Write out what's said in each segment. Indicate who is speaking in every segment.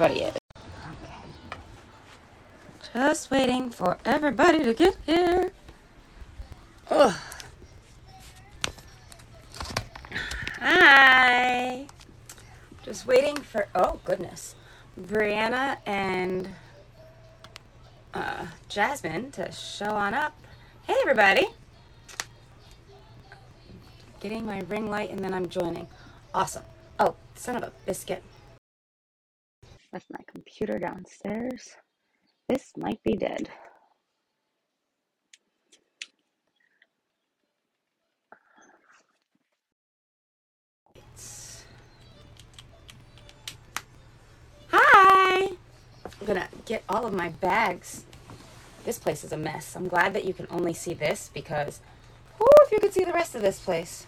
Speaker 1: everybody is. Okay. Just waiting for everybody to get here. Ugh. Hi. Just waiting for. Oh goodness, Brianna and uh, Jasmine to show on up. Hey everybody. Getting my ring light and then I'm joining. Awesome. Oh, son of a biscuit. Left my computer downstairs. This might be dead. Hi! I'm gonna get all of my bags. This place is a mess. I'm glad that you can only see this because, whoo, if you could see the rest of this place.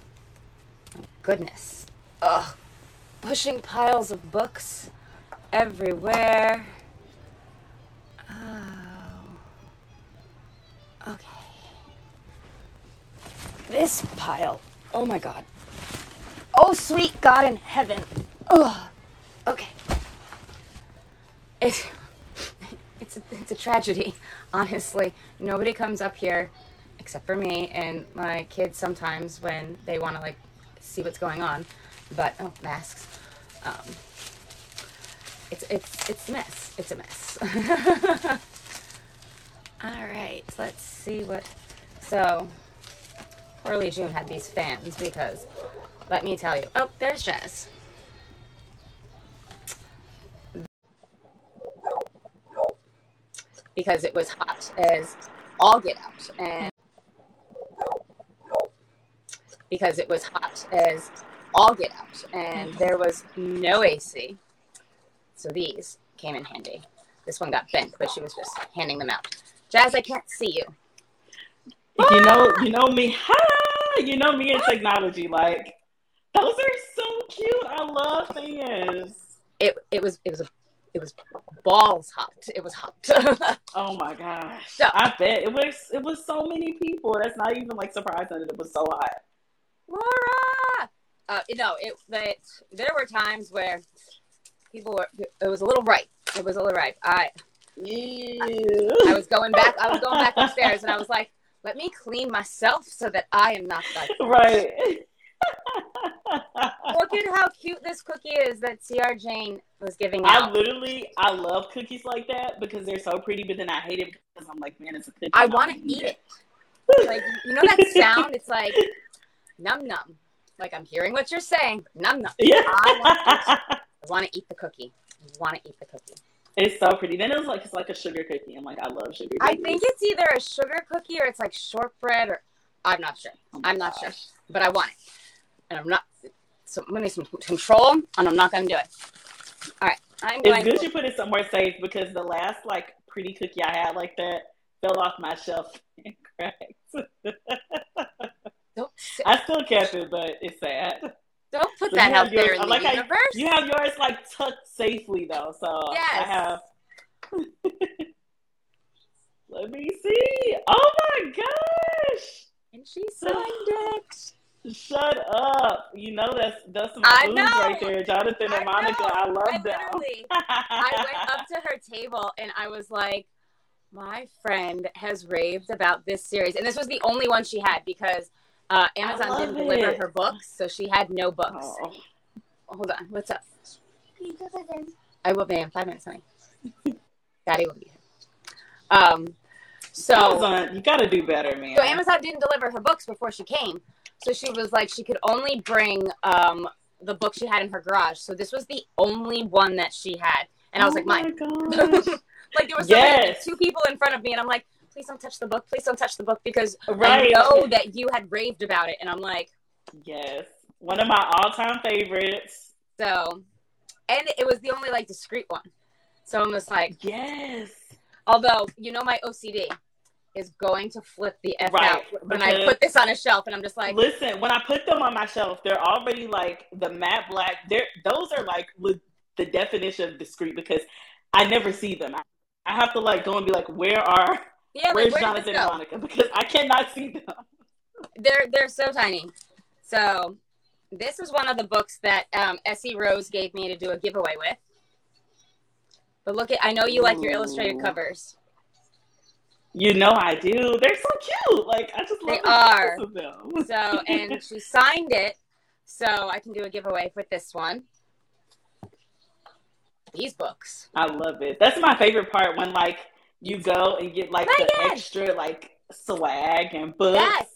Speaker 1: My goodness. Ugh. Pushing piles of books everywhere. Oh. Okay. This pile. Oh my god. Oh, sweet God in heaven. Ugh. Okay. It's it's a, it's a tragedy, honestly. Nobody comes up here except for me and my kids sometimes when they want to like see what's going on. But oh, masks. Um, it's it's it's a mess. It's a mess. All right, let's see what. So, poorly June had these fans because, let me tell you. Oh, there's Jess. Because it was hot as all get out, and because it was hot as all get out, and there was no AC. So these came in handy. This one got bent, but she was just handing them out. Jazz, I can't see you.
Speaker 2: You know, you know me. Ha! You know me and technology. Like those are so cute. I love fans.
Speaker 1: It it was it was a it was balls hot. It was hot.
Speaker 2: Oh my gosh.
Speaker 1: So-
Speaker 2: I bet it was it was so many people. That's not even like surprising that it was so hot.
Speaker 1: Laura. Uh, you know, it that there were times where people were. It was a little ripe. It was a little ripe. I
Speaker 2: Ew.
Speaker 1: I was going back. I was going back upstairs, and I was like, "Let me clean myself so that I am not like."
Speaker 2: right.
Speaker 1: Look at how cute this cookie is that CR Jane was giving out.
Speaker 2: I literally I love cookies like that because they're so pretty, but then I hate it because I'm like, man, it's a cookie.
Speaker 1: I want to eat
Speaker 2: eating
Speaker 1: it. Like you know that sound? It's like num num. Like I'm hearing what you're saying. Num num.
Speaker 2: Yeah.
Speaker 1: I want to eat the cookie. I want to eat the cookie.
Speaker 2: it's so pretty. Then it was like it's like a sugar cookie. I'm like, I love sugar
Speaker 1: I think it's either a sugar cookie or it's like shortbread or I'm not sure.
Speaker 2: Oh
Speaker 1: I'm not sure, but I want it, and I'm not. So I'm gonna need some control, and I'm not gonna do it. All right, I'm
Speaker 2: It's good
Speaker 1: to,
Speaker 2: you put it somewhere safe because the last like pretty cookie I had like that fell off my shelf and cracked.
Speaker 1: don't
Speaker 2: I still kept it, but it's sad.
Speaker 1: Don't put
Speaker 2: So
Speaker 1: that
Speaker 2: you
Speaker 1: out
Speaker 2: yours-
Speaker 1: there in
Speaker 2: I
Speaker 1: the
Speaker 2: like how
Speaker 1: universe.
Speaker 2: You have yours like tucked safely though, so
Speaker 1: Yes.
Speaker 2: I have. Let me see. Oh my gosh!
Speaker 1: and she signed it.
Speaker 2: Shut up! You know that's that's
Speaker 1: I
Speaker 2: boobs right there, Jonathan
Speaker 1: I
Speaker 2: and Monica.
Speaker 1: know.
Speaker 2: I love
Speaker 1: I
Speaker 2: them.
Speaker 1: I went up to her table and I was like, my friend has raved about this series. And this was the only one she had because uh, Amazon didn't deliver
Speaker 2: it.
Speaker 1: her books. So she had no books.
Speaker 2: Oh.
Speaker 1: Hold on. What's up? I will be in five minutes, honey. Daddy will be here. Um, so,
Speaker 2: Amazon, you gotta do better, man.
Speaker 1: so Amazon didn't deliver her books before she came. So she was like, she could only bring um, the book she had in her garage. So this was the only one that she had. And I was
Speaker 2: Oh
Speaker 1: like,
Speaker 2: my
Speaker 1: mine.
Speaker 2: gosh.
Speaker 1: like there was somebody,
Speaker 2: Yes.
Speaker 1: two people in front of me, and I'm like, please don't touch the book. Please don't touch the book because
Speaker 2: Right.
Speaker 1: I know that you had raved about it. And I'm like,
Speaker 2: Yes. One of my all time favorites.
Speaker 1: so, and it was the only like discreet one. So I'm just like,
Speaker 2: Yes.
Speaker 1: although you know my OCD is going to flip the f
Speaker 2: Right,
Speaker 1: out when I put this on a shelf, and I'm just like,
Speaker 2: Listen, when I put them on my shelf, they're already like the matte black. They're those are like li- the definition of discreet because I never see them. I, I have to like go and be like, where are
Speaker 1: yeah, like,
Speaker 2: where's
Speaker 1: where did
Speaker 2: Jonathan and? Monica? Because I cannot see them.
Speaker 1: They're they're so tiny. So this is one of the books that um, Essie Rose gave me to do a giveaway with. But look at I know you like your illustrated covers.
Speaker 2: You know I do. They're so cute. Like I just love
Speaker 1: They
Speaker 2: the
Speaker 1: are.
Speaker 2: them.
Speaker 1: So and she signed it, so I can do a giveaway for this one. These books.
Speaker 2: I love it. That's my favorite part when like you go and get like the extra like swag and books.
Speaker 1: Yes,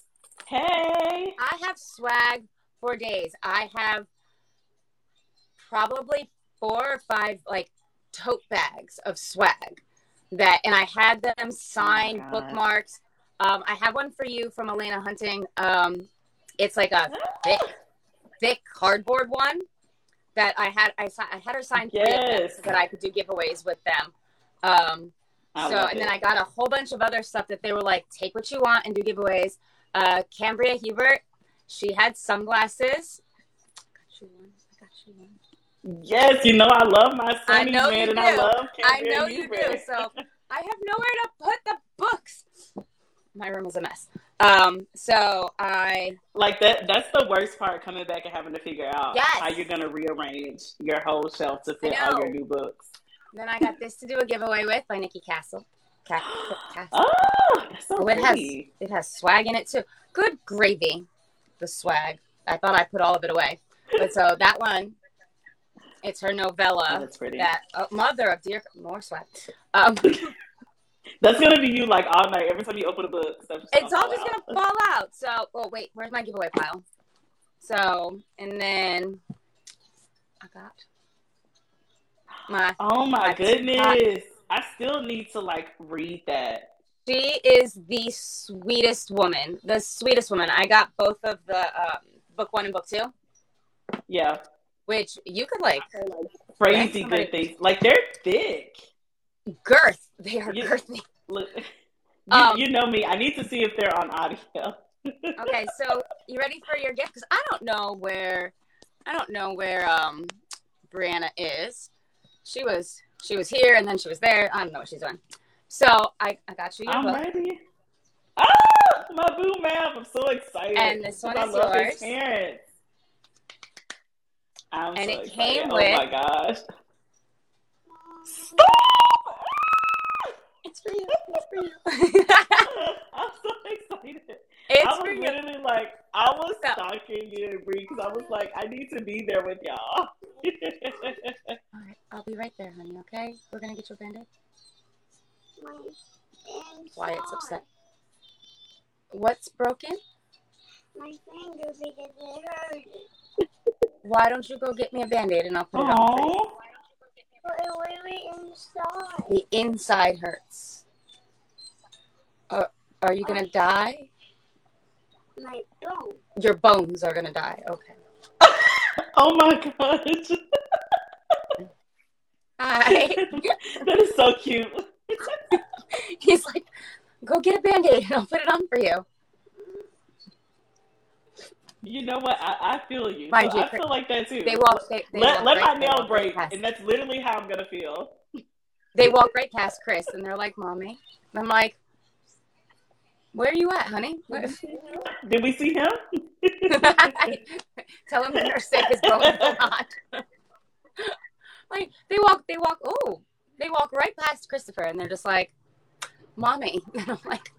Speaker 2: Hey.
Speaker 1: I have swag for days. I have probably four or five like tote bags of swag that, and I had them signed
Speaker 2: God.
Speaker 1: bookmarks. Um, I have one for you from Helena Hunting. Um, it's like a thick, thick cardboard one that I had. I, I had her sign three of them
Speaker 2: Yes.
Speaker 1: so that I could do giveaways with them. Um,
Speaker 2: I
Speaker 1: so
Speaker 2: love
Speaker 1: and then. I got a whole bunch of other stuff that they were like, take what you want and do giveaways. Uh, Cambria Hebert, she had sunglasses. I got you one. I got you one.
Speaker 2: Yes, you know I love my
Speaker 1: I
Speaker 2: Sunny man and I
Speaker 1: do.
Speaker 2: love
Speaker 1: I
Speaker 2: Cambria
Speaker 1: know you do. So I have nowhere to put the books. My room is a mess. Um, so I
Speaker 2: like that that's the worst part coming back and having to figure out
Speaker 1: Yes.
Speaker 2: how you're gonna rearrange your whole shelf to fit all your new books.
Speaker 1: Then I got this to do a giveaway with by Nikki Castle. Ca- Castle.
Speaker 2: Oh, so
Speaker 1: Oh, it has it has swag in it too. Good gravy, the swag. I thought I put all of it away, but so that one, it's her
Speaker 2: Oh,
Speaker 1: novella.
Speaker 2: that's pretty.
Speaker 1: That oh, mother of dear more swag. Um,
Speaker 2: That's gonna be you like all night. Every time you open a book,
Speaker 1: it's all just
Speaker 2: out.
Speaker 1: gonna fall out. So oh wait, where's my giveaway pile? So and then I got my.
Speaker 2: Oh my goodness. I still need to like read that.
Speaker 1: She is the sweetest woman. The sweetest woman. I got both of the um, book one and book two,
Speaker 2: Yeah.
Speaker 1: which you could like
Speaker 2: Crazy good things. Like they're thick.
Speaker 1: girth. They are
Speaker 2: You-
Speaker 1: girthy.
Speaker 2: Look, you,
Speaker 1: Um,
Speaker 2: you know me. I need to see if they're on audio.
Speaker 1: Okay, so you ready for your gift? Because I don't know where, I don't know where um, Brianna is. She was she was here and then she was there. I don't know what she's doing. So I, I got you your
Speaker 2: I'm
Speaker 1: book.
Speaker 2: ready. Ah, my boo map. I'm so excited.
Speaker 1: And this one
Speaker 2: I
Speaker 1: is
Speaker 2: love
Speaker 1: yours.
Speaker 2: his parents. I'm
Speaker 1: And
Speaker 2: so
Speaker 1: it
Speaker 2: excited.
Speaker 1: came
Speaker 2: oh
Speaker 1: with-
Speaker 2: my gosh. Stop!
Speaker 1: It's for you. It's for you.
Speaker 2: I'm so excited.
Speaker 1: It's
Speaker 2: I was
Speaker 1: you.
Speaker 2: literally like, I was
Speaker 1: So-
Speaker 2: stalking you and Bree because I was like, I need to be there with y'all.
Speaker 1: All right, I'll be right there, honey. Okay, we're gonna get your a band-aid. Wyatt's upset. What's broken?
Speaker 3: My finger because it hurt.
Speaker 1: Why don't you go get me a band-aid and I'll put it on for you?
Speaker 2: Aww.
Speaker 3: But it went inside.
Speaker 1: The inside hurts. Are, are you gonna die?
Speaker 3: My bone.
Speaker 1: Your bones are gonna die. Okay.
Speaker 2: Oh my gosh.
Speaker 1: Hi.
Speaker 2: that is so cute.
Speaker 1: He's like, go get a band-aid and I'll put it on for you.
Speaker 2: You know what? I, I feel you.
Speaker 1: Mind
Speaker 2: So
Speaker 1: you,
Speaker 2: I feel like that too.
Speaker 1: They walk. They, they
Speaker 2: let
Speaker 1: walk
Speaker 2: let
Speaker 1: right,
Speaker 2: my
Speaker 1: they
Speaker 2: nail
Speaker 1: walk right
Speaker 2: break,
Speaker 1: past-
Speaker 2: and that's literally how I'm gonna feel.
Speaker 1: They walk right past Chris, and they're like, "Mommy," and I'm like, "Where are you at, honey?" Where-
Speaker 2: Did we see him?
Speaker 1: Tell him that they're sick is going on. like they walk, they walk. Oh, they walk right past Christopher, and they're just like, "Mommy," and I'm like,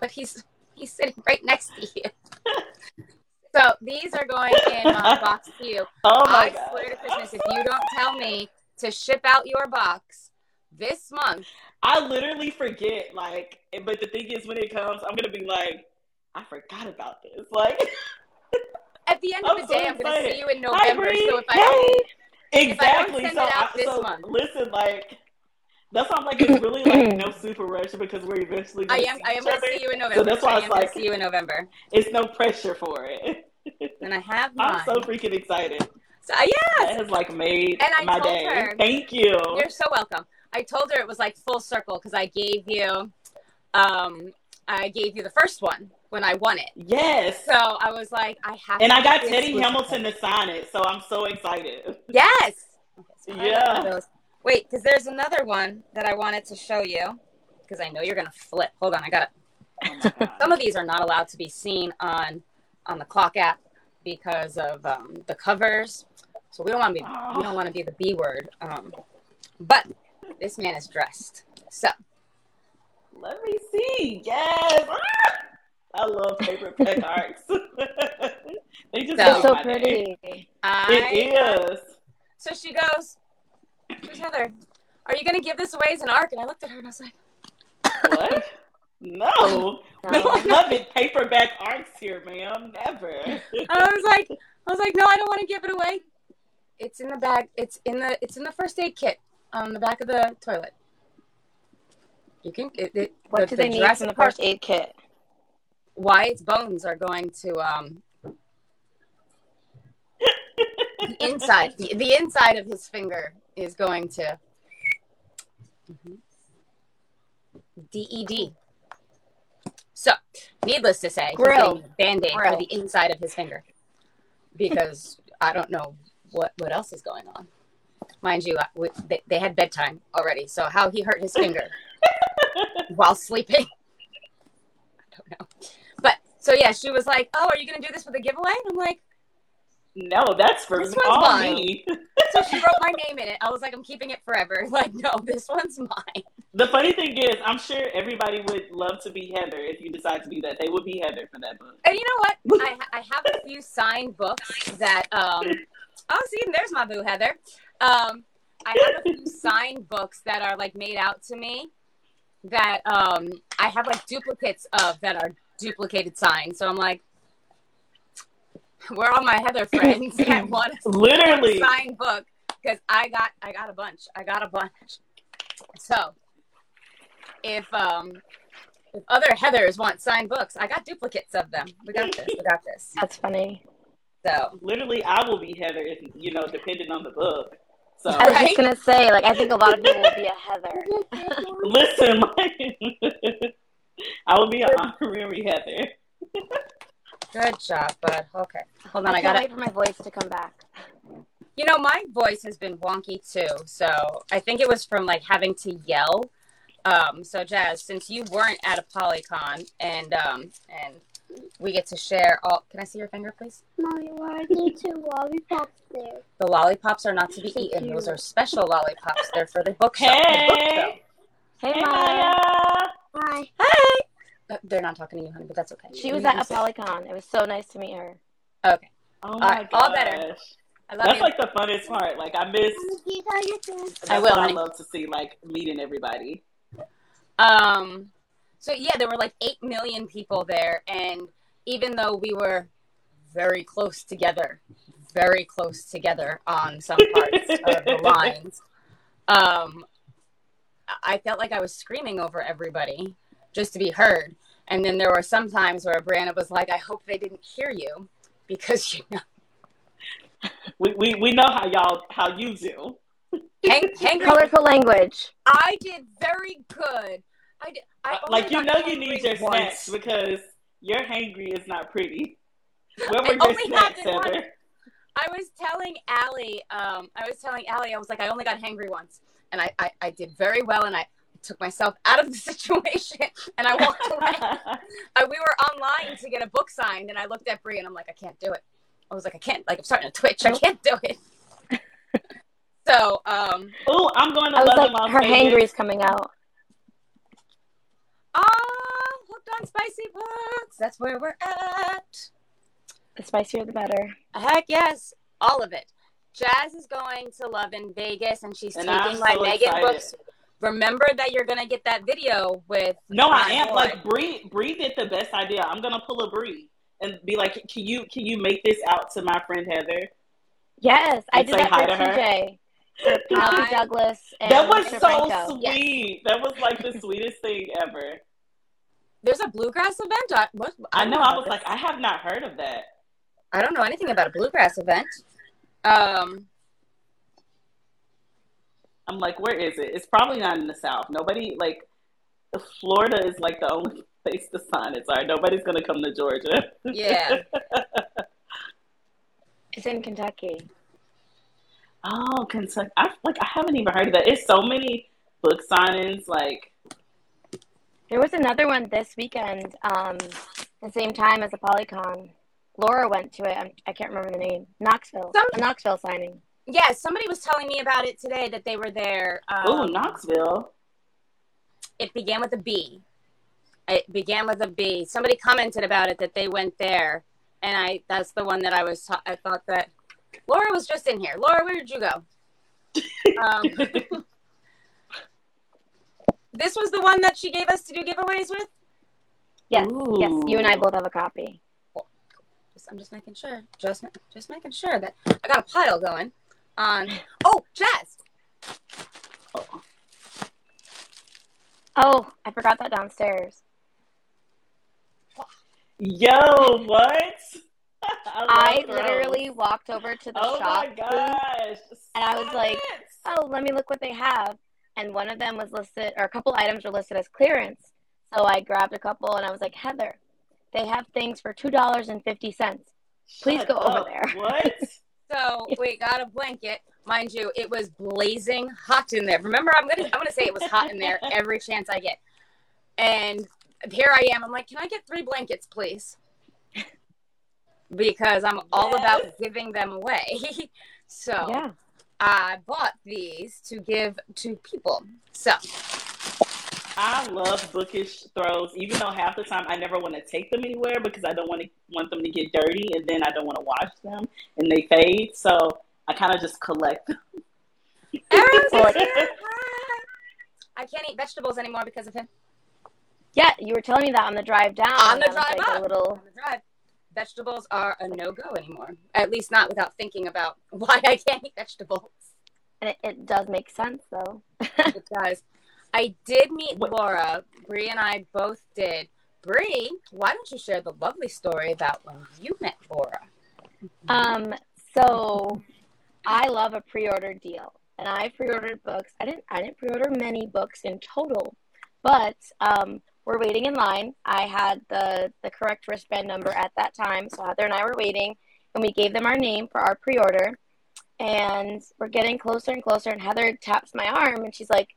Speaker 1: "But he's he's sitting right next to you." so these are going in my box you.
Speaker 2: Oh my
Speaker 1: I
Speaker 2: god!
Speaker 1: swear to Christmas, if you don't tell me to ship out your box this month,
Speaker 2: I literally forget. Like, but the thing is, when it comes, I'm gonna be like, I forgot about this. Like,
Speaker 1: at the end
Speaker 2: I'm
Speaker 1: of the
Speaker 2: so
Speaker 1: day, I'm going to
Speaker 2: excited.
Speaker 1: see you in November.
Speaker 2: Bree.
Speaker 1: So if I don't,
Speaker 2: hey,
Speaker 1: if I don't
Speaker 2: exactly.
Speaker 1: send
Speaker 2: so,
Speaker 1: it out
Speaker 2: I-
Speaker 1: this
Speaker 2: so
Speaker 1: month.
Speaker 2: listen, like, that's why I'm like, it's really like no super rush because we're eventually.
Speaker 1: I
Speaker 2: gonna
Speaker 1: am.
Speaker 2: see
Speaker 1: I am going to
Speaker 2: other.
Speaker 1: see you in November.
Speaker 2: So that's why
Speaker 1: I
Speaker 2: it's
Speaker 1: am going
Speaker 2: like-
Speaker 1: to see you in November,
Speaker 2: It's no pressure for it.
Speaker 1: and I have mine.
Speaker 2: I'm so freaking excited.
Speaker 1: So, uh, yes,
Speaker 2: That has like made
Speaker 1: And I
Speaker 2: my
Speaker 1: told
Speaker 2: day.
Speaker 1: her-
Speaker 2: Thank you.
Speaker 1: you're so welcome. I told her it was like full circle because I gave you, um, I gave you the first one when I won it.
Speaker 2: Yes.
Speaker 1: So I was like, I have.
Speaker 2: And I got Teddy Hamilton to sign it, so I'm so excited.
Speaker 1: Yes. Okay, so
Speaker 2: Yeah.
Speaker 1: one of those. Wait, because there's another one that I wanted to show you because I know you're gonna flip. Hold on, I got it.
Speaker 2: Oh.
Speaker 1: Some of these are not allowed to be seen on on the clock app because of um, the covers. So we don't want to be we don't want to be the B word. Um, but this man is dressed. So
Speaker 2: Let me see. Yes. Ah! I love paperback arcs. they just
Speaker 1: So-
Speaker 4: so pretty.
Speaker 1: I
Speaker 2: It is.
Speaker 1: So she goes, Who's Heather? Are you gonna give this away as an arc? And I looked at her and I was like,
Speaker 2: What? No. We love it. Paperback arcs here, ma'am. Never.
Speaker 1: I was like, I was like, no, I don't want to give it away. It's in the bag. It's in the. It's in the first aid kit on the back of the toilet. You can. It, it,
Speaker 4: What
Speaker 1: the,
Speaker 4: do they need
Speaker 1: Jurassic
Speaker 4: from the first aid kit?
Speaker 1: Wyatt's bones are going to um the inside. The, the inside of his finger is going to DED. So, needless to say,
Speaker 4: Grill.
Speaker 1: band aid for the inside of his finger because I don't know what what else is going on. Mind you, they, had bedtime already, so how he hurt his finger while sleeping, I don't know. But so yeah, she was like, "Oh, are you gonna do this with a giveaway?" And I'm like,
Speaker 2: No, that's for
Speaker 1: This one's mine.
Speaker 2: me.
Speaker 1: so she wrote my name in it. I was like, I'm keeping it forever. Like, no, this one's mine.
Speaker 2: The funny thing is, I'm sure everybody would love to be Heather if you decide to do that. They would be Heather for that book.
Speaker 1: And you know what? I, I have a few signed books that um oh see and there's my boo Heather. Um I have a few signed books that are like made out to me that um I have like duplicates of that are duplicated signed. So I'm like where are all my Heather friends that want a
Speaker 2: Literally.
Speaker 1: signed book? Because I got I got a bunch. I got a bunch. So if um if other Heathers want signed books, I got duplicates of them. We got this. We got this.
Speaker 4: That's funny.
Speaker 1: So
Speaker 2: Literally, I will be Heather if you know, depending on the book. So
Speaker 4: I was
Speaker 1: Right?
Speaker 4: just gonna say, like, I think a lot of people will be a Heather.
Speaker 2: listen, like, I will be an honorary Heather.
Speaker 1: good job, bud. Okay, hold on.
Speaker 4: I
Speaker 1: I
Speaker 4: can't
Speaker 1: got
Speaker 4: wait for my voice to come back.
Speaker 1: You know, my voice has been wonky too. So I think it was from like having to yell. Um, so Jazz, since you weren't at Apollycon and um and we get to share all, can I see your finger, please?
Speaker 3: Mommy, why are there two lollipops there?
Speaker 1: The lollipops are not to be
Speaker 4: So
Speaker 1: eaten.
Speaker 4: cute.
Speaker 1: Those are special lollipops. They're for the bookshelf. The
Speaker 2: Hey.
Speaker 1: bookshelf.
Speaker 4: Hey,
Speaker 2: Hey,
Speaker 4: Maya.
Speaker 2: Maya.
Speaker 3: Hi.
Speaker 1: Uh, They're not talking to you, honey, but that's okay.
Speaker 4: She was
Speaker 1: You
Speaker 4: at
Speaker 1: can
Speaker 4: Apollycon. It was so nice to meet her.
Speaker 1: Okay,
Speaker 2: Oh
Speaker 1: right,
Speaker 2: my
Speaker 1: all
Speaker 2: gosh.
Speaker 1: better. I love
Speaker 2: That's
Speaker 1: you.
Speaker 2: like the funnest part. Like I miss.
Speaker 3: You got your phone.
Speaker 2: That's
Speaker 1: I will,
Speaker 2: what I love to see, like meeting everybody.
Speaker 1: Um, so yeah, there were like eight million people there, and even though we were very close together, very close together on some parts of the lines, um, I felt like I was screaming over everybody just to be heard. And then there were some times where Brianna was like, "I hope they didn't hear you," because you know,
Speaker 2: We, we we know how y'all how you do.
Speaker 1: hang, hangry.
Speaker 4: Colorful language.
Speaker 1: I did very good. I did. I
Speaker 2: like you know you need your
Speaker 1: once.
Speaker 2: snacks because your hangry is not pretty. Where
Speaker 1: I
Speaker 2: were your
Speaker 1: only
Speaker 2: snacks,
Speaker 1: had.
Speaker 2: Heather?
Speaker 1: I was telling Allie, um, I was telling Allie, I was like, I only got hangry once. And I, I, I did very well and I took myself out of the situation and I walked away. I, we were online to get a book signed and I looked at Brie and I'm like, I can't do it. I was like, I can't, like, I'm starting to twitch. I can't do it. so, um,
Speaker 2: oh, I'm going to
Speaker 4: I was
Speaker 2: Love
Speaker 4: like,
Speaker 2: in Las
Speaker 4: her
Speaker 2: Vegas.
Speaker 4: hangry's coming out.
Speaker 1: Ah, hooked on spicy books. That's where we're at.
Speaker 4: The spicier, the better.
Speaker 1: Heck yes, all of it. Jazz is going to Love in Vegas, and she's
Speaker 2: And
Speaker 1: taking
Speaker 2: I'm
Speaker 1: my
Speaker 2: so
Speaker 1: Megan
Speaker 2: excited.
Speaker 1: books. Remember that you're gonna get that video with.
Speaker 2: No, I
Speaker 1: my
Speaker 2: am
Speaker 1: boy.
Speaker 2: like Bree. Bree did the best idea. I'm gonna pull a Bree and be like, "Can you can you make this out to my friend Heather?"
Speaker 4: Yes, I did
Speaker 2: say
Speaker 4: that
Speaker 2: hi
Speaker 4: for
Speaker 2: to her.
Speaker 4: TJ. For Penelope
Speaker 1: I-
Speaker 4: Douglas and
Speaker 2: that was
Speaker 4: Mr.
Speaker 2: so
Speaker 4: Franco.
Speaker 1: Yes.
Speaker 2: sweet. That was like the sweetest thing ever.
Speaker 1: There's a bluegrass event. I, what,
Speaker 2: I
Speaker 1: don't
Speaker 2: know. I was like, I have not heard of that.
Speaker 1: I don't know anything about a bluegrass event. Um,
Speaker 2: I'm like, where is it? It's probably not in the South. Nobody like Florida is like the only place to sign it. Sorry, nobody's gonna come to Georgia.
Speaker 1: yeah.
Speaker 4: It's in Kentucky.
Speaker 2: Oh, Kentucky. I like I haven't even heard of that. It's so many book signings. Like,
Speaker 4: There was another one this weekend, um, the same time as the Polycon. Laura went to it. I'm, I can't remember the name. Knoxville.
Speaker 1: Some-
Speaker 4: a Knoxville signing.
Speaker 1: Yeah, somebody was telling me about it today that they were there. Um,
Speaker 2: Oh, Knoxville.
Speaker 1: it began with a B. It began with a B. Somebody commented about it that they went there, and I that's the one that I was. Ta- I thought that Laura was just in here. Laura, where did you go? um, this was the one that she gave us to do giveaways with.
Speaker 4: Yes, yes, you and I both have a copy.
Speaker 1: Just, I'm just making sure. Just just making sure that I got a pile going. On oh, Jazz.
Speaker 4: Oh, I forgot that downstairs.
Speaker 2: Yo, what?
Speaker 4: I
Speaker 2: love those.
Speaker 4: literally walked over to the
Speaker 2: Oh
Speaker 4: shop
Speaker 2: my
Speaker 4: booth,
Speaker 2: gosh!
Speaker 4: and I was like,
Speaker 2: it.
Speaker 4: oh, let me look what they have. And one of them was listed, or a couple items were listed as clearance. So I grabbed a couple, and I was like, Heather, they have things for two dollars and fifty cents. please
Speaker 2: Shut
Speaker 4: go over there.
Speaker 2: What?
Speaker 1: So we got a blanket, mind you. It was blazing hot in there. Remember, I'm gonna I'm gonna say it was hot in there every chance I get. And here I am. I'm like, can I get three blankets, please? Because I'm all
Speaker 2: Yes.
Speaker 1: about giving them away. so
Speaker 4: Yeah.
Speaker 1: I bought these to give to people. So
Speaker 2: I love bookish throws, even though half the time I never want to take them anywhere because I don't want to want them to get dirty, and then I don't want to wash them and they fade. So I kind of just collect. them.
Speaker 1: Aaron's here. Hi. I can't eat vegetables anymore because of him.
Speaker 4: Yeah, you were telling me that on the drive down.
Speaker 1: On the
Speaker 4: and I was
Speaker 1: drive
Speaker 4: like
Speaker 1: up.
Speaker 4: a little
Speaker 1: on the drive. Vegetables are a no go anymore. At least not without thinking about why I can't eat vegetables.
Speaker 4: and it, it does make sense though.
Speaker 1: It does. I did meet
Speaker 2: What-
Speaker 1: Laura. Bree and I both did. Bree, why don't you share the lovely story about when you met Laura?
Speaker 4: Um, so I love a pre-order deal, and I pre-ordered books. I didn't I didn't pre-order many books in total, but um, we're waiting in line. I had the the correct wristband number at that time, so Heather and I were waiting, and we gave them our name for our pre-order, and we're getting closer and closer. And Heather taps my arm, and she's like,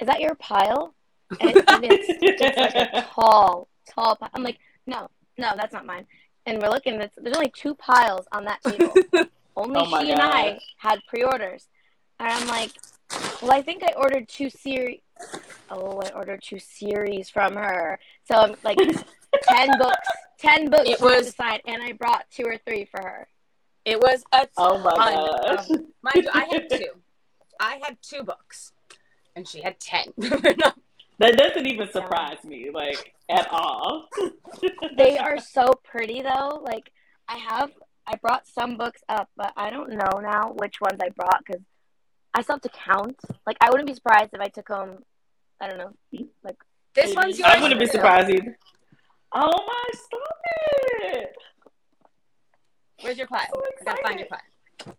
Speaker 4: "Is that your pile?" And it's, and it's, it's like a tall, tall pile. I'm like, "No, no, that's not mine." And we're looking. It's, there's only two piles on that table. Only
Speaker 2: Oh my
Speaker 4: she and I had pre-orders, and I'm like, "Well, I think I ordered two series. Oh, I ordered two series from her. So I'm like, ten books, ten books
Speaker 1: It was-
Speaker 4: to sign, and I brought two or three for her.
Speaker 1: It was a
Speaker 2: oh my
Speaker 1: ton
Speaker 2: gosh!
Speaker 1: of- mind you, I had two. I had two books, and she had ten.
Speaker 2: That doesn't even surprise me, like at all.
Speaker 4: They are so pretty though. Like I have, I brought some books up, but I don't know now which ones I brought because I still have to count. Like I wouldn't be surprised if I took home. I don't know, like
Speaker 1: this one's yours.
Speaker 2: I wouldn't be
Speaker 1: too.
Speaker 2: surprised either. Oh my, stop it!
Speaker 1: Where's your pile?
Speaker 2: So
Speaker 1: I gotta find your pile.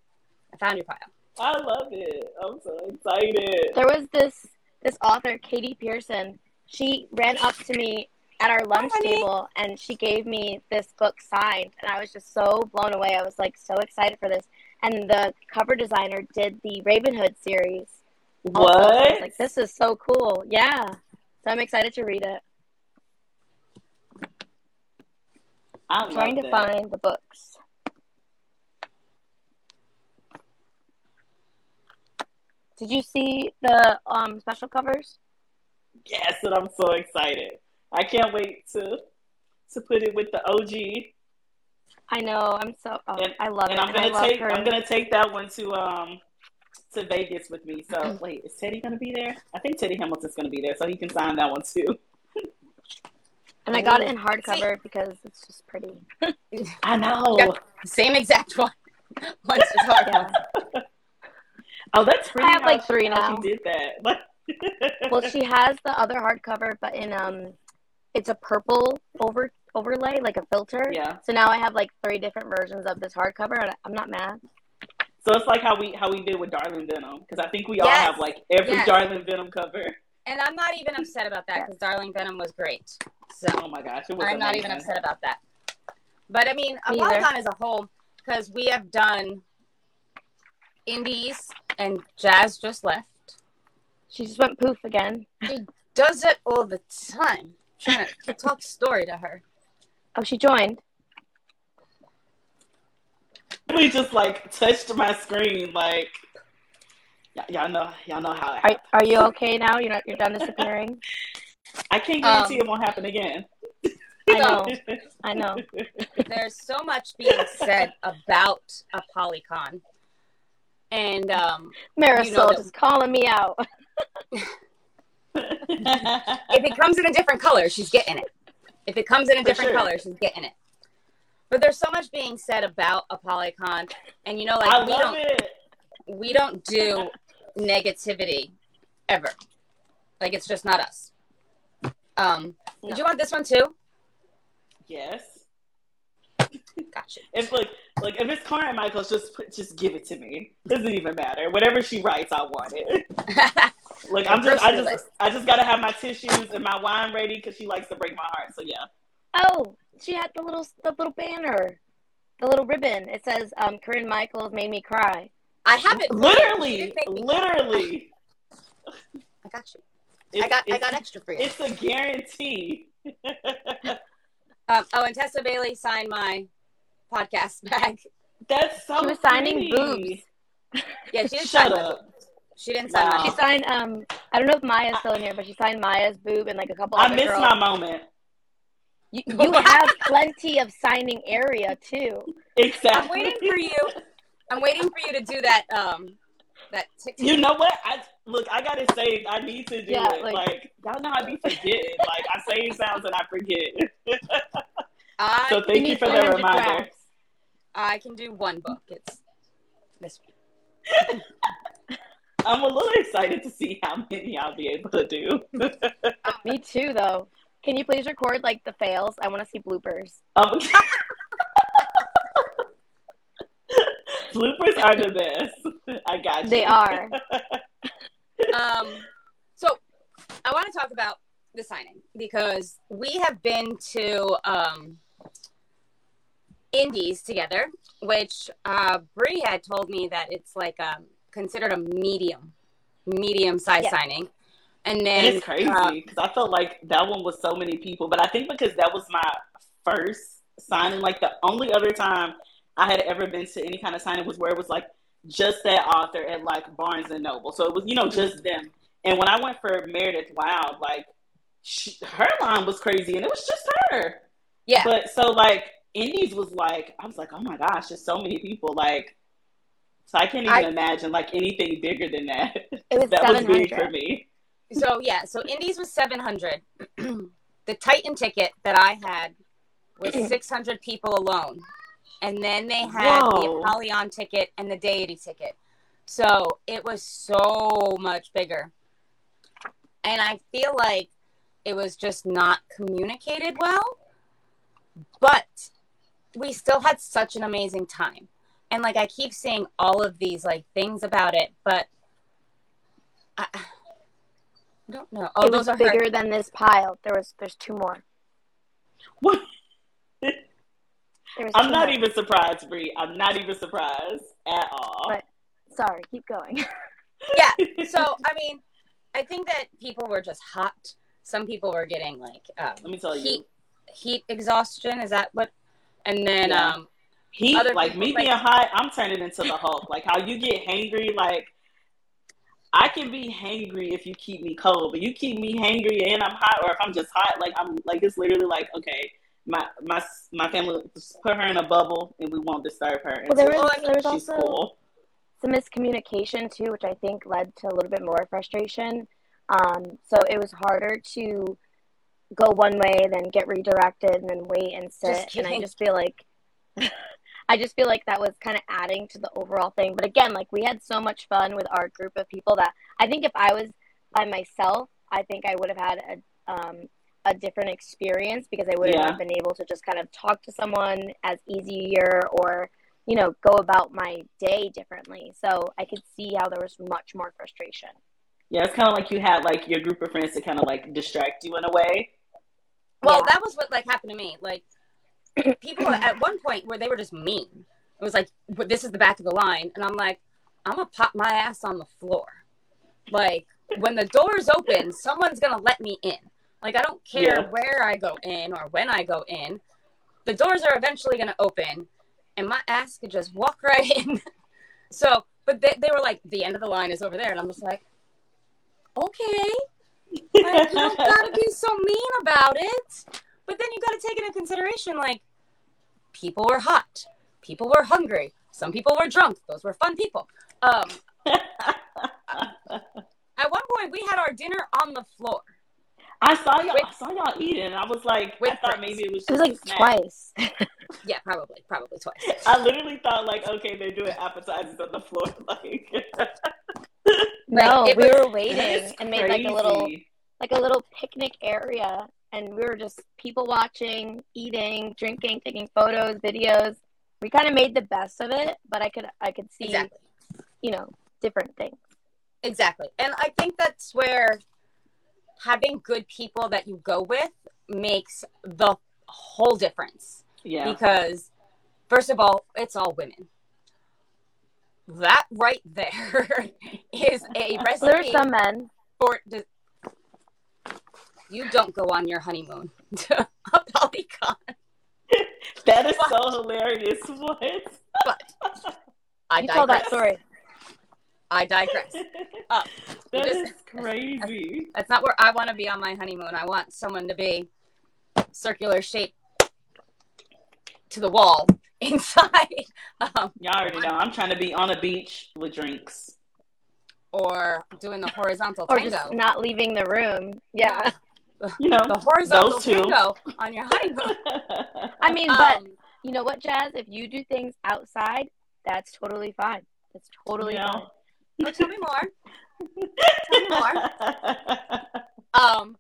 Speaker 1: I found your pile.
Speaker 2: I love it. I'm so excited.
Speaker 4: there was this this author katie pearson she ran up to me at our lunch
Speaker 1: honey.
Speaker 4: table and she gave me this book signed and i was just so blown away i was like so excited for this and the cover designer did the Ravenhood series also. So I was
Speaker 2: What?
Speaker 4: like this is so cool yeah so i'm excited to read it i'm trying to
Speaker 2: that.
Speaker 4: find the books did you see the um special covers
Speaker 2: Yes, and I'm so excited. I can't wait to to put it with the OG.
Speaker 4: i know i'm so oh,
Speaker 2: And-
Speaker 4: i love
Speaker 2: and
Speaker 4: it
Speaker 2: I'm gonna take I'm gonna take that one to um to Vegas with me.
Speaker 4: Mm-hmm.
Speaker 2: So wait, is Teddy gonna be there? I think Teddy Hamilton's gonna be there, so he can sign that one too.
Speaker 4: And I got it in hardcover because it's just pretty.
Speaker 2: I know.
Speaker 1: Yep. Same exact one. Once it's hard.
Speaker 4: Yeah.
Speaker 2: Oh, that's pretty.
Speaker 4: I have, like,
Speaker 2: she-
Speaker 4: three now.
Speaker 2: She did that.
Speaker 4: well, she has the other hardcover, but in um, it's a purple over overlay, like a filter.
Speaker 2: yeah.
Speaker 4: So now I have like three different versions of this hardcover, and I'm not mad.
Speaker 2: So it's like how we how we did with Darling Venom because I think we all have like every
Speaker 1: Yes.
Speaker 2: Darling Venom cover.
Speaker 1: And I'm not even upset about that because Darling Venom was great. So
Speaker 2: Oh my gosh, it was
Speaker 1: I'm not even upset about that. But I mean,
Speaker 4: Me
Speaker 1: Polygon
Speaker 4: either.
Speaker 1: as a whole, because we have done indies and Jazz just left.
Speaker 4: She just went poof again.
Speaker 1: She does it all the time. trying to talk story to her.
Speaker 4: Oh, she joined.
Speaker 2: Literally just like touched my screen. Like y- y'all know, y'all know how. It
Speaker 4: Are, are you okay now? You're not. You're done disappearing.
Speaker 2: I can't guarantee
Speaker 1: Um,
Speaker 2: it won't happen again.
Speaker 4: I know. I know.
Speaker 1: There's so much being said about a polycon. And um,
Speaker 4: Marisol
Speaker 1: You know that-
Speaker 4: just calling me out.
Speaker 1: if it comes in a different color, she's getting it. If it comes in a
Speaker 2: For
Speaker 1: different
Speaker 2: sure.
Speaker 1: color, she's getting it. But there's so much being said about Apollycon, and you know, like
Speaker 2: I
Speaker 1: we don't
Speaker 2: it.
Speaker 1: we don't do negativity ever. Like it's just not us. Um, did you want this one too?
Speaker 2: Yes.
Speaker 1: Gotcha.
Speaker 2: If like like if it's Corinne Michaels, just put, just give it to me. Doesn't even matter. Whatever she writes, I want it. Like I'm just I just I just gotta have my tissues and my wine ready because she likes to break my heart. So yeah.
Speaker 4: Oh, she had the little the little banner, the little ribbon. It says, um, "Corinne Michaels made me cry."
Speaker 1: I have it. for you. She
Speaker 2: Literally,
Speaker 1: didn't make me-
Speaker 2: literally.
Speaker 1: I got you.
Speaker 2: It's,
Speaker 1: I got I got extra for you.
Speaker 2: It's a guarantee.
Speaker 1: Um, oh, and Tessa Bailey signed my podcast bag.
Speaker 2: That's so
Speaker 4: She was signing boobs.
Speaker 1: Yeah, she didn't
Speaker 2: Shut
Speaker 1: sign my
Speaker 2: up.
Speaker 1: boobs. She didn't sign
Speaker 2: Wow.
Speaker 4: She signed. Um, I don't know if Maya's still in here, but she signed Maya's boob and like a couple
Speaker 2: I
Speaker 4: other
Speaker 2: missed
Speaker 4: girls.
Speaker 2: my moment.
Speaker 4: You, you have plenty of signing area too.
Speaker 2: Exactly.
Speaker 1: I'm waiting for you. I'm waiting for you to do that. Um, that TikTok.
Speaker 2: You know what? I look. I gotta say, I need to do
Speaker 4: Yeah,
Speaker 2: it.
Speaker 4: like-
Speaker 2: Like, y'all know I be forgetting. like I say sounds and I forget.
Speaker 1: I,
Speaker 2: So thank you for the reminder.
Speaker 4: drafts.
Speaker 1: I can do one book. It's this one.
Speaker 2: I'm a little excited to see how many I'll be able to do.
Speaker 4: Me too, though. Can you please record like the fails? I want to see bloopers.
Speaker 2: Um, bloopers are the best. I got you.
Speaker 4: They are.
Speaker 1: Um, so I want to talk about the signing because we have been to um, indies together, which uh, Brie had told me that it's like um, considered a medium, medium size
Speaker 4: Yeah.
Speaker 1: signing. And
Speaker 2: And
Speaker 1: then
Speaker 2: it's crazy
Speaker 1: uh,
Speaker 2: because I felt like that one was so many people, but I think because that was my first signing, like the only other time I had ever been to any kind of signing was where it was like just that author at like Barnes and Noble, so it was you know just them. And when I went for Meredith Wild, like she, her line was crazy, and it was just her.
Speaker 1: yeah,
Speaker 2: But so like Indies was like, I was like, oh my gosh, there's so many people. Like, so I can't even
Speaker 1: I-
Speaker 2: imagine like anything bigger than that.
Speaker 4: It was
Speaker 2: that was big for me.
Speaker 1: So yeah, so indies was seven hundred. the Titan ticket that I had was six hundred people alone, and then they had the
Speaker 2: Whoa.
Speaker 1: Apollyon ticket and the Deity ticket. So it was so much bigger, and I feel like it was just not communicated well. But we still had such an amazing time, and like I keep seeing all of these like things about it, but. I, I don't know. Oh,
Speaker 4: it
Speaker 1: those
Speaker 4: was
Speaker 1: are
Speaker 4: bigger
Speaker 1: her.
Speaker 4: than this pile. There was there's two more.
Speaker 2: What? I'm not
Speaker 4: more.
Speaker 2: even surprised, Bree. I'm not even surprised at all.
Speaker 4: But- Sorry, keep going.
Speaker 1: Yeah. So I mean, I think that people were just hot. Some people were getting like um,
Speaker 2: Let me tell you,
Speaker 1: heat heat exhaustion. Is that what? And then
Speaker 2: Yeah.
Speaker 1: um,
Speaker 2: he
Speaker 1: other
Speaker 2: like
Speaker 1: people,
Speaker 2: me
Speaker 1: like-
Speaker 2: being hot. I'm turning into the Hulk. Like how you get hangry. Like I can be hangry if you keep me cold, but you keep me hangry and I'm hot, or if I'm just hot, like I'm like it's literally like okay. My my my family put her in a bubble and we won't disturb her.
Speaker 4: Well, there was- there was
Speaker 2: she's
Speaker 4: also
Speaker 2: cool.
Speaker 4: some miscommunication too, which I think led to a little bit more frustration. Um, so it was harder to go one way, then get redirected, and then wait and sit. And I just feel like I just feel like that was kind of adding to the overall thing. But again, like we had so much fun with our group of people that I think if I was by myself, I think I would have had a um, a different experience because I would
Speaker 2: Yeah.
Speaker 4: not have been able to just kind of talk to someone as easier or you know, go about my day differently. So I could see how there was much more frustration.
Speaker 2: Yeah, it's kind of like you had like your group of friends to kind of like distract you in a way.
Speaker 1: well,
Speaker 4: Yeah.
Speaker 1: that was what like happened to me. Like people at one point where they were just mean. It was like, "But this is the back of the line," and I'm like, "I'm gonna pop my ass on the floor." Like when the doors open, someone's gonna let me in. Like I don't care
Speaker 2: Yeah.
Speaker 1: where I go in or when I go in. The doors are eventually gonna open, and my ass could just walk right in. so, but they, they were like, the end of the line is over there. And I'm just like, okay. Like, you don't gotta be so mean about it. But then you gotta take into consideration, like, people were hot, people were hungry, some people were drunk. Those were fun people. Um, at one point, we had our dinner on the floor.
Speaker 2: I saw y'all.
Speaker 1: With-
Speaker 2: I saw y'all eating. and I was like,
Speaker 1: With
Speaker 2: I thought
Speaker 1: friends.
Speaker 2: maybe it was.
Speaker 4: It was like
Speaker 2: a snack.
Speaker 4: twice.
Speaker 1: Yeah, probably, probably twice.
Speaker 2: I literally thought like, okay, they're doing appetizers on the floor. Like,
Speaker 4: No,
Speaker 1: it
Speaker 4: we
Speaker 1: was-
Speaker 4: were waiting and made like a little like a little picnic area and we were just people watching, eating, drinking, taking photos, videos. We kind of made the best of it, but I could I could see,
Speaker 1: Exactly.
Speaker 4: you know, different things.
Speaker 1: Exactly. And I think that's where having good people that you go with makes the whole difference.
Speaker 2: Yeah.
Speaker 1: Because, first of all, it's all women. That right there is a
Speaker 4: There are
Speaker 1: recipe
Speaker 4: some men.
Speaker 1: for. The, you don't go on your honeymoon to a polycon.
Speaker 2: That is so hilarious. What?
Speaker 1: But I
Speaker 4: You tell that
Speaker 1: digress.
Speaker 4: story.
Speaker 1: I digress. Uh,
Speaker 2: That
Speaker 1: just-
Speaker 2: is crazy.
Speaker 1: That's not where I want to be on my honeymoon. I want someone to be circular shape to the wall inside, um,
Speaker 2: Y'all already know. I'm trying to be on a beach with drinks.
Speaker 1: or doing the horizontal
Speaker 4: Or
Speaker 1: tango.
Speaker 4: just not leaving the room. Yeah.
Speaker 2: You know,
Speaker 1: the horizontal
Speaker 2: those two.
Speaker 1: tango on your honeymoon.
Speaker 4: I mean, but
Speaker 1: Um,
Speaker 4: you know what, Jazz? If you do things outside, that's totally fine. That's totally
Speaker 2: You
Speaker 4: fine.
Speaker 2: know?
Speaker 1: oh, tell me more. Tell me more. Um,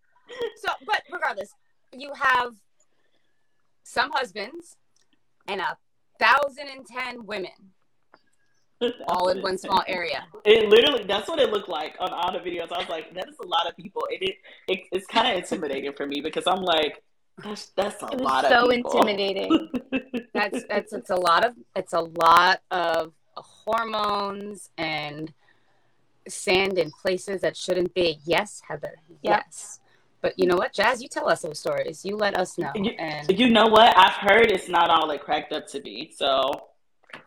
Speaker 1: so, but regardless, you have some husbands and a thousand and ten women all in one small area.
Speaker 2: It literally, that's what it looked like on all the videos. I was like, that is a lot of people. And it, it it's kind of intimidating for me because I'm like, that's, that's a
Speaker 4: It was
Speaker 2: lot
Speaker 4: so
Speaker 2: of people.
Speaker 4: intimidating.
Speaker 1: That's that's it's a lot of it's a lot of hormones and sand in places that shouldn't be. Yes, Heather.
Speaker 4: Yep.
Speaker 1: Yes. But you know what, Jazz? You tell us those stories. You let us know.
Speaker 2: You-
Speaker 1: And
Speaker 2: you know what? I've heard it's not all it cracked up to be. So,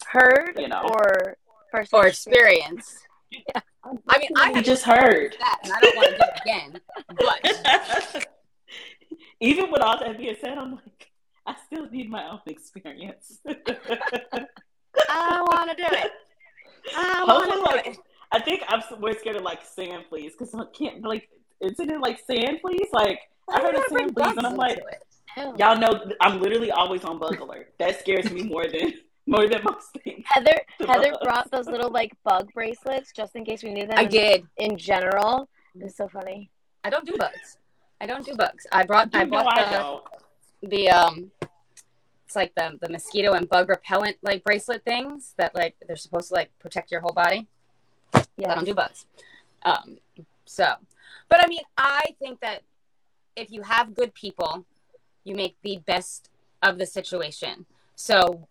Speaker 4: Heard
Speaker 2: You know.
Speaker 4: or first
Speaker 1: for experience. I mean, I
Speaker 2: you just heard.
Speaker 1: that, and I don't want to do it again. But
Speaker 2: Even with all that being said, I'm like, I still need my own experience.
Speaker 1: I want to do it. I want to do
Speaker 2: like,
Speaker 1: it.
Speaker 2: I think I'm we're scared of like sand fleas because I can't like, isn't it like sand fleas? Like I heard of
Speaker 1: Why
Speaker 2: sand
Speaker 1: bring
Speaker 2: fleas, and I'm like,
Speaker 1: it?
Speaker 2: Y'all know I'm literally always on bug alert. That scares me more than more than most things.
Speaker 4: Heather Heather brought those little like bug bracelets just in case we need them.
Speaker 1: I did.
Speaker 4: in general. It's so funny.
Speaker 1: I don't do bugs. I don't do bugs. I brought. I
Speaker 2: You know
Speaker 1: bought the,
Speaker 2: don't.
Speaker 1: the um it's like the the mosquito and bug repellent like bracelet things that like they're supposed to like protect your whole body.
Speaker 4: Yeah, I
Speaker 1: don't do bugs. Um so but I mean I think that if you have good people, you make the best of the situation. So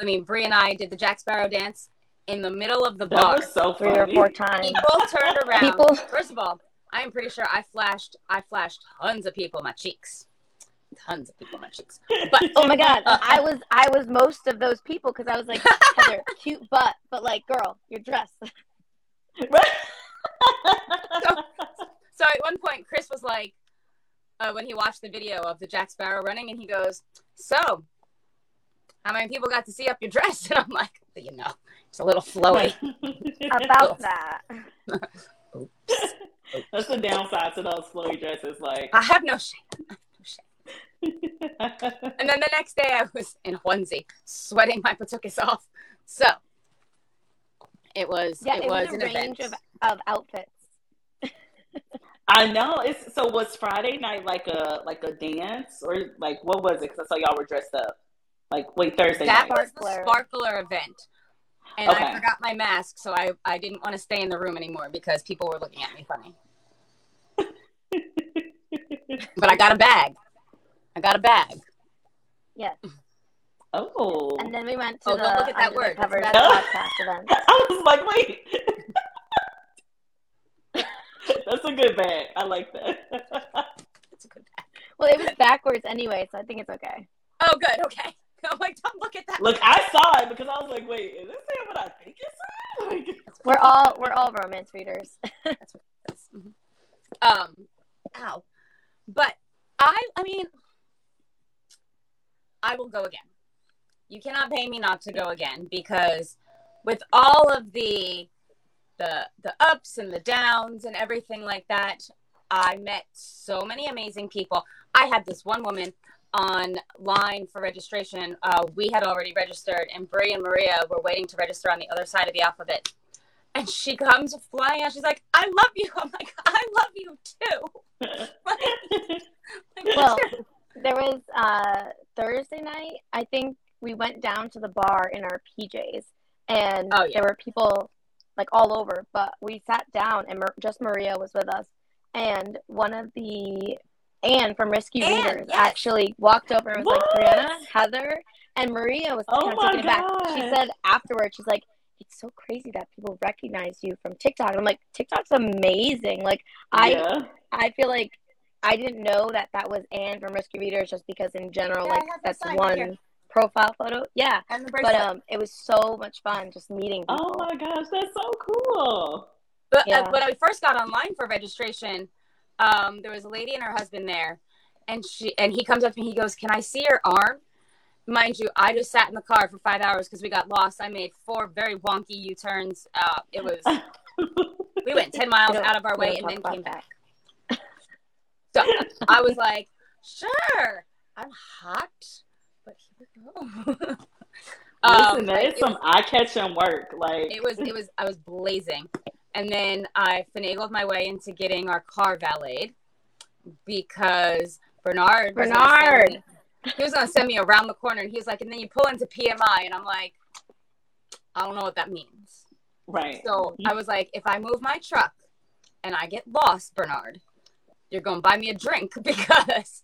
Speaker 1: I mean Brie and I did the Jack Sparrow dance in the middle of the
Speaker 2: That
Speaker 1: bar.
Speaker 2: was so
Speaker 4: Three or four times.
Speaker 1: People turned around.
Speaker 4: People-
Speaker 1: First of all, I am pretty sure I flashed I flashed tons of people in my cheeks. Tons of people in my cheeks. But
Speaker 4: Oh my god, I was I was most of those people because I was like Heather, cute butt, but like girl, your dress.
Speaker 1: So at one point, Chris was like, uh, when he watched the video of the Jack Sparrow running, and he goes, "So, how many people got to see up your dress?" And I'm like, "You know, it's a little flowy."
Speaker 4: About that. Oops.
Speaker 2: That's the downside to those flowy dresses. Like,
Speaker 1: I have no shame. No shame. And then the next day, I was in a onesie, sweating my patukis off. So it was.
Speaker 4: Yeah,
Speaker 1: it,
Speaker 4: it was,
Speaker 1: was
Speaker 4: a
Speaker 1: an
Speaker 4: range
Speaker 1: event.
Speaker 4: of, of outfits.
Speaker 2: I know. It's so was Friday night like a like a dance or like what was it? Because I saw y'all were dressed up. Like wait Thursday
Speaker 1: that
Speaker 2: night.
Speaker 1: was the
Speaker 4: Sparkler.
Speaker 1: sparkler event. And
Speaker 2: Okay.
Speaker 1: I forgot my mask, so I, I didn't want to stay in the room anymore because people were looking at me funny. But I got a bag. I got a bag.
Speaker 4: Yes.
Speaker 2: oh,
Speaker 4: And then we went to
Speaker 1: Oh,
Speaker 4: the
Speaker 1: don't look at that
Speaker 4: Under the
Speaker 1: word.
Speaker 4: Covers
Speaker 1: That's
Speaker 4: podcast event.
Speaker 2: I was like, wait. That's a good bag. I like that.
Speaker 1: It's a good bag.
Speaker 4: Well, it was backwards anyway, so I think it's okay.
Speaker 1: Oh, good. Okay. I'm like, don't look at that
Speaker 2: Look, I saw it because I was like, wait, is this saying what I think it's saying? Like,
Speaker 4: We're all we're all romance readers.
Speaker 1: Mhm. Um, ow. But I, I mean, I will go again. You cannot pay me not to go again because with all of the the the ups and the downs and everything like that, I met so many amazing people. I had this one woman online for registration. Uh, we had already registered, and Brie and Maria were waiting to register on the other side of the alphabet. And she comes flying out. She's like, "I love you." I'm like, "I love you too." Like,
Speaker 4: Well, there was uh Thursday night, I think we went down to the bar in our PJs and
Speaker 1: Oh, yeah.
Speaker 4: there were people like all over, but we sat down and Mar- just Maria was with us and one of the Anne from Rescue
Speaker 1: Anne,
Speaker 4: Readers
Speaker 1: yes.
Speaker 4: actually walked over and was
Speaker 2: What?
Speaker 4: like, Brianna, Heather, and Maria was
Speaker 2: Oh
Speaker 4: kind of
Speaker 2: my
Speaker 4: taken aback. She said afterwards, she's like, it's so crazy that people recognize you from TikTok. I'm like, TikTok's amazing. Like, I
Speaker 2: yeah.
Speaker 4: I feel like I didn't know that that was Anne from Rescue Readers just because in general,
Speaker 1: Yeah,
Speaker 4: like that's one
Speaker 1: here.
Speaker 4: profile photo. Yeah,
Speaker 1: and
Speaker 4: but um, it was so much fun just meeting people.
Speaker 2: Oh my gosh, that's so cool.
Speaker 1: But uh,
Speaker 4: Yeah.
Speaker 1: when I first got online for registration, um, there was a lady and her husband there, and she and he comes up to me. He goes, "Can I see your arm?" Mind you, I just sat in the car for five hours because we got lost. I made four very wonky U turns. Uh, it was we went ten miles out of our way and then came back. So I was like, "Sure, I'm hot, but here we go." Um,
Speaker 2: Listen, that
Speaker 1: like,
Speaker 2: is some eye catching work. Like
Speaker 1: it was it was I was blazing. And then I finagled my way into getting our car valeted because Bernard was
Speaker 4: Bernard.
Speaker 1: me- he was gonna send me around the corner and he was like, and then you pull into PMI and I'm like, I don't know what that means.
Speaker 2: right.
Speaker 1: So I was like, if I move my truck and I get lost, Bernard, you're gonna buy me a drink because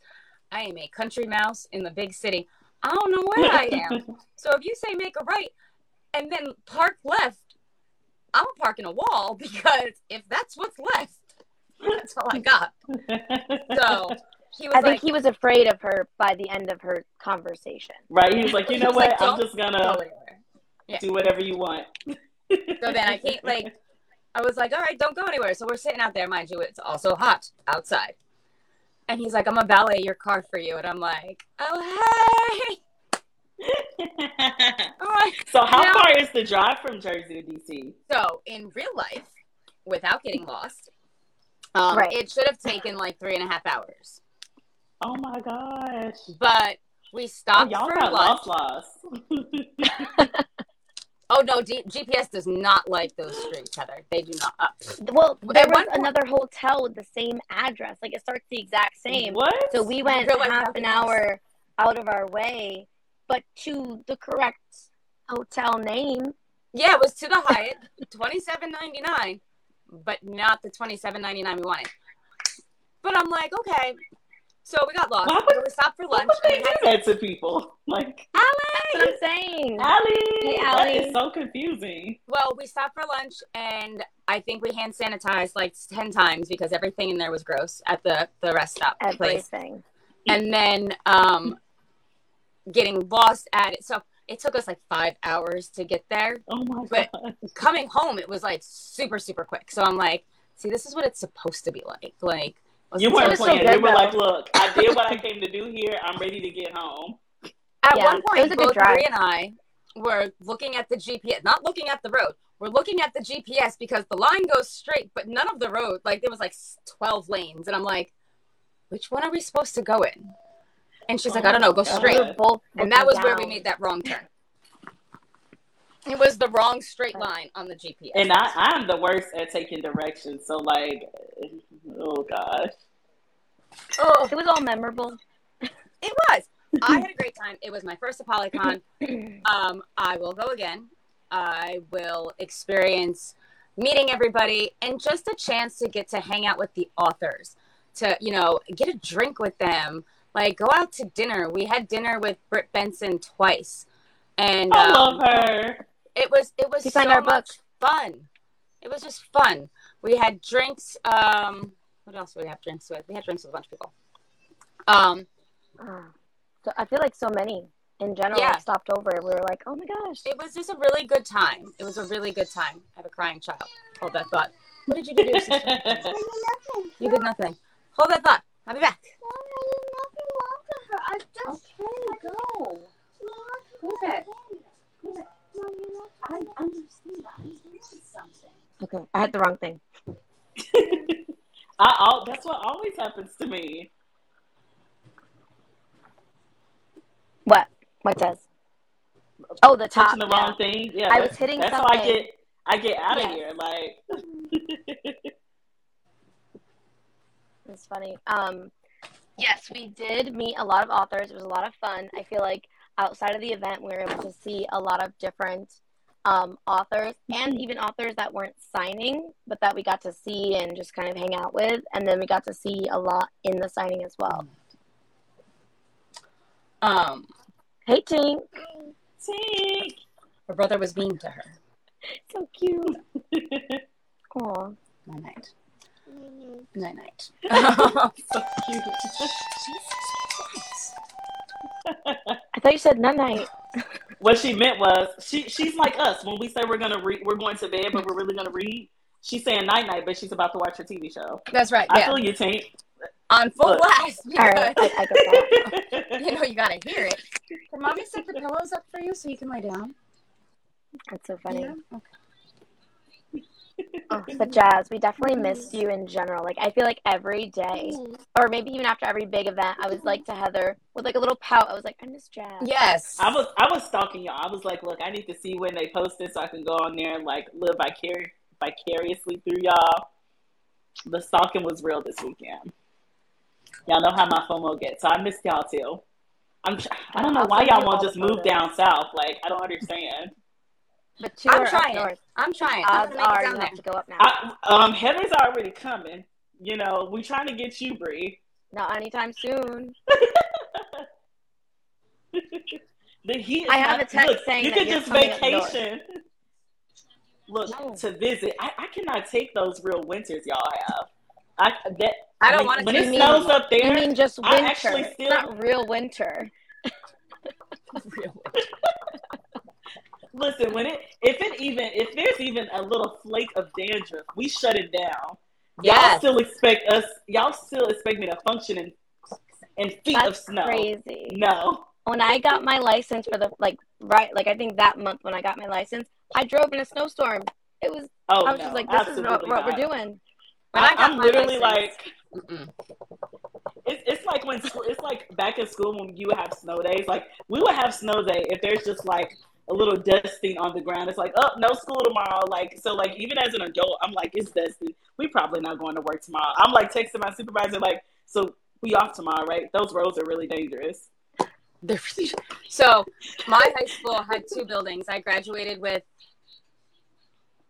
Speaker 1: I am a country mouse in the big city. I don't know where I am. So if you say make a right and then park left, I'm gonna park in a wall because if that's what's left, that's all I got. So he was
Speaker 4: I think
Speaker 1: like,
Speaker 4: he was afraid of her by the end of her conversation.
Speaker 2: right. He was like, you know
Speaker 1: was like,
Speaker 2: what? I'm just gonna
Speaker 1: anywhere." Yeah.
Speaker 2: do whatever you want.
Speaker 1: So then I can't like I was like, all right, don't go anywhere. So we're sitting out there, mind you, it's also hot outside. And he's like, I'm gonna valet your car for you. And I'm like, oh hey. I'm like,
Speaker 2: so how
Speaker 1: Now-
Speaker 2: far is the drive from Jersey to DC?
Speaker 1: So in real life, without getting lost, um,
Speaker 4: Right.
Speaker 1: it should have taken like three and a half hours.
Speaker 2: Oh my gosh.
Speaker 1: But we
Speaker 2: Oh,
Speaker 1: stopped
Speaker 2: y'all
Speaker 1: for
Speaker 2: got
Speaker 1: lunch.
Speaker 2: lost lost.
Speaker 1: Oh no, G- GPS does not like those streets, Heather. They do not. Uh,
Speaker 4: Well, there
Speaker 1: At
Speaker 4: was
Speaker 1: one point-
Speaker 4: another hotel with the same address. Like it starts the exact same.
Speaker 2: What?
Speaker 4: So we went half an hour out of our way, but to the correct hotel name.
Speaker 1: yeah, it was to the Hyatt, twenty seven ninety nine, but not the twenty seven ninety nine we wanted. But I'm like, okay. So we got lost.
Speaker 2: Why would-
Speaker 1: we stopped for lunch.
Speaker 2: would they
Speaker 1: and
Speaker 2: do
Speaker 1: we
Speaker 2: that to people? Like,
Speaker 4: That's what I'm saying.
Speaker 2: Allie,
Speaker 4: Hey,
Speaker 2: that
Speaker 4: Allie.
Speaker 2: is so confusing.
Speaker 1: well, we stopped for lunch, and I think we hand sanitized like ten times because everything in there was gross at the the rest stop place.
Speaker 4: Everything.
Speaker 1: and then um getting lost at it so it took us like five hours to get there
Speaker 2: Oh my
Speaker 1: But-
Speaker 2: god.
Speaker 1: coming home it was like super super quick so i'm like see this is what it's supposed to be like like
Speaker 2: You weren't
Speaker 1: this.
Speaker 4: so
Speaker 2: playing. you were like, look, I did what I came to do here. I'm ready to get home.
Speaker 1: at
Speaker 4: Yeah,
Speaker 1: one
Speaker 4: it
Speaker 1: point
Speaker 4: was a
Speaker 1: both
Speaker 4: drive.
Speaker 1: Marie and i were looking at the gps not looking at the road we're looking at the gps because the line goes straight but none of the road like there was like 12 lanes and i'm like which one are we supposed to go in and she's like
Speaker 2: Oh
Speaker 1: i don't know go straight
Speaker 4: both
Speaker 1: and that was
Speaker 4: looking
Speaker 1: where we made that wrong turn. It was the wrong straight line on the GPS.
Speaker 2: And I, I'm the worst at taking directions. So like, oh gosh.
Speaker 1: oh,
Speaker 4: It was all memorable.
Speaker 1: it was. I had a great time. It was my first Apollycon. Um, I will go again. I will experience meeting everybody and just a chance to get to hang out with the authors, to you know get a drink with them, like go out to dinner. We had dinner with Brit Benson twice, and
Speaker 2: I
Speaker 1: um,
Speaker 2: love her.
Speaker 1: It was it was
Speaker 4: She
Speaker 1: so
Speaker 4: our
Speaker 1: much
Speaker 4: book.
Speaker 1: fun. It was just fun. We had drinks. Um, what else did we have drinks with? We had drinks with a bunch of people. Um,
Speaker 4: Oh. So I feel like so many. in general
Speaker 1: Yeah.
Speaker 4: stopped over. We were like, oh my gosh.
Speaker 1: It was just a really good time. It was a really good time. I have a crying child. Hold that thought. What did you do? to your sister?
Speaker 3: I did nothing.
Speaker 1: You did nothing. Hold that thought. I'll be back.
Speaker 3: Mom, I did nothing wrong to her. I just
Speaker 1: Okay, go. Who's it? Who's it? I understand. I understand something.
Speaker 4: Okay, I had the wrong thing.
Speaker 2: I, al that's what always happens to me.
Speaker 4: What? What does? Oh, the top.
Speaker 2: Touching the
Speaker 4: yeah.
Speaker 2: wrong thing. Yeah,
Speaker 4: I
Speaker 2: that's-
Speaker 4: was hitting
Speaker 2: That's how I get. I get out of
Speaker 4: Yes.
Speaker 2: here. Like,
Speaker 4: It's funny. Um, yes, we did meet a lot of authors. It was a lot of fun. I feel like outside of the event, we were able to see a lot of different um, authors and even authors that weren't signing, but that we got to see and just kind of hang out with. And then we got to see a lot in the signing as well.
Speaker 1: Um,
Speaker 4: Hey, Tink.
Speaker 2: Tink.
Speaker 1: her brother was mean to her.
Speaker 4: So cute. Aw.
Speaker 1: My night
Speaker 3: night.
Speaker 1: Night night.
Speaker 2: so cute.
Speaker 4: I thought you said night night.
Speaker 2: what she meant was she she's like us when we say we're gonna read we're going to bed but we're really gonna read she's saying night night but she's about to watch her tv show
Speaker 1: That's right.
Speaker 2: i
Speaker 1: Yeah.
Speaker 2: feel you Tink.
Speaker 1: On full
Speaker 2: Look.
Speaker 1: blast.
Speaker 4: All right, I, I get that.
Speaker 1: you know you gotta hear it. Can mommy set the pillows up for you so you can lay down?
Speaker 4: That's so funny.
Speaker 1: Yeah. Okay.
Speaker 4: Oh, but Jazz, we definitely missed you in general. Like I feel like every day, or maybe even after every big event, I was like to Heather with like a little pout. I was like, I miss Jazz.
Speaker 1: Yes.
Speaker 2: i was i was stalking y'all i was like look i need to see when they post this so i can go on there and like live vicar- vicariously through y'all the stalking was real this weekend y'all know how my fomo gets so i missed y'all too i'm i don't know
Speaker 4: I'll
Speaker 2: why y'all
Speaker 4: you
Speaker 2: won't just move down south like i don't understand
Speaker 4: But two
Speaker 1: I'm
Speaker 4: are
Speaker 1: trying.
Speaker 4: up north.
Speaker 1: I'm trying. I'm
Speaker 4: Odds
Speaker 1: gonna make
Speaker 4: are
Speaker 1: down
Speaker 4: you have to go up now.
Speaker 2: I, um heather's already coming you know we're trying to get you Bree.
Speaker 4: Not anytime soon.
Speaker 2: The heat.
Speaker 4: I have
Speaker 2: not-
Speaker 4: a text
Speaker 2: look,
Speaker 4: saying
Speaker 2: you
Speaker 4: that
Speaker 2: could just
Speaker 4: coming up north.
Speaker 2: vacation. Look
Speaker 4: No.
Speaker 2: to visit. I, I cannot take those real winters y'all have. I that
Speaker 1: I don't
Speaker 2: when,
Speaker 1: want to
Speaker 2: when
Speaker 1: take
Speaker 2: it
Speaker 4: mean-
Speaker 2: snows up
Speaker 4: You
Speaker 2: there.
Speaker 4: mean just
Speaker 2: I
Speaker 4: winter?
Speaker 2: actually
Speaker 4: It's
Speaker 2: still-
Speaker 4: not real winter.
Speaker 2: Listen, when it if it even if there's even a little flake of dandruff, we shut it down. Y'all still expect us. Y'all still expect me to function in in feet of snow.
Speaker 4: crazy.
Speaker 2: No.
Speaker 4: When I got my license for the like right like I think that month when I got my license, I drove in a snowstorm. It was
Speaker 2: Oh
Speaker 4: I was
Speaker 2: no.
Speaker 4: just like, this is what, what we're doing.
Speaker 1: When I
Speaker 2: am literally
Speaker 1: license-
Speaker 2: like
Speaker 1: Mm-mm.
Speaker 2: It's, it's like when it's like back in school when you would have snow days. Like we would have snow day if there's just like a little dusting on the ground. It's like, oh, no school tomorrow. Like so, like even as an adult, I'm like, it's dusty. We probably not going to work tomorrow. I'm like texting my supervisor, like, so we off tomorrow, right? Those roads are really dangerous.
Speaker 1: They're so my high school had two buildings. I graduated with.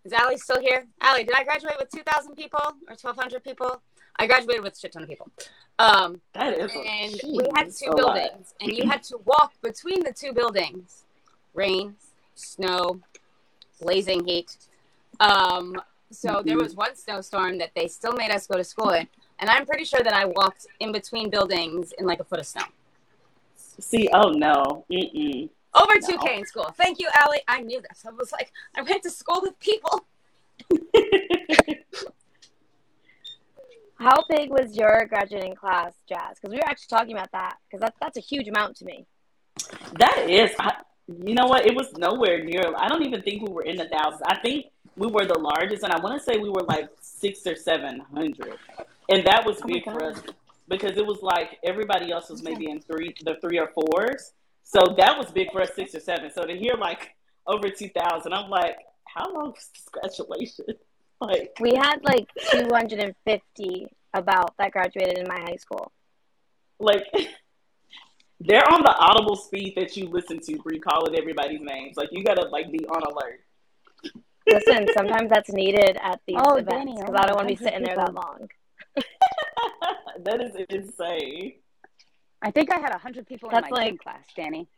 Speaker 1: Is Allie still here? Allie, did I graduate with two thousand people or twelve hundred people? I graduated with a shit ton of people. Um,
Speaker 2: That is
Speaker 1: and we had two
Speaker 2: a lot.
Speaker 1: buildings, and you had to walk between the two buildings. Rain, snow, blazing heat. Um, so there was one snowstorm that they still made us go to school in, and I'm pretty sure that I walked in between buildings in like a foot of snow.
Speaker 2: see. Oh no. Mm-mm.
Speaker 1: Over
Speaker 2: No.
Speaker 1: 2K in school. Thank you, Allie. I knew this. I was like, I went to school with people.
Speaker 4: How big was your graduating class, Jazz? Because we were actually talking about that because that's that's a huge amount to me.
Speaker 2: That is, I, you know what? It was nowhere near. I don't even think we were in the thousands. I think we were the largest, and I want to say we were like six or seven hundred, and that was
Speaker 4: Oh
Speaker 2: big for us because it was like everybody else was maybe in three, the three or fours. So that was big for us, six or seven. So to hear like over two thousand, I'm like, how long is this graduation? Like,
Speaker 4: We had like 250 about that graduated in my high school.
Speaker 2: like. They're on the audible speed that you listen to, Bree, calling everybody's names. Like you gotta like be on alert.
Speaker 4: Listen, sometimes that's needed at these
Speaker 1: Oh,
Speaker 4: events
Speaker 1: Danny,
Speaker 4: because
Speaker 1: oh,
Speaker 4: I don't want to be
Speaker 1: 100
Speaker 4: sitting there that long.
Speaker 2: that is insane.
Speaker 1: I think I had a 100 people
Speaker 4: That's
Speaker 1: in my gym
Speaker 4: like-
Speaker 1: class, Danny.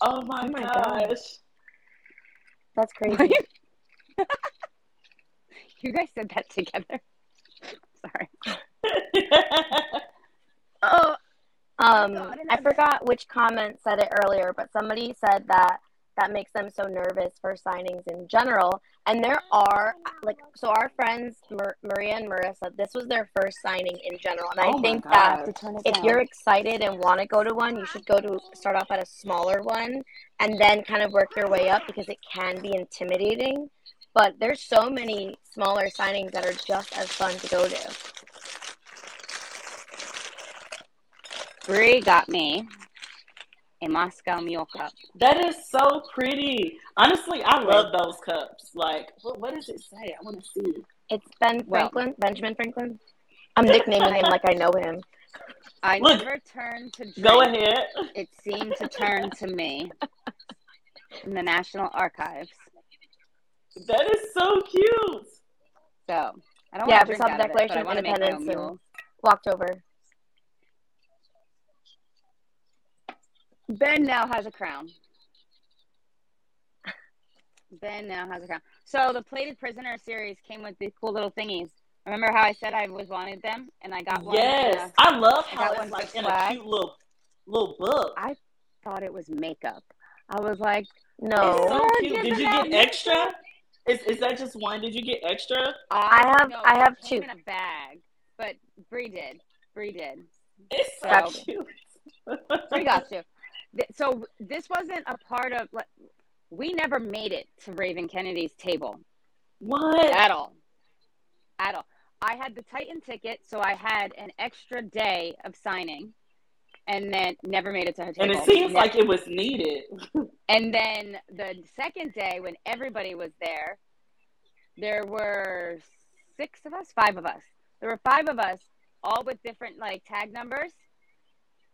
Speaker 2: Oh my,
Speaker 4: Oh my
Speaker 2: gosh.
Speaker 4: gosh. That's crazy.
Speaker 1: you guys said that together. Sorry. Oh,
Speaker 4: Um,
Speaker 1: Oh, I
Speaker 4: I
Speaker 1: know that.
Speaker 4: forgot which comment said it earlier, but somebody said that that makes them so nervous for signings in general. And there are like so our friends Mar- Maria and Marissa, this was their first signing in general, and I
Speaker 2: Oh my
Speaker 4: think
Speaker 2: God.
Speaker 4: that
Speaker 1: to turn it
Speaker 4: if
Speaker 1: down.
Speaker 4: you're excited and want to go to one, you should go to start off at a smaller one and then kind of work your way up because it can be intimidating. But there's so many smaller signings that are just as fun to go to.
Speaker 1: Brie got me a Moscow Mule cup.
Speaker 2: That is so pretty. Honestly, I love those cups. Like, what, what does it say? I want to see.
Speaker 4: It's Ben
Speaker 1: Well-
Speaker 4: Franklin, Benjamin Franklin. I'm nicknaming him like I know him.
Speaker 1: I
Speaker 2: Look.
Speaker 1: never turned to drink.
Speaker 2: Go ahead.
Speaker 1: It seemed to turn to me in the National Archives.
Speaker 2: That is so cute.
Speaker 1: So I don't
Speaker 4: Yeah,
Speaker 1: want to
Speaker 4: just
Speaker 1: drink
Speaker 4: have
Speaker 1: out of it,
Speaker 4: Declaration
Speaker 1: but I
Speaker 4: of
Speaker 1: want to make
Speaker 4: Independence and-
Speaker 1: mule.
Speaker 4: Walked over.
Speaker 1: Ben now has a crown. Ben now has a crown. So the plated prisoner series came with these cool little thingies. Remember how I said I was wanted them, and I got one.
Speaker 2: Yes, I love
Speaker 1: I
Speaker 2: how
Speaker 1: got
Speaker 2: it's
Speaker 1: one
Speaker 2: like
Speaker 1: for
Speaker 2: in a cute little little book.
Speaker 1: I thought it was makeup. I was like,
Speaker 2: It's
Speaker 4: No.
Speaker 2: so cute. Did you get extra? Is is that just one? Did you get extra?
Speaker 4: I have-
Speaker 1: no,
Speaker 4: I
Speaker 1: it
Speaker 4: have
Speaker 1: came
Speaker 4: two.
Speaker 1: in a bag, but Bree did. Bree did.
Speaker 2: It's so
Speaker 1: Gotcha.
Speaker 2: cute.
Speaker 1: Bree got you. Th- So this wasn't a part of. like, We never made it to Raven Kennedy's table
Speaker 2: What?
Speaker 1: at all, at all. I had the Titan ticket, so I had an extra day of signing, and then never made it to her table.
Speaker 2: And it seems
Speaker 1: Ne-
Speaker 2: like it was needed.
Speaker 1: And then the second day, when everybody was there, there were six of us, five of us. There were five of us, all with different like tag numbers.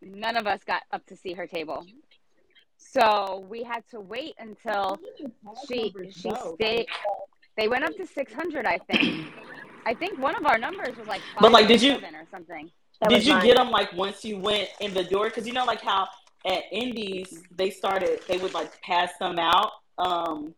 Speaker 1: None of us got up to see her table, so we had to wait until she she stayed. They went up to six hundred, I think. I think one of our numbers was like five
Speaker 2: But, like, did you-
Speaker 1: seven or something.
Speaker 4: That
Speaker 2: Did you
Speaker 4: mine.
Speaker 2: get them like once you went in the door? Because you know, like how at Indies they started, they would like pass them out. Um,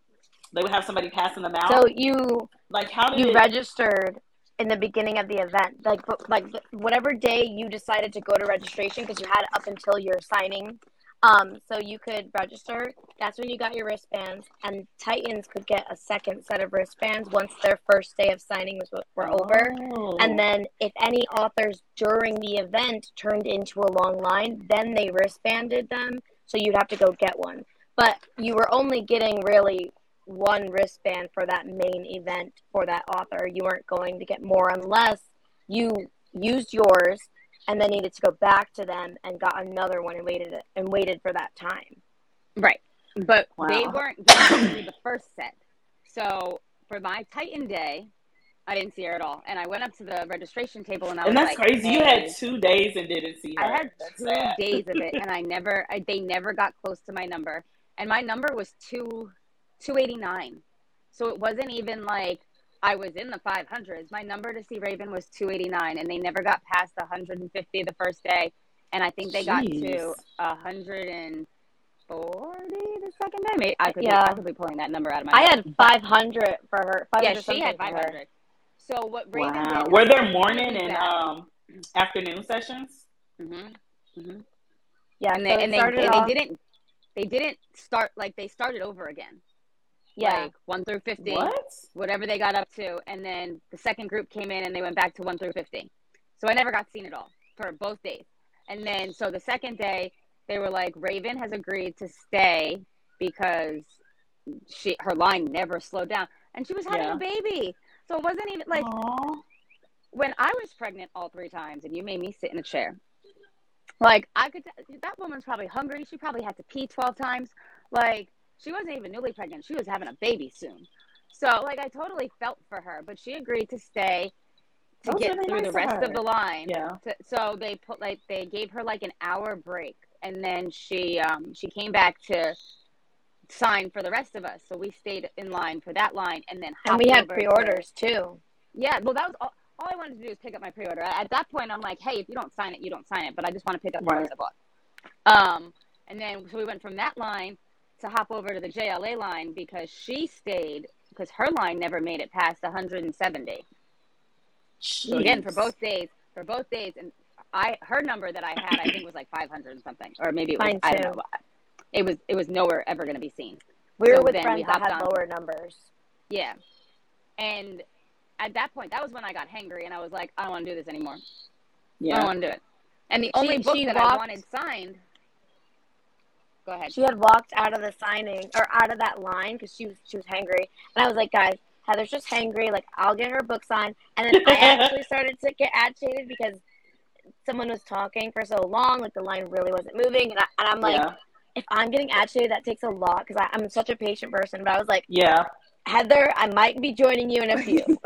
Speaker 2: they would have somebody passing them out.
Speaker 4: So you
Speaker 2: like, how did
Speaker 4: you
Speaker 2: it?
Speaker 4: registered in the beginning of the event, like like whatever day you decided to go to registration because you had it up until your signing. Um, so you could register. That's when you got your wristbands, and Titans could get a second set of wristbands once their first day of signing was were over.
Speaker 2: Oh.
Speaker 4: And then, if any authors during the event turned into a long line, then they wristbanded them. So you'd have to go get one. But you were only getting really one wristband for that main event for that author. You weren't going to get more unless you used yours and then needed to go back to them and got another one and waited and waited for that time.
Speaker 1: Right. But they weren't going through the first set. So for my Titan day, I didn't see her at all. And I went up to the registration table and I
Speaker 2: and
Speaker 1: was
Speaker 2: that's
Speaker 1: like,
Speaker 2: crazy. You had two days and didn't see her.
Speaker 1: I had
Speaker 2: That's
Speaker 1: two
Speaker 2: sad.
Speaker 1: days of it and I never I, they never got close to my number. And my number was two two eighty nine. So it wasn't even like I was in the five hundreds. My number to see Raven was two eighty nine and they never got past hundred and fifty the first day. And I think they got to a hundred and forty the second day. Maybe I could be,
Speaker 4: Yeah.
Speaker 1: I could be pulling that number out of my
Speaker 4: I
Speaker 1: head.
Speaker 4: had 500 for her. 500
Speaker 1: yeah, she had 500. So what Raven
Speaker 2: Wow.
Speaker 1: did?
Speaker 2: Were there morning and um afternoon sessions?
Speaker 1: hmm hmm
Speaker 4: Yeah,
Speaker 1: and
Speaker 4: so
Speaker 1: they
Speaker 4: it
Speaker 1: and they,
Speaker 4: started
Speaker 1: and
Speaker 4: off-
Speaker 1: they didn't they didn't start like they started over again.
Speaker 4: Yeah,
Speaker 1: like one through fifty,
Speaker 2: What?
Speaker 1: whatever they got up to, and then the second group came in and they went back to one through fifty. So I never got seen at all for both days. And then so the second day they were like Raven has agreed to stay because she her line never slowed down and she was having
Speaker 2: Yeah.
Speaker 1: a baby. So it wasn't even like
Speaker 2: Aw.
Speaker 1: when I was pregnant all three times and you made me sit in a chair, like I could, that woman's probably hungry. She probably had to pee 12 times. Like she wasn't even newly pregnant. She was having a baby soon. So like I totally felt for her, but she agreed to stay to
Speaker 2: That was
Speaker 1: get through
Speaker 2: nice
Speaker 1: the rest of the line.
Speaker 2: Yeah.
Speaker 1: To, so they put like, they gave her like an hour break and then she, um, she came back to sign for the rest of us. So we stayed in line for that line and then
Speaker 4: and we had pre-orders too.
Speaker 1: yeah, well, that was all, all I wanted to do was pick up my pre-order. At that point, I'm like, hey, if you don't sign it, you don't sign it. But I just want to pick up the
Speaker 2: Right.
Speaker 1: ones I bought. Um, and then so we went from that line to hop over to the JLA line because she stayed because her line never made it past 170. So again, for both days, for both days, and I her number that I had, I think was like 500 and something, or maybe it was
Speaker 4: Mine
Speaker 1: I
Speaker 4: too.
Speaker 1: don't know. It was it was nowhere ever going to be seen.
Speaker 4: We were
Speaker 1: So
Speaker 4: with friends
Speaker 1: we
Speaker 4: that had
Speaker 1: on.
Speaker 4: lower numbers.
Speaker 1: Yeah, and at that point, that was when I got hangry, and I was like, I don't want to do this anymore.
Speaker 2: Yeah.
Speaker 1: I don't want to do it. And the only
Speaker 4: She-
Speaker 1: book
Speaker 4: she
Speaker 1: that I wanted signed. Go ahead.
Speaker 4: She had walked out of the signing or out of that line because she was she was hangry, and I was like, guys, Heather's just hangry. Like, I'll get her book signed, and then I actually started to get agitated because someone was talking for so long, like the line really wasn't moving, and, I, and I'm like,
Speaker 2: yeah.
Speaker 4: if I'm getting agitated, that takes a lot because I'm such a patient person. But I was like,
Speaker 2: Yeah.
Speaker 4: Heather, I might be joining you in a few.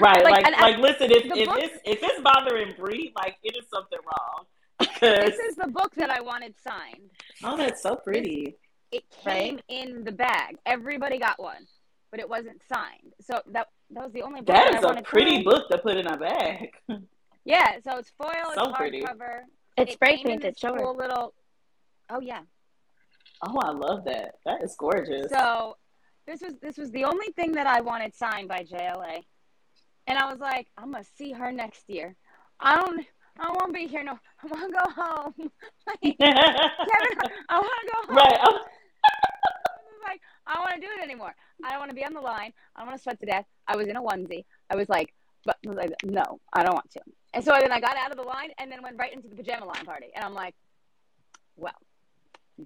Speaker 2: Right.
Speaker 1: Like,
Speaker 2: Like,
Speaker 1: and
Speaker 2: like, listen, if, if
Speaker 1: book-
Speaker 2: it's if it's bothering Bree, like it is something wrong. Because
Speaker 1: This is the book that I wanted signed.
Speaker 2: oh, that's so pretty.
Speaker 1: It came in the bag. Everybody got one, but it wasn't signed. So that that was the only book
Speaker 2: That
Speaker 1: that,
Speaker 2: is
Speaker 1: I
Speaker 2: a pretty
Speaker 1: signed.
Speaker 2: book to put in a bag.
Speaker 1: Yeah, so it's foil, it's
Speaker 2: So pretty.
Speaker 1: hardcover.
Speaker 4: it's
Speaker 1: It
Speaker 4: spray painted. Show her.
Speaker 1: cool little. Oh yeah.
Speaker 2: Oh, I love that. That is gorgeous.
Speaker 1: So this was this was the only thing that I wanted signed by JLA, and I was like, I'm gonna see her next year. I don't. I won't be here. No, I want to go home. Like, Kevin, I want to go home.
Speaker 2: right. Oh,
Speaker 1: I was like, I don't want to do it anymore. I don't want to be on the line. I don't want to sweat to death. I was in a onesie. I was like, but like, no, I don't want to. And so then I got out of the line and then went right into the pajama line party. And I'm like, well,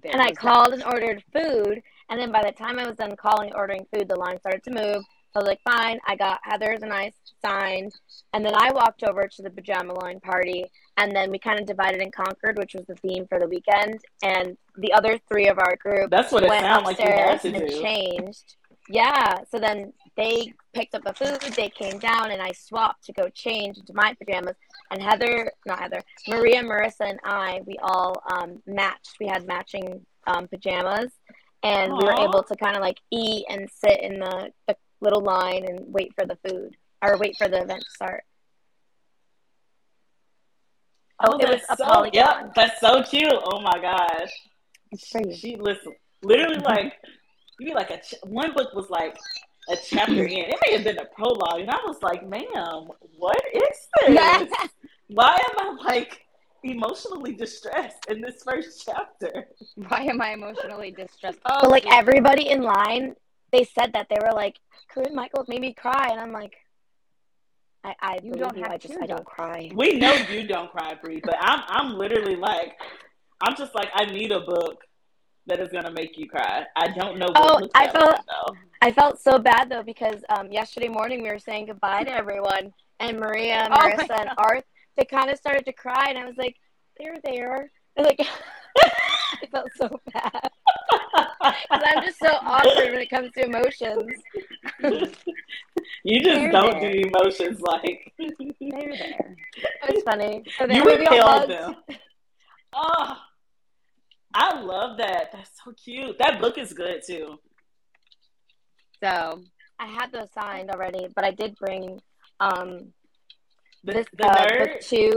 Speaker 4: And I
Speaker 1: goes that.
Speaker 4: called and ordered food, and then by the time I was done calling and ordering food, the line started to move. So I was like, fine, I got Heather's and I signed, and then I walked over to the pajama line party, and then we kind of divided and conquered, which was the theme for the weekend. And the other three of our group
Speaker 2: That's what it
Speaker 4: went
Speaker 2: sounded like you had
Speaker 4: upstairs and
Speaker 2: do.
Speaker 4: changed. Yeah, so then they picked up the food, they came down, and I swapped to go change into my pajamas. And Heather, not Heather, Maria, Marissa, and I, we all um, matched. We had matching um, pajamas, and we were able to kind of like eat and sit in the, the little line and wait for the food or wait for the event to start. Oh, oh it was a
Speaker 2: so,
Speaker 4: Apollycon.
Speaker 2: Yep, that's so cute. Oh my gosh. She listen, literally like you be like a ch- one book was like a chapter in. It may have been a prologue, and I was like, "Ma'am, what is this? Why am I like emotionally distressed in this first chapter?"
Speaker 1: Why am I emotionally distressed? Oh,
Speaker 4: But like everybody in line, they said that they were like, Corinne Michaels made me cry, and I'm like, I, I
Speaker 1: You don't
Speaker 4: you.
Speaker 1: have
Speaker 4: I just
Speaker 1: to,
Speaker 4: I don't cry.
Speaker 2: We know you don't cry, Bree, but I'm I'm literally like, I'm just like, I need a book that is gonna make you cry. I don't know. What
Speaker 4: Oh, I felt-
Speaker 2: was, though.
Speaker 4: I felt so bad though because um, yesterday morning we were saying goodbye to everyone, and Maria,
Speaker 1: Oh my
Speaker 4: Marissa, and
Speaker 1: God.
Speaker 4: Arth, they kind of started to cry, and I was like, they're there. And, Like, I felt so bad because I'm just so awkward when it comes to emotions.
Speaker 2: you just
Speaker 4: They're
Speaker 2: don't
Speaker 4: there.
Speaker 2: do emotions like
Speaker 1: they're there.
Speaker 4: It was funny. So
Speaker 2: you repelled
Speaker 4: hugged.
Speaker 2: them. Oh, I love that. That's so cute. That book is good too.
Speaker 1: So
Speaker 4: I had those signed already, but I did bring um
Speaker 2: The,
Speaker 4: this
Speaker 2: the
Speaker 4: uh, book two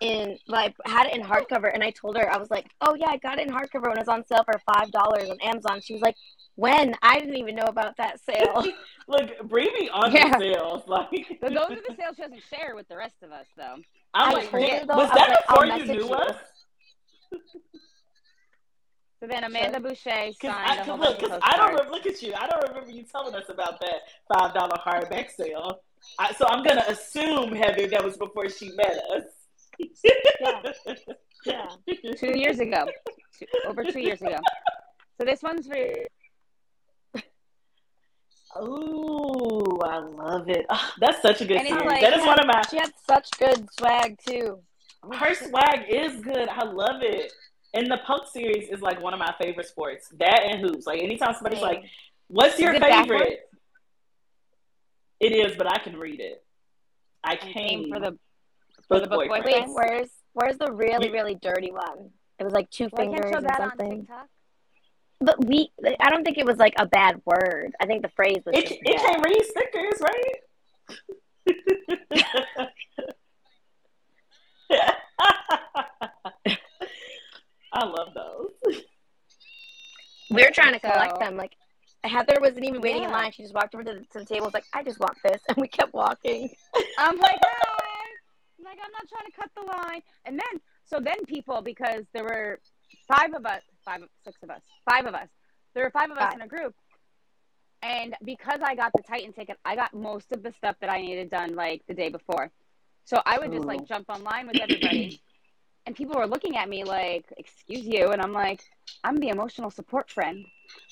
Speaker 4: in like I had it in hardcover and I told her I was like, Oh yeah, I got it in hardcover when it was on sale for five dollars on Amazon. She was like, When? I didn't even know about that sale.
Speaker 2: Look, Bree be on
Speaker 1: Yeah.
Speaker 2: the sales. Like,
Speaker 1: but those are the sales she doesn't share with the rest of us, though.
Speaker 2: I'm
Speaker 4: I
Speaker 2: like,
Speaker 4: told
Speaker 2: yeah,
Speaker 4: her, though,
Speaker 2: was
Speaker 4: I was
Speaker 2: that
Speaker 4: like, I'll
Speaker 2: before you
Speaker 4: message
Speaker 2: knew
Speaker 4: you.
Speaker 2: us?
Speaker 1: So then Amanda Boucher signed
Speaker 2: Because
Speaker 1: a
Speaker 2: I, cause look, because I don't
Speaker 1: postcards.
Speaker 2: re- look at you. I don't remember you telling us about that five dollar hardback sale. I, so I'm gonna assume Heather that was before she met us.
Speaker 4: Yeah.
Speaker 1: two years ago, two, over two years ago. So this one's for
Speaker 2: Ooh, I love it. Ah, that's such a good series.
Speaker 1: like-
Speaker 2: that is one of my.
Speaker 4: she had such good swag too.
Speaker 2: Her swag is good. I love it. And the Punk series is like one of my favorite sports. That and hoops. Like anytime somebody's like, "What's your
Speaker 1: it
Speaker 2: favorite?"
Speaker 1: backwards?
Speaker 2: It is, but I can read it. I came
Speaker 1: came for the for the book
Speaker 2: boyfriend.
Speaker 4: Wait, where's where's the really,
Speaker 2: You-
Speaker 4: really dirty one? It was like two
Speaker 1: Well, can't
Speaker 4: fingers
Speaker 1: show
Speaker 4: and
Speaker 1: that on
Speaker 4: something.
Speaker 1: TikTok.
Speaker 4: But we I don't think it was like a bad word. I think the phrase was
Speaker 2: It,
Speaker 4: just
Speaker 2: it
Speaker 4: bad.
Speaker 2: can read stickers, right? I love those.
Speaker 4: We were trying to
Speaker 1: So-
Speaker 4: collect them. Like Heather wasn't even waiting in line. She just walked over to the, to the table. Was like, I just want this, and we kept walking.
Speaker 1: I'm like, hi, like, I'm not trying to cut the line. And then, so then people, because there were five of us, five, six of us, five of us. There were five of us
Speaker 4: Five.
Speaker 1: in a group. And because I got the Titan ticket, I got most of the stuff that I needed done like the day before. So I would just like jump online with everybody. and people were looking at me like, excuse you. And I'm like, I'm the emotional support friend.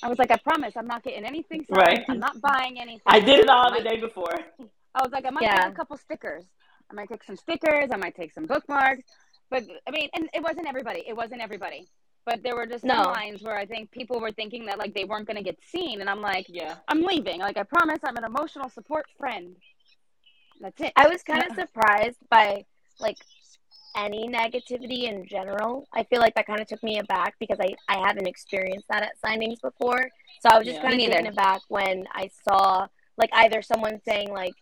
Speaker 1: I was like, I promise I'm not getting anything signed.
Speaker 2: Right.
Speaker 1: I'm not buying anything.
Speaker 2: I did it all the day before.
Speaker 1: I was like, I might
Speaker 4: Yeah.
Speaker 1: take a couple stickers. I might take some stickers. I might take some bookmarks. But I mean, and it wasn't everybody. It wasn't everybody. But there were just some
Speaker 4: No.
Speaker 1: lines where I think people were thinking that like they weren't going to get seen, and I'm like,
Speaker 2: Yeah.
Speaker 1: I'm leaving. Like I promise, I'm an emotional support friend. That's it.
Speaker 4: I was kind of surprised by like any negativity in general. I feel like that kind of took me aback because I, I haven't experienced that at signings before. So I was just
Speaker 2: Yeah.
Speaker 4: kind of taken aback when I saw like either someone saying like,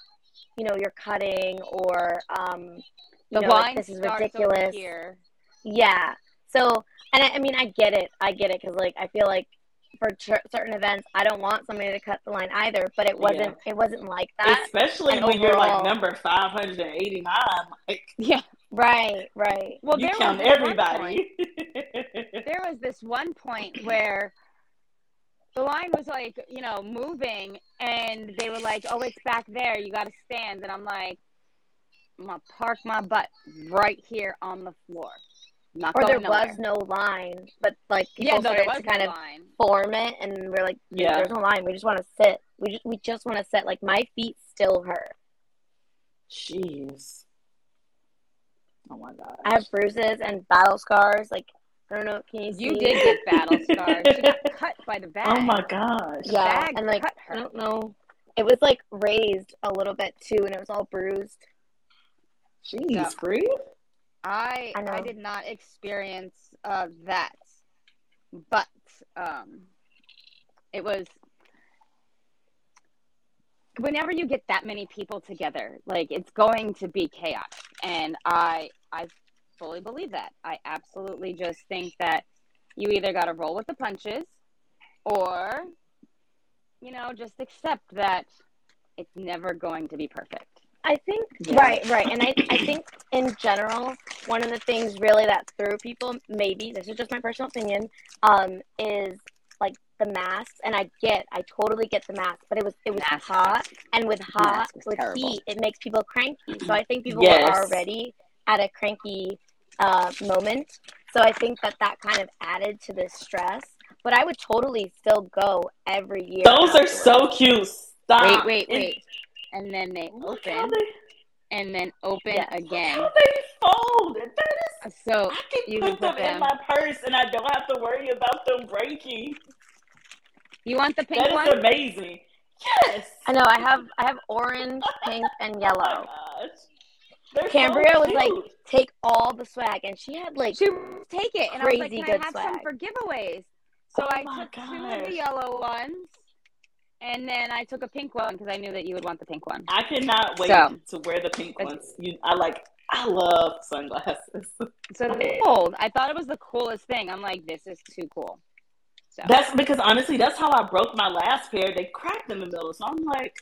Speaker 4: you know, you're cutting or um, you
Speaker 1: the
Speaker 4: know,
Speaker 1: line
Speaker 4: like, this is ridiculous.
Speaker 1: here.
Speaker 4: Yeah. So, and I, I mean, I get it. I get it because, like, I feel like for cer- certain events, I don't want somebody to cut the line either. But it wasn't. It wasn't like that.
Speaker 2: Especially
Speaker 4: and
Speaker 2: when you're like number 589. Like,
Speaker 1: Yeah.
Speaker 4: Right. Right.
Speaker 1: Well,
Speaker 2: you
Speaker 1: there
Speaker 2: count
Speaker 1: was this one point-
Speaker 2: everybody.
Speaker 1: there was this one point where the line was like, you know, moving, and they were like, "Oh, it's back there. You got to stand." And I'm like, "I'm gonna park my butt right here on the floor." I'm not
Speaker 4: Or there
Speaker 1: nowhere.
Speaker 4: was no line, but like people
Speaker 1: yeah, no,
Speaker 4: started to kind
Speaker 1: no
Speaker 4: of
Speaker 1: line.
Speaker 4: form it, and we're like,
Speaker 2: Yeah.
Speaker 4: "There's no line. We just want to sit. We just we just want to sit." Like my feet still hurt.
Speaker 2: Jeez. Oh my god.
Speaker 4: I have bruises and battle scars. Like I don't know. Can you see?
Speaker 1: You did get battle scars. She got cut by the bag.
Speaker 2: Oh my gosh.
Speaker 4: Yeah,
Speaker 1: bag
Speaker 4: and like
Speaker 1: cut
Speaker 4: I don't know. It was like raised a little bit too, and it was all bruised.
Speaker 2: Jeez,
Speaker 1: Yeah.
Speaker 2: grief.
Speaker 1: I
Speaker 4: I.
Speaker 1: I did not experience uh, that, but um, it was whenever you get that many people together, like it's going to be chaos, and I I fully believe that. I absolutely just think that you either got to roll with the punches, or you know just accept that it's never going to be perfect.
Speaker 4: I think
Speaker 2: Yeah.
Speaker 4: right, right, and I I think in general one of the things really that threw people maybe this is just my personal opinion um is like the mask and I get I totally get the mask but it was it was
Speaker 1: Masks.
Speaker 4: hot and with hot with
Speaker 1: terrible.
Speaker 4: heat it makes people cranky so I think people
Speaker 2: Yes.
Speaker 4: were already at a cranky uh, moment so I think that that kind of added to the stress but I would totally still go every year
Speaker 2: Those are so cute. Stop.
Speaker 1: Wait, wait,
Speaker 2: And
Speaker 1: wait. And then they
Speaker 2: Look
Speaker 1: open,
Speaker 2: they,
Speaker 1: and then open
Speaker 4: Yes.
Speaker 1: again.
Speaker 2: how they fold. That is
Speaker 1: So
Speaker 2: I can
Speaker 1: You
Speaker 2: put
Speaker 1: can
Speaker 2: them
Speaker 1: put
Speaker 2: in my purse and I don't have to worry about them breaking.
Speaker 1: you want the pink
Speaker 2: That is
Speaker 1: one?
Speaker 2: That is amazing. Yes.
Speaker 4: I know I have I have orange pink and
Speaker 2: Oh
Speaker 4: yellow
Speaker 2: my gosh. They're
Speaker 4: Cambria
Speaker 2: so
Speaker 4: was like, take all the swag, and she had like,
Speaker 1: She would take it, and I was like,
Speaker 4: Crazy
Speaker 1: "Can I
Speaker 4: good
Speaker 1: have some for giveaways?" So
Speaker 2: Oh
Speaker 1: I
Speaker 2: my
Speaker 1: took two of the yellow ones, and then I took a pink one because I knew that you would want the pink one.
Speaker 2: I cannot wait
Speaker 1: So-
Speaker 2: to wear the pink ones. You, I like. I love sunglasses.
Speaker 1: So the cold, I thought it was the coolest thing. I'm like, "This is too cool." So
Speaker 2: That's because honestly, that's how I broke my last pair. They cracked in the middle, so I'm like,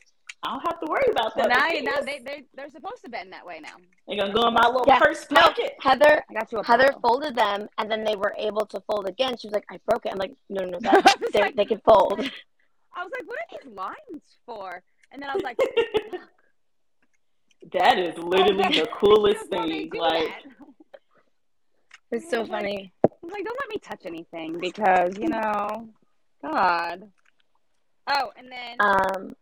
Speaker 2: I don't have to worry about
Speaker 1: well,
Speaker 2: that.
Speaker 1: now, you now they they they're supposed to bend that way now.
Speaker 2: They're gonna go in my little
Speaker 4: Yeah.
Speaker 2: purse
Speaker 4: no,
Speaker 2: pocket.
Speaker 4: Heather.
Speaker 1: I got you a
Speaker 4: Heather
Speaker 1: bottle.
Speaker 4: folded them, and then they were able to fold again. She was like, "I broke it." I'm like, "No, no, no, that, they
Speaker 1: like-
Speaker 4: they can fold."
Speaker 1: I was like, "What are these lines for?" And then I was like,
Speaker 2: that is literally the coolest thing. Like,
Speaker 1: that?"
Speaker 4: It's so funny.
Speaker 1: I was like, don't let me touch anything because, you know, God. Oh, and then
Speaker 4: Um,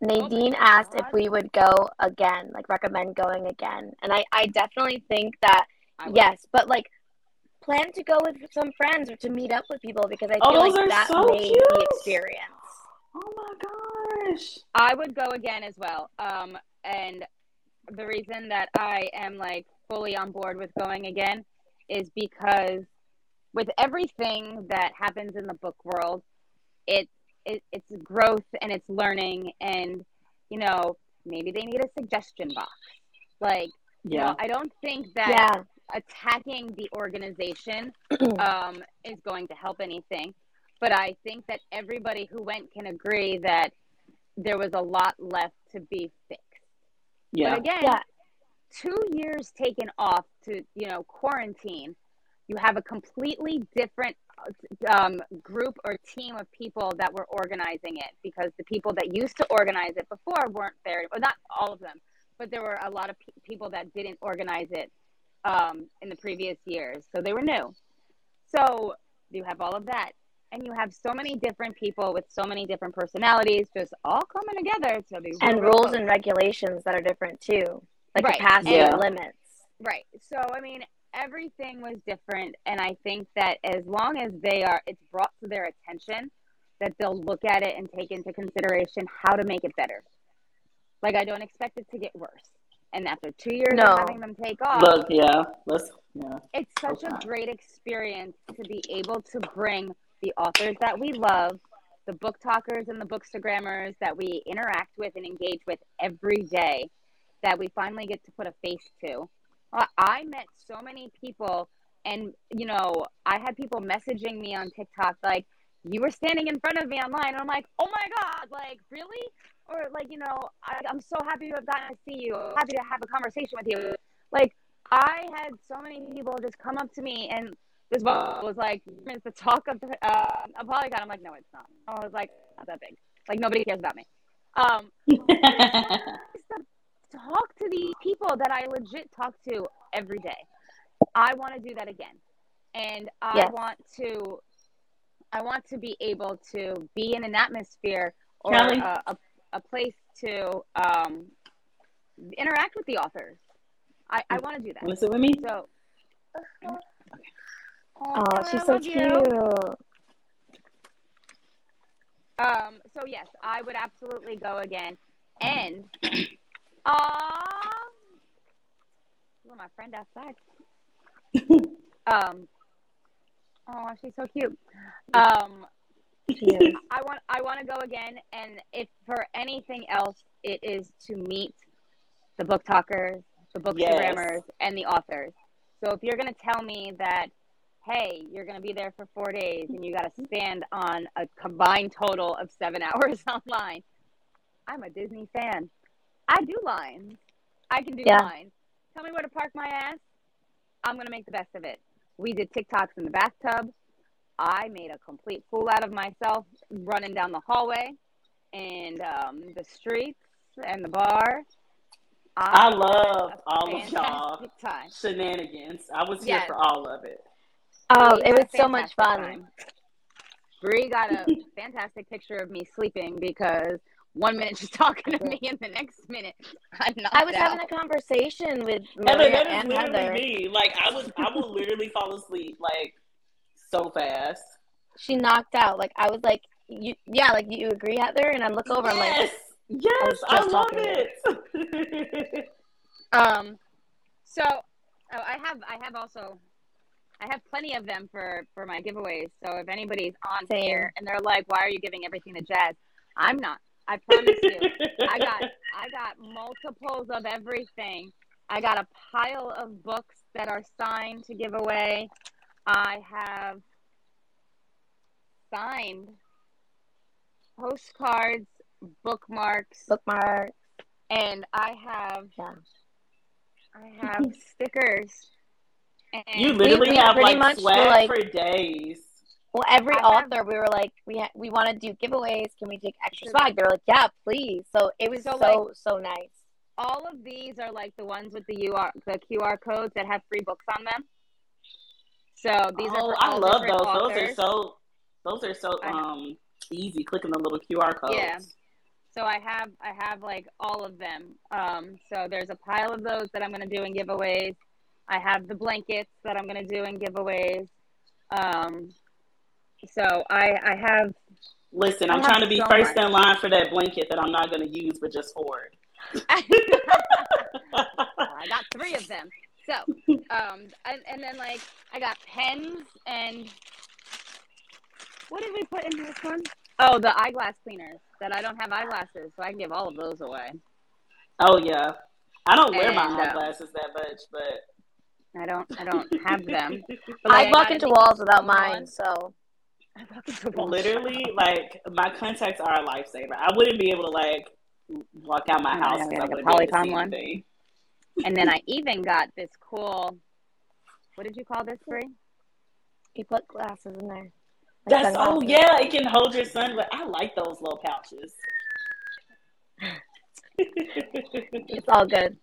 Speaker 4: Nadine asked if we would go again, like recommend going again, and I I definitely think that yes, but like plan to go with some friends or to meet up with people because I
Speaker 2: Oh,
Speaker 4: feel
Speaker 2: those
Speaker 4: like that
Speaker 2: so
Speaker 4: made the experience.
Speaker 2: oh my gosh.
Speaker 1: I would go again as well. Um, and the reason that I am like fully on board with going again is because with everything that happens in the book world, it, it it's growth and it's learning and you know maybe they need a suggestion box. Like you
Speaker 2: Yeah.
Speaker 1: know, I don't think that
Speaker 4: Yeah,
Speaker 1: attacking the organization um, is going to help anything. But I think that everybody who went can agree that there was a lot left to be fixed.
Speaker 2: Yeah.
Speaker 1: But again,
Speaker 4: Yeah.
Speaker 1: two years taken off to you know quarantine, you have a completely different um, group or team of people that were organizing it because the people that used to organize it before weren't there. Well, not all of them, but there were a lot of pe- people that didn't organize it um, in the previous years, so they were new. So you have all of that, and you have so many different people with so many different personalities, just all coming together to be
Speaker 4: And
Speaker 1: real, real
Speaker 4: rules
Speaker 1: close.
Speaker 4: and regulations that are different too, like
Speaker 1: Right.
Speaker 4: capacity
Speaker 2: Yeah.
Speaker 4: limits.
Speaker 1: Right. So I mean, everything was different, and I think that as long as they are, it's brought to their attention that they'll look at it and take into consideration how to make it better. Like I don't expect it to get worse. And after two years
Speaker 4: No.
Speaker 1: of having them take off,
Speaker 2: Look, yeah. Let's yeah.
Speaker 1: it's such a great experience to be able to bring the authors that we love, the book talkers and the bookstagrammers that we interact with and engage with every day, that we finally get to put a face to. I met so many people, and you know, I had people messaging me on TikTok like, "You were standing in front of me online," and I'm like, "Oh my god, like really?" Or like, you know, I, I'm so happy to have gotten to see you. Happy to have a conversation with you. Like, I had so many people just come up to me and this book was like, it's the talk of uh, Apollycon. I'm like, no, it's not. I was like, not that big. Like nobody cares about me. Um, talk to these people that I legit talk to every day. I want to do that again, and I
Speaker 4: Yes.
Speaker 1: want to. I want to be able to be in an atmosphere or a, a, a place to um, interact with the authors. I, I want to do that.
Speaker 2: Want to sit with me?
Speaker 1: So,
Speaker 4: Oh,
Speaker 1: Kelly,
Speaker 4: she's
Speaker 1: I
Speaker 4: so
Speaker 1: love you.
Speaker 4: cute.
Speaker 1: Um, so yes, I would absolutely go again. And ah, well, my friend outside. um, oh, she's so cute. Um. I want I want to go again, and if for anything else, it is to meet the book talkers, the bookstagrammers, and the authors. So if you're gonna tell me that, hey, you're gonna be there for four days and you got to stand on a combined total of seven hours online, I'm a Disney fan. I do lines. I can do
Speaker 4: Yeah.
Speaker 1: lines. Tell me where to park my ass. I'm gonna make the best of it. We did TikToks in the bathtub. I made a complete fool out of myself running down the hallway and um, the streets and the bar.
Speaker 2: I
Speaker 1: had
Speaker 2: love all of y'all
Speaker 1: fantastic time.
Speaker 2: shenanigans. I was here for all of it.
Speaker 4: Oh,
Speaker 1: Bree
Speaker 4: it was so much fun.
Speaker 1: time. Bree got a fantastic picture of me sleeping because one minute she's talking to me and the next minute I'm knocked
Speaker 4: I was
Speaker 1: out.
Speaker 4: having a conversation with
Speaker 2: Heather, that is
Speaker 4: and
Speaker 2: literally
Speaker 4: Heather.
Speaker 2: me. Like I was, I will literally fall asleep like so fast.
Speaker 4: She knocked out. Like I was like, you, yeah, like you agree, Heather? And I look over, I'm like,
Speaker 2: yes, yes, I, love it.
Speaker 1: Um, so oh, I have I have also I have plenty of them for for my giveaways. So if anybody's on
Speaker 4: Same.
Speaker 1: here and they're like, "Why are you giving everything to Jazz?" I'm not. I promise you. I got I got multiples of everything. I got a pile of books that are signed to give away. I have signed postcards, bookmarks,
Speaker 4: bookmark.
Speaker 1: and I have
Speaker 4: Yeah.
Speaker 1: I have stickers. And
Speaker 2: You literally
Speaker 4: we
Speaker 2: have
Speaker 4: pretty
Speaker 2: like
Speaker 4: much were like-
Speaker 2: for days.
Speaker 4: Well, every
Speaker 1: I have-
Speaker 4: author, we were like, we ha- we want to do giveaways. Can we take extra swag? They were like, yeah, please. So it was so
Speaker 1: So,
Speaker 4: so, nice.
Speaker 1: all of these are like the ones with the UR the QR codes that have free books on them. So these are
Speaker 2: oh,
Speaker 1: for
Speaker 2: I
Speaker 1: all
Speaker 2: love
Speaker 1: different
Speaker 2: those. Those are so. Those are so um easy. Clicking the little QR codes.
Speaker 1: Yeah. So I have I have like all of them. Um, so there's a pile of those that I'm gonna do in giveaways. I have the blankets that I'm gonna do in giveaways. Um, so I I have
Speaker 2: Listen,
Speaker 1: I
Speaker 2: I'm
Speaker 1: have
Speaker 2: trying to be
Speaker 1: so
Speaker 2: first
Speaker 1: much.
Speaker 2: in line for that blanket that I'm not going to use, but just hoard.
Speaker 1: I got three of them. So, um, and, and then like I got pens and what did we put in this one? Oh, the eyeglass cleaners that I don't have eyeglasses, so I can give all of those away.
Speaker 2: oh yeah, I don't wear my
Speaker 1: And, uh,
Speaker 2: eyeglasses that much, but
Speaker 1: I don't, I don't have them. But, like,
Speaker 4: I walk into walls without mine,
Speaker 1: one.
Speaker 4: so
Speaker 1: I walk into walls.
Speaker 2: literally, like my contacts are a lifesaver. I wouldn't be able to like walk out my house
Speaker 1: yeah,
Speaker 2: because
Speaker 1: like a
Speaker 2: wouldn't be Apollycon
Speaker 1: one?
Speaker 2: anything.
Speaker 1: And then I even got this cool. What did you call this, Brie?
Speaker 4: You put glasses in there. Like
Speaker 2: That's oh yeah, it can hold your sun. But I like those little pouches.
Speaker 4: It's all good.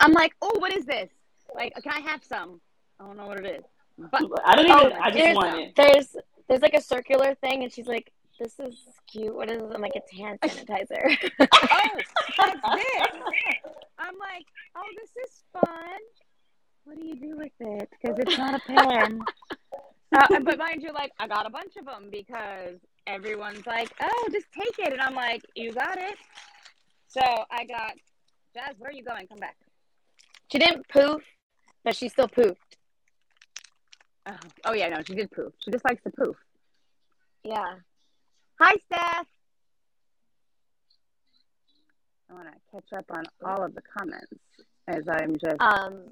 Speaker 1: I'm like, oh, what is this? Like, can I have some? I don't know what it is. But
Speaker 2: I don't even.
Speaker 4: Oh,
Speaker 2: I just
Speaker 4: there's-
Speaker 2: want it.
Speaker 4: There's there's like a circular thing, and she's like, "This is cute. What is it?" I'm like, "It's hand sanitizer."
Speaker 1: oh, that's this. I'm like, oh, this is fun. What do you do with it? Because it's not a pen. uh, but mind you, like, I got a bunch of them because everyone's like, oh, just take it. And I'm like, you got it. So I got, Jazz, where are you going? Come back.
Speaker 4: she didn't poof, but she still poofed.
Speaker 1: Oh, oh yeah, no, she did poof. She just likes to poof.
Speaker 4: Yeah.
Speaker 1: Hi, Steph. I want to catch up on all of the comments as I'm just.
Speaker 4: Um,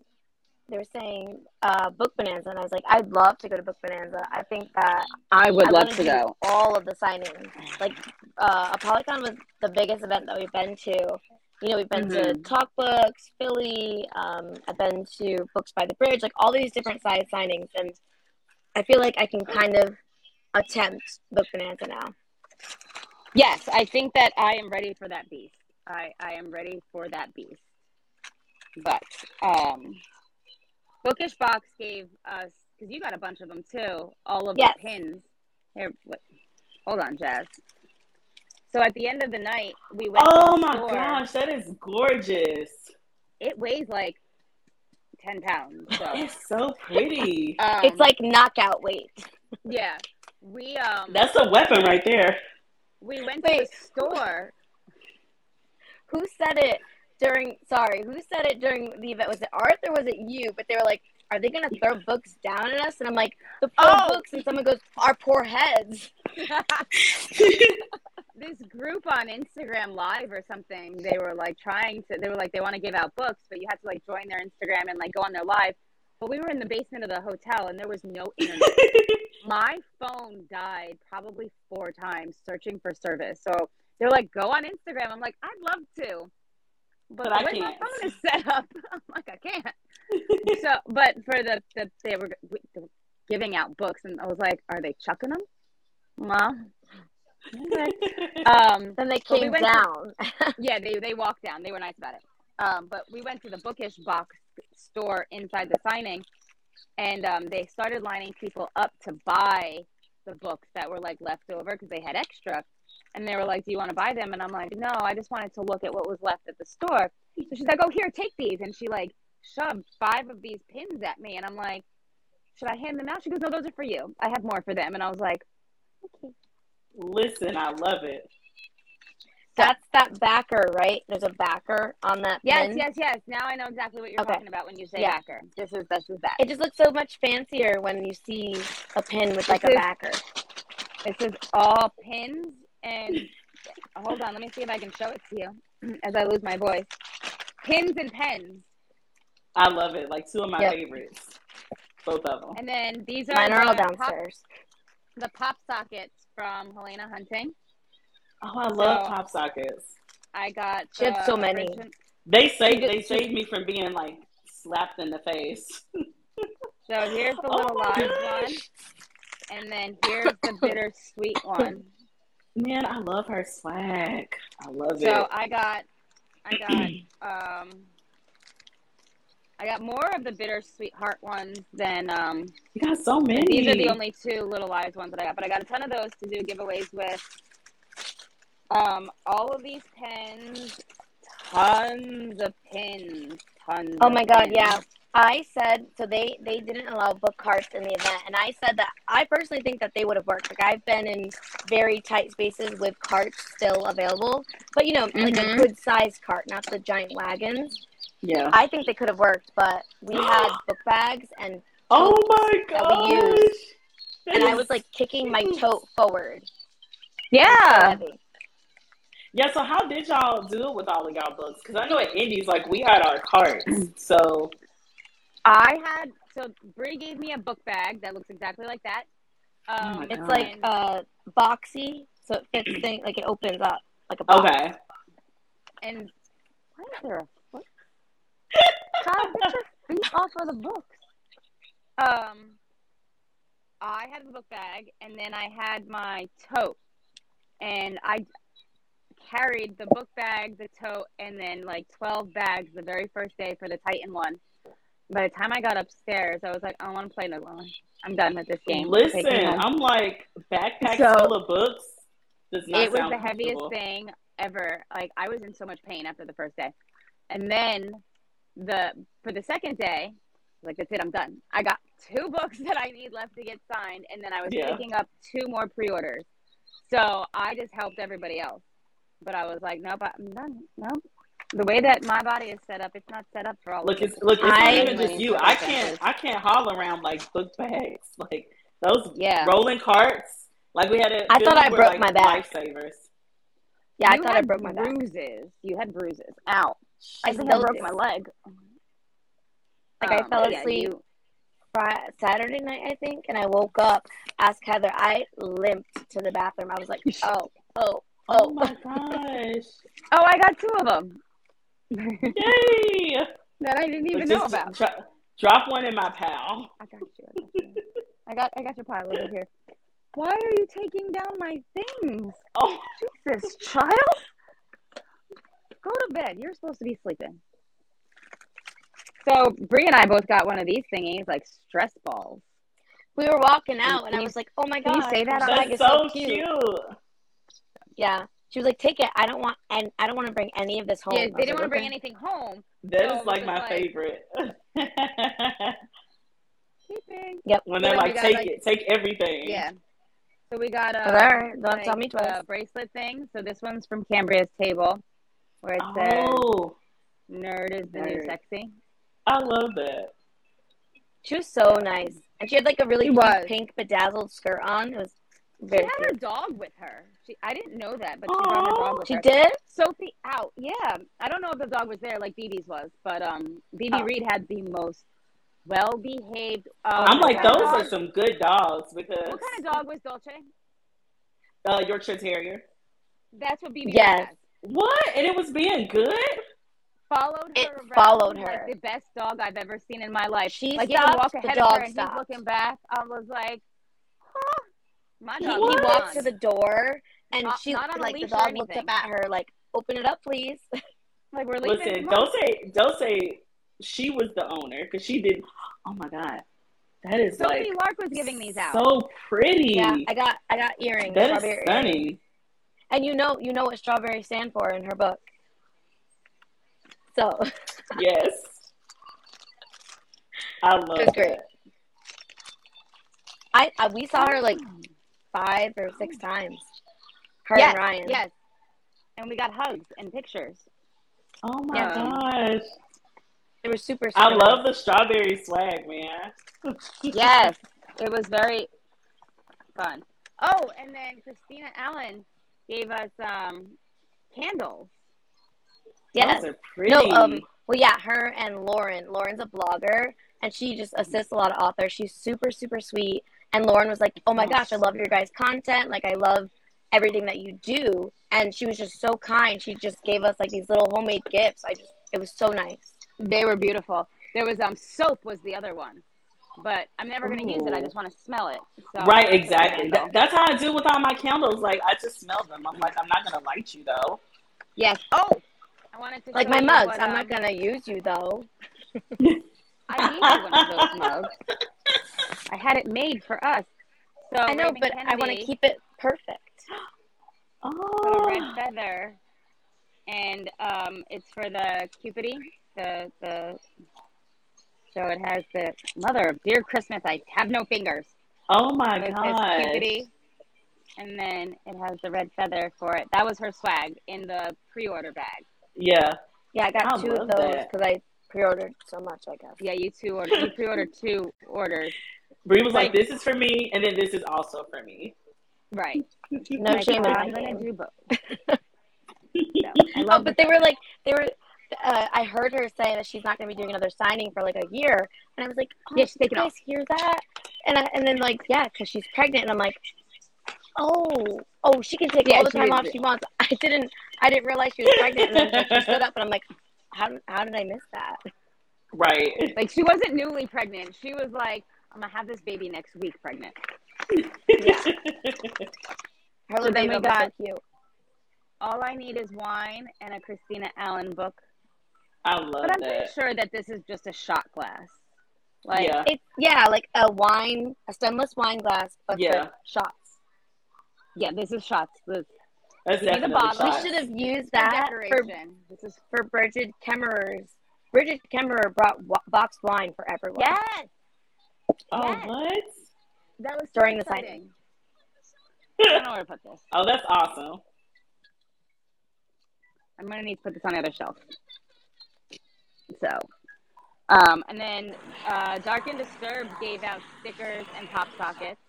Speaker 4: they were saying uh, Book Bonanza, and I was like, I'd love to go to Book Bonanza. I think that
Speaker 1: I would
Speaker 4: I
Speaker 1: love
Speaker 4: wanna
Speaker 1: go.
Speaker 4: all of the signings. Like, uh, Apollycon was the biggest event that we've been to. You know, we've been to
Speaker 1: Mhm.
Speaker 4: Talk Books, Philly. Um, I've been to Books by the Bridge, like all these different size signings, and I feel like I can kind of attempt Book Bonanza now.
Speaker 1: Yes, I think that I am ready for that beast. I, I am ready for that beast. But um, Bookish Box gave us because you got a bunch of them too. All of
Speaker 4: Yes.
Speaker 1: the pins. Here, what, hold on, Jazz. So at the end of the night, we went.
Speaker 2: Oh
Speaker 1: to
Speaker 2: my
Speaker 1: store.
Speaker 2: gosh, that is gorgeous.
Speaker 1: It weighs like ten pounds. So
Speaker 2: It's so pretty.
Speaker 1: um,
Speaker 4: it's like knockout weight.
Speaker 1: yeah, we um
Speaker 2: That's a weapon right there.
Speaker 1: we went
Speaker 4: Wait.
Speaker 1: to the store.
Speaker 4: Who said it during? Sorry, who said it during the event? Was it Art or was it you? But they were like, "Are they gonna throw books down at us?" And I'm like, "The poor
Speaker 1: Oh.
Speaker 4: books." And someone goes, "Our poor heads."
Speaker 1: this group on Instagram Live or something, they were like trying to, they were like, they want to give out books, but you had to like join their Instagram and like go on their live. But we were in the basement of the hotel and there was no internet. My phone died probably four times searching for service. So they're like, go on Instagram. I'm like, I'd love to. But,
Speaker 2: But I
Speaker 1: my
Speaker 2: can't.
Speaker 1: phone is set up, I'm like, I can't. so, but for the, the they were giving out books, and I was like, are they chucking them? Well. Um,
Speaker 4: Then they
Speaker 1: So we
Speaker 4: came
Speaker 1: to-
Speaker 4: down.
Speaker 1: yeah, they they walked down. They were nice about it. Um, but we went to the bookish box store inside the signing, and um, they started lining people up to buy the books that were like left over because they had extra. And they were like, "Do you want to buy them?" And I'm like, "No, I just wanted to look at what was left at the store." So she's like, "Oh, here, take these." And she like shoved five of these pins at me, and I'm like, "Should I hand them out?" She goes, "No, those are for you. I have more for them." And I was like, "Okay."
Speaker 2: Listen, I love it.
Speaker 4: That's that backer, right? There's a backer on that
Speaker 1: Yes,
Speaker 4: pin.
Speaker 1: yes, yes. Now I know exactly what you're
Speaker 4: Okay.
Speaker 1: talking about when you say
Speaker 4: Yeah.
Speaker 1: backer. This is this is that.
Speaker 4: It just looks so much fancier when you see a pin with like a
Speaker 1: is-
Speaker 4: backer.
Speaker 1: This is all pins and hold on, let me see if I can show it to you as I lose my voice. Pins and pens.
Speaker 2: I love it. Like two of my
Speaker 4: Yep.
Speaker 2: favorites. Both of them.
Speaker 1: And then these are
Speaker 4: Mine are all
Speaker 1: the pop,
Speaker 4: downstairs.
Speaker 1: the pop sockets from Helena Hunting.
Speaker 2: Oh, I love
Speaker 1: So-
Speaker 2: pop sockets.
Speaker 1: I got
Speaker 4: She had so many.
Speaker 1: origin-
Speaker 2: They saved they saved me from being like slapped in the face.
Speaker 1: So here's the
Speaker 2: Oh
Speaker 1: little
Speaker 2: my
Speaker 1: live one, and then here's the bittersweet one.
Speaker 2: Man, I love her swag. I love
Speaker 1: So
Speaker 2: it.
Speaker 1: So I got, I got, um, I got more of the bittersweet heart ones than um,
Speaker 2: You got so many.
Speaker 1: These are the only two little lives ones that I got, but I got a ton of those to do giveaways with. Um, all of these pens, tons of pins, tons.
Speaker 4: Oh
Speaker 1: of
Speaker 4: my god,
Speaker 1: pins.
Speaker 4: yeah. I said so they they didn't allow book carts in the event and I said that I personally think that they would have worked. Like I've been in very tight spaces with carts still available. But you know, like a
Speaker 1: Mhm.
Speaker 4: good sized cart, not the giant wagons.
Speaker 2: Yeah.
Speaker 4: I think they could have worked, but we had book bags and
Speaker 2: Oh my
Speaker 4: that we
Speaker 2: gosh.
Speaker 4: used. And I was like kicking my tote forward.
Speaker 1: Yeah.
Speaker 2: Yeah, so how did y'all do it with all of y'all books? Because I know at Indies, like we had our carts. So
Speaker 1: I had so Brie gave me a book bag that looks exactly like that.
Speaker 2: Oh
Speaker 1: Um,
Speaker 2: my
Speaker 4: It's
Speaker 2: God.
Speaker 4: like uh boxy, so it fits thing like it opens up like a box.
Speaker 2: okay.
Speaker 1: and why is there a? Kyle, get your feet off of the books. Um, I had the book bag, and then I had my tote, and I carried the book bag, the tote, and then like twelve bags the very first day for the Titan one. By the time I got upstairs, I was like, I don't want to play no more. I'm done with this game.
Speaker 2: Listen,
Speaker 1: Take me home.
Speaker 2: I'm like backpack
Speaker 1: So-
Speaker 2: full of books. Does not
Speaker 1: it was
Speaker 2: sound
Speaker 1: the heaviest thing ever. Like I was in so much pain after the first day, and then the for the second day, like that's it, I'm done. I got two books that I need left to get signed, and then I was
Speaker 2: Yeah.
Speaker 1: picking up two more pre-orders. So I just helped everybody else, but I was like, nope, I'm done. Nope. The way that my body is set up, it's not set up for all
Speaker 2: Look,
Speaker 1: of
Speaker 2: it's look, it's
Speaker 4: I-
Speaker 2: not even just you. I can't, I can't haul around like book bags, like those
Speaker 1: Yeah.
Speaker 2: rolling carts. Like we had a.
Speaker 4: I thought I
Speaker 2: were,
Speaker 4: broke
Speaker 2: like,
Speaker 4: my back.
Speaker 2: Lifesavers.
Speaker 4: Yeah, I
Speaker 1: You
Speaker 4: thought I broke my back.
Speaker 1: bruises. You had bruises. Ow.
Speaker 4: I
Speaker 1: I think I
Speaker 4: still
Speaker 1: broke
Speaker 4: do.
Speaker 1: my leg.
Speaker 4: Like I
Speaker 1: Um,
Speaker 4: fell
Speaker 1: yeah,
Speaker 4: asleep Friday, Saturday night, I think, and I woke up. Asked Heather. I limped to the bathroom. I was like, oh, oh,
Speaker 2: Oh
Speaker 4: oh.
Speaker 2: my gosh!
Speaker 1: Oh, I got two of them
Speaker 2: Yay!
Speaker 1: that I didn't even
Speaker 2: Look,
Speaker 1: know about.
Speaker 2: dro- drop one in my pal.
Speaker 1: I got you. I got you. I got, I got your pile over here. Why are you taking down my things?
Speaker 2: Oh,
Speaker 1: Jesus, child. Go to bed. You're supposed to be sleeping. So Bree and I both got one of these thingies, like stress balls.
Speaker 4: We were walking out,
Speaker 1: Can
Speaker 4: and I was like, oh my
Speaker 1: can you say that
Speaker 4: your
Speaker 1: on-
Speaker 4: bag
Speaker 2: that's
Speaker 4: is
Speaker 2: so
Speaker 4: cute.
Speaker 2: cute.
Speaker 4: Yeah. She was like, take it. I don't want, and I don't want to bring any of this home.
Speaker 1: Yeah, they didn't
Speaker 4: like,
Speaker 1: want to bring
Speaker 4: okay.
Speaker 1: anything home.
Speaker 2: That
Speaker 1: So
Speaker 2: is like my
Speaker 1: like-
Speaker 2: favorite.
Speaker 1: Yep.
Speaker 2: when they're
Speaker 1: then
Speaker 2: like, take
Speaker 1: like-
Speaker 2: it, take everything.
Speaker 1: Yeah. So we got a
Speaker 4: All right, don't tell me twice.
Speaker 1: bracelet thing. So this one's from Cambria's table, where it says
Speaker 2: Oh,
Speaker 1: "Nerd is the new sexy."
Speaker 2: I love that.
Speaker 4: She was so nice, and she had like a really
Speaker 1: She
Speaker 4: cute pink bedazzled skirt on. It was
Speaker 1: She
Speaker 4: very
Speaker 1: had her dog with her. She, I didn't know that, but she brought her dog with
Speaker 4: She
Speaker 1: her.
Speaker 4: did.
Speaker 1: Sophie out. Yeah. I don't know if the dog was there like BB's was, but um BB
Speaker 4: Oh.
Speaker 1: Reid had the most well behaved um,
Speaker 2: I'm like, those are some good dogs because
Speaker 1: What kind of dog was Dolce?
Speaker 2: uh, Yorkshire Terrier.
Speaker 1: That's what BB
Speaker 4: Yes.
Speaker 1: Reid has.
Speaker 2: What? And it was being good?
Speaker 1: Followed
Speaker 4: It
Speaker 1: her around
Speaker 4: followed
Speaker 1: like
Speaker 4: her.
Speaker 1: the best dog I've ever seen in my life.
Speaker 4: She
Speaker 1: like he would walk
Speaker 4: stopped, the
Speaker 1: ahead
Speaker 4: dog
Speaker 1: of her and
Speaker 4: stopped.
Speaker 1: he's looking back. I was like, huh. My
Speaker 4: He,
Speaker 1: dog
Speaker 4: he
Speaker 2: What?
Speaker 1: was
Speaker 4: walked to the door, and
Speaker 1: Not-
Speaker 4: she
Speaker 1: not
Speaker 4: like the dog looked up at her like, "Open it up, please."
Speaker 1: like we're leaving.
Speaker 2: Listen, don't say, don't say she was the owner because she did. Oh my god, that is
Speaker 1: Sophie
Speaker 2: like
Speaker 1: Lark was giving these out.
Speaker 2: so pretty.
Speaker 4: Yeah, I got I got earrings.
Speaker 2: that is
Speaker 4: strawberry earrings.
Speaker 2: Stunning.
Speaker 4: And you know you know what strawberry stand for in her book. So
Speaker 2: Yes, I love
Speaker 4: It great. I, I we saw her like five or six times. Her
Speaker 1: yes,
Speaker 4: and Ryan.
Speaker 1: Yes. And we got hugs and pictures.
Speaker 2: Oh my
Speaker 1: Yeah.
Speaker 2: gosh,
Speaker 4: They were super.
Speaker 2: I love
Speaker 4: nice.
Speaker 2: the strawberry swag, man.
Speaker 1: Yes. it was very fun. Oh, and then Christina Allen gave us um candles.
Speaker 4: Yes.
Speaker 2: Those are pretty.
Speaker 4: No, um, well, yeah, her and Lauren. Lauren's a blogger, and she just assists a lot of authors. She's super, super sweet. And Lauren was like, "Oh my gosh, I love your guys' content. Like, I love everything that you do." And she was just so kind. She just gave us like these little homemade gifts. I just, it was so nice.
Speaker 1: They were beautiful. There was um soap was the other one. But I'm never gonna use it. I just want to smell it. So
Speaker 2: right, exactly. That, that's how I do with all my candles. Like I just smell them. I'm like, I'm not gonna light you though.
Speaker 1: Yes. Oh, I wanted to
Speaker 4: Like my mugs.
Speaker 1: what,
Speaker 4: I'm
Speaker 1: um,
Speaker 4: not gonna use you though.
Speaker 1: I need one of those mugs. I had it made for us. So
Speaker 4: I know,
Speaker 1: Raymond
Speaker 4: but I want to keep it perfect.
Speaker 1: put a
Speaker 2: Oh,
Speaker 1: red feather, and um, it's for the Cupidity. The the so it has the mother of dear Christmas. I have no fingers.
Speaker 2: oh my
Speaker 1: So it says
Speaker 2: gosh.
Speaker 1: Cupidity, and then it has the red feather for it. That was her swag in the pre-order bag.
Speaker 2: Yeah.
Speaker 4: Yeah, I got
Speaker 2: I
Speaker 4: two of those because I pre-ordered so much. I guess.
Speaker 1: Yeah, you two ordered. You pre-ordered two orders.
Speaker 2: Bree was like,
Speaker 1: Like-
Speaker 2: "This is for me, and then this is also for me."
Speaker 1: Right.
Speaker 4: No
Speaker 1: Like,
Speaker 4: shame
Speaker 1: I'm gonna do both. So, I
Speaker 4: Oh,
Speaker 1: love
Speaker 4: but they were like they were. Uh, I heard her say that she's not going to be doing another signing for like a year, and I was like, oh,
Speaker 1: Yeah, she's taking
Speaker 4: you guys hear that? And I, and then like yeah, because she's pregnant, and I'm like, oh, oh, she can take
Speaker 1: Yeah,
Speaker 4: all the time off
Speaker 1: it.
Speaker 4: she wants. I didn't. I didn't realize she was pregnant, and then she stood up, and I'm like, how how did I miss that?
Speaker 2: Right.
Speaker 1: Like she wasn't newly pregnant. She was like, I'm gonna have this baby next week pregnant.
Speaker 4: Yeah. Her little
Speaker 1: then
Speaker 4: baby
Speaker 1: got-
Speaker 4: so cute.
Speaker 1: All I need is wine and a Christina Allen book.
Speaker 2: I love
Speaker 1: But I'm pretty sure that this is just a shot glass. Like
Speaker 2: yeah.
Speaker 4: It's yeah, like a wine, a stemless wine glass, but
Speaker 2: Yeah.
Speaker 4: for shots.
Speaker 1: yeah, this is shots. This
Speaker 2: That's
Speaker 1: You need a
Speaker 2: definitely
Speaker 1: bottle.
Speaker 4: We should have used that for
Speaker 1: decoration. This is
Speaker 4: for Brigid Kemmerer's. Brigid Kemmerer brought wa- boxed wine for everyone.
Speaker 1: yes.
Speaker 2: Oh,
Speaker 1: Yes.
Speaker 2: what?
Speaker 1: That was so
Speaker 4: During the
Speaker 1: signing. I don't know where to put this.
Speaker 2: Oh, that's awesome.
Speaker 1: I'm gonna need to put this on the other shelf. So, um, and then uh, Dark and Disturbed gave out stickers and pop sockets.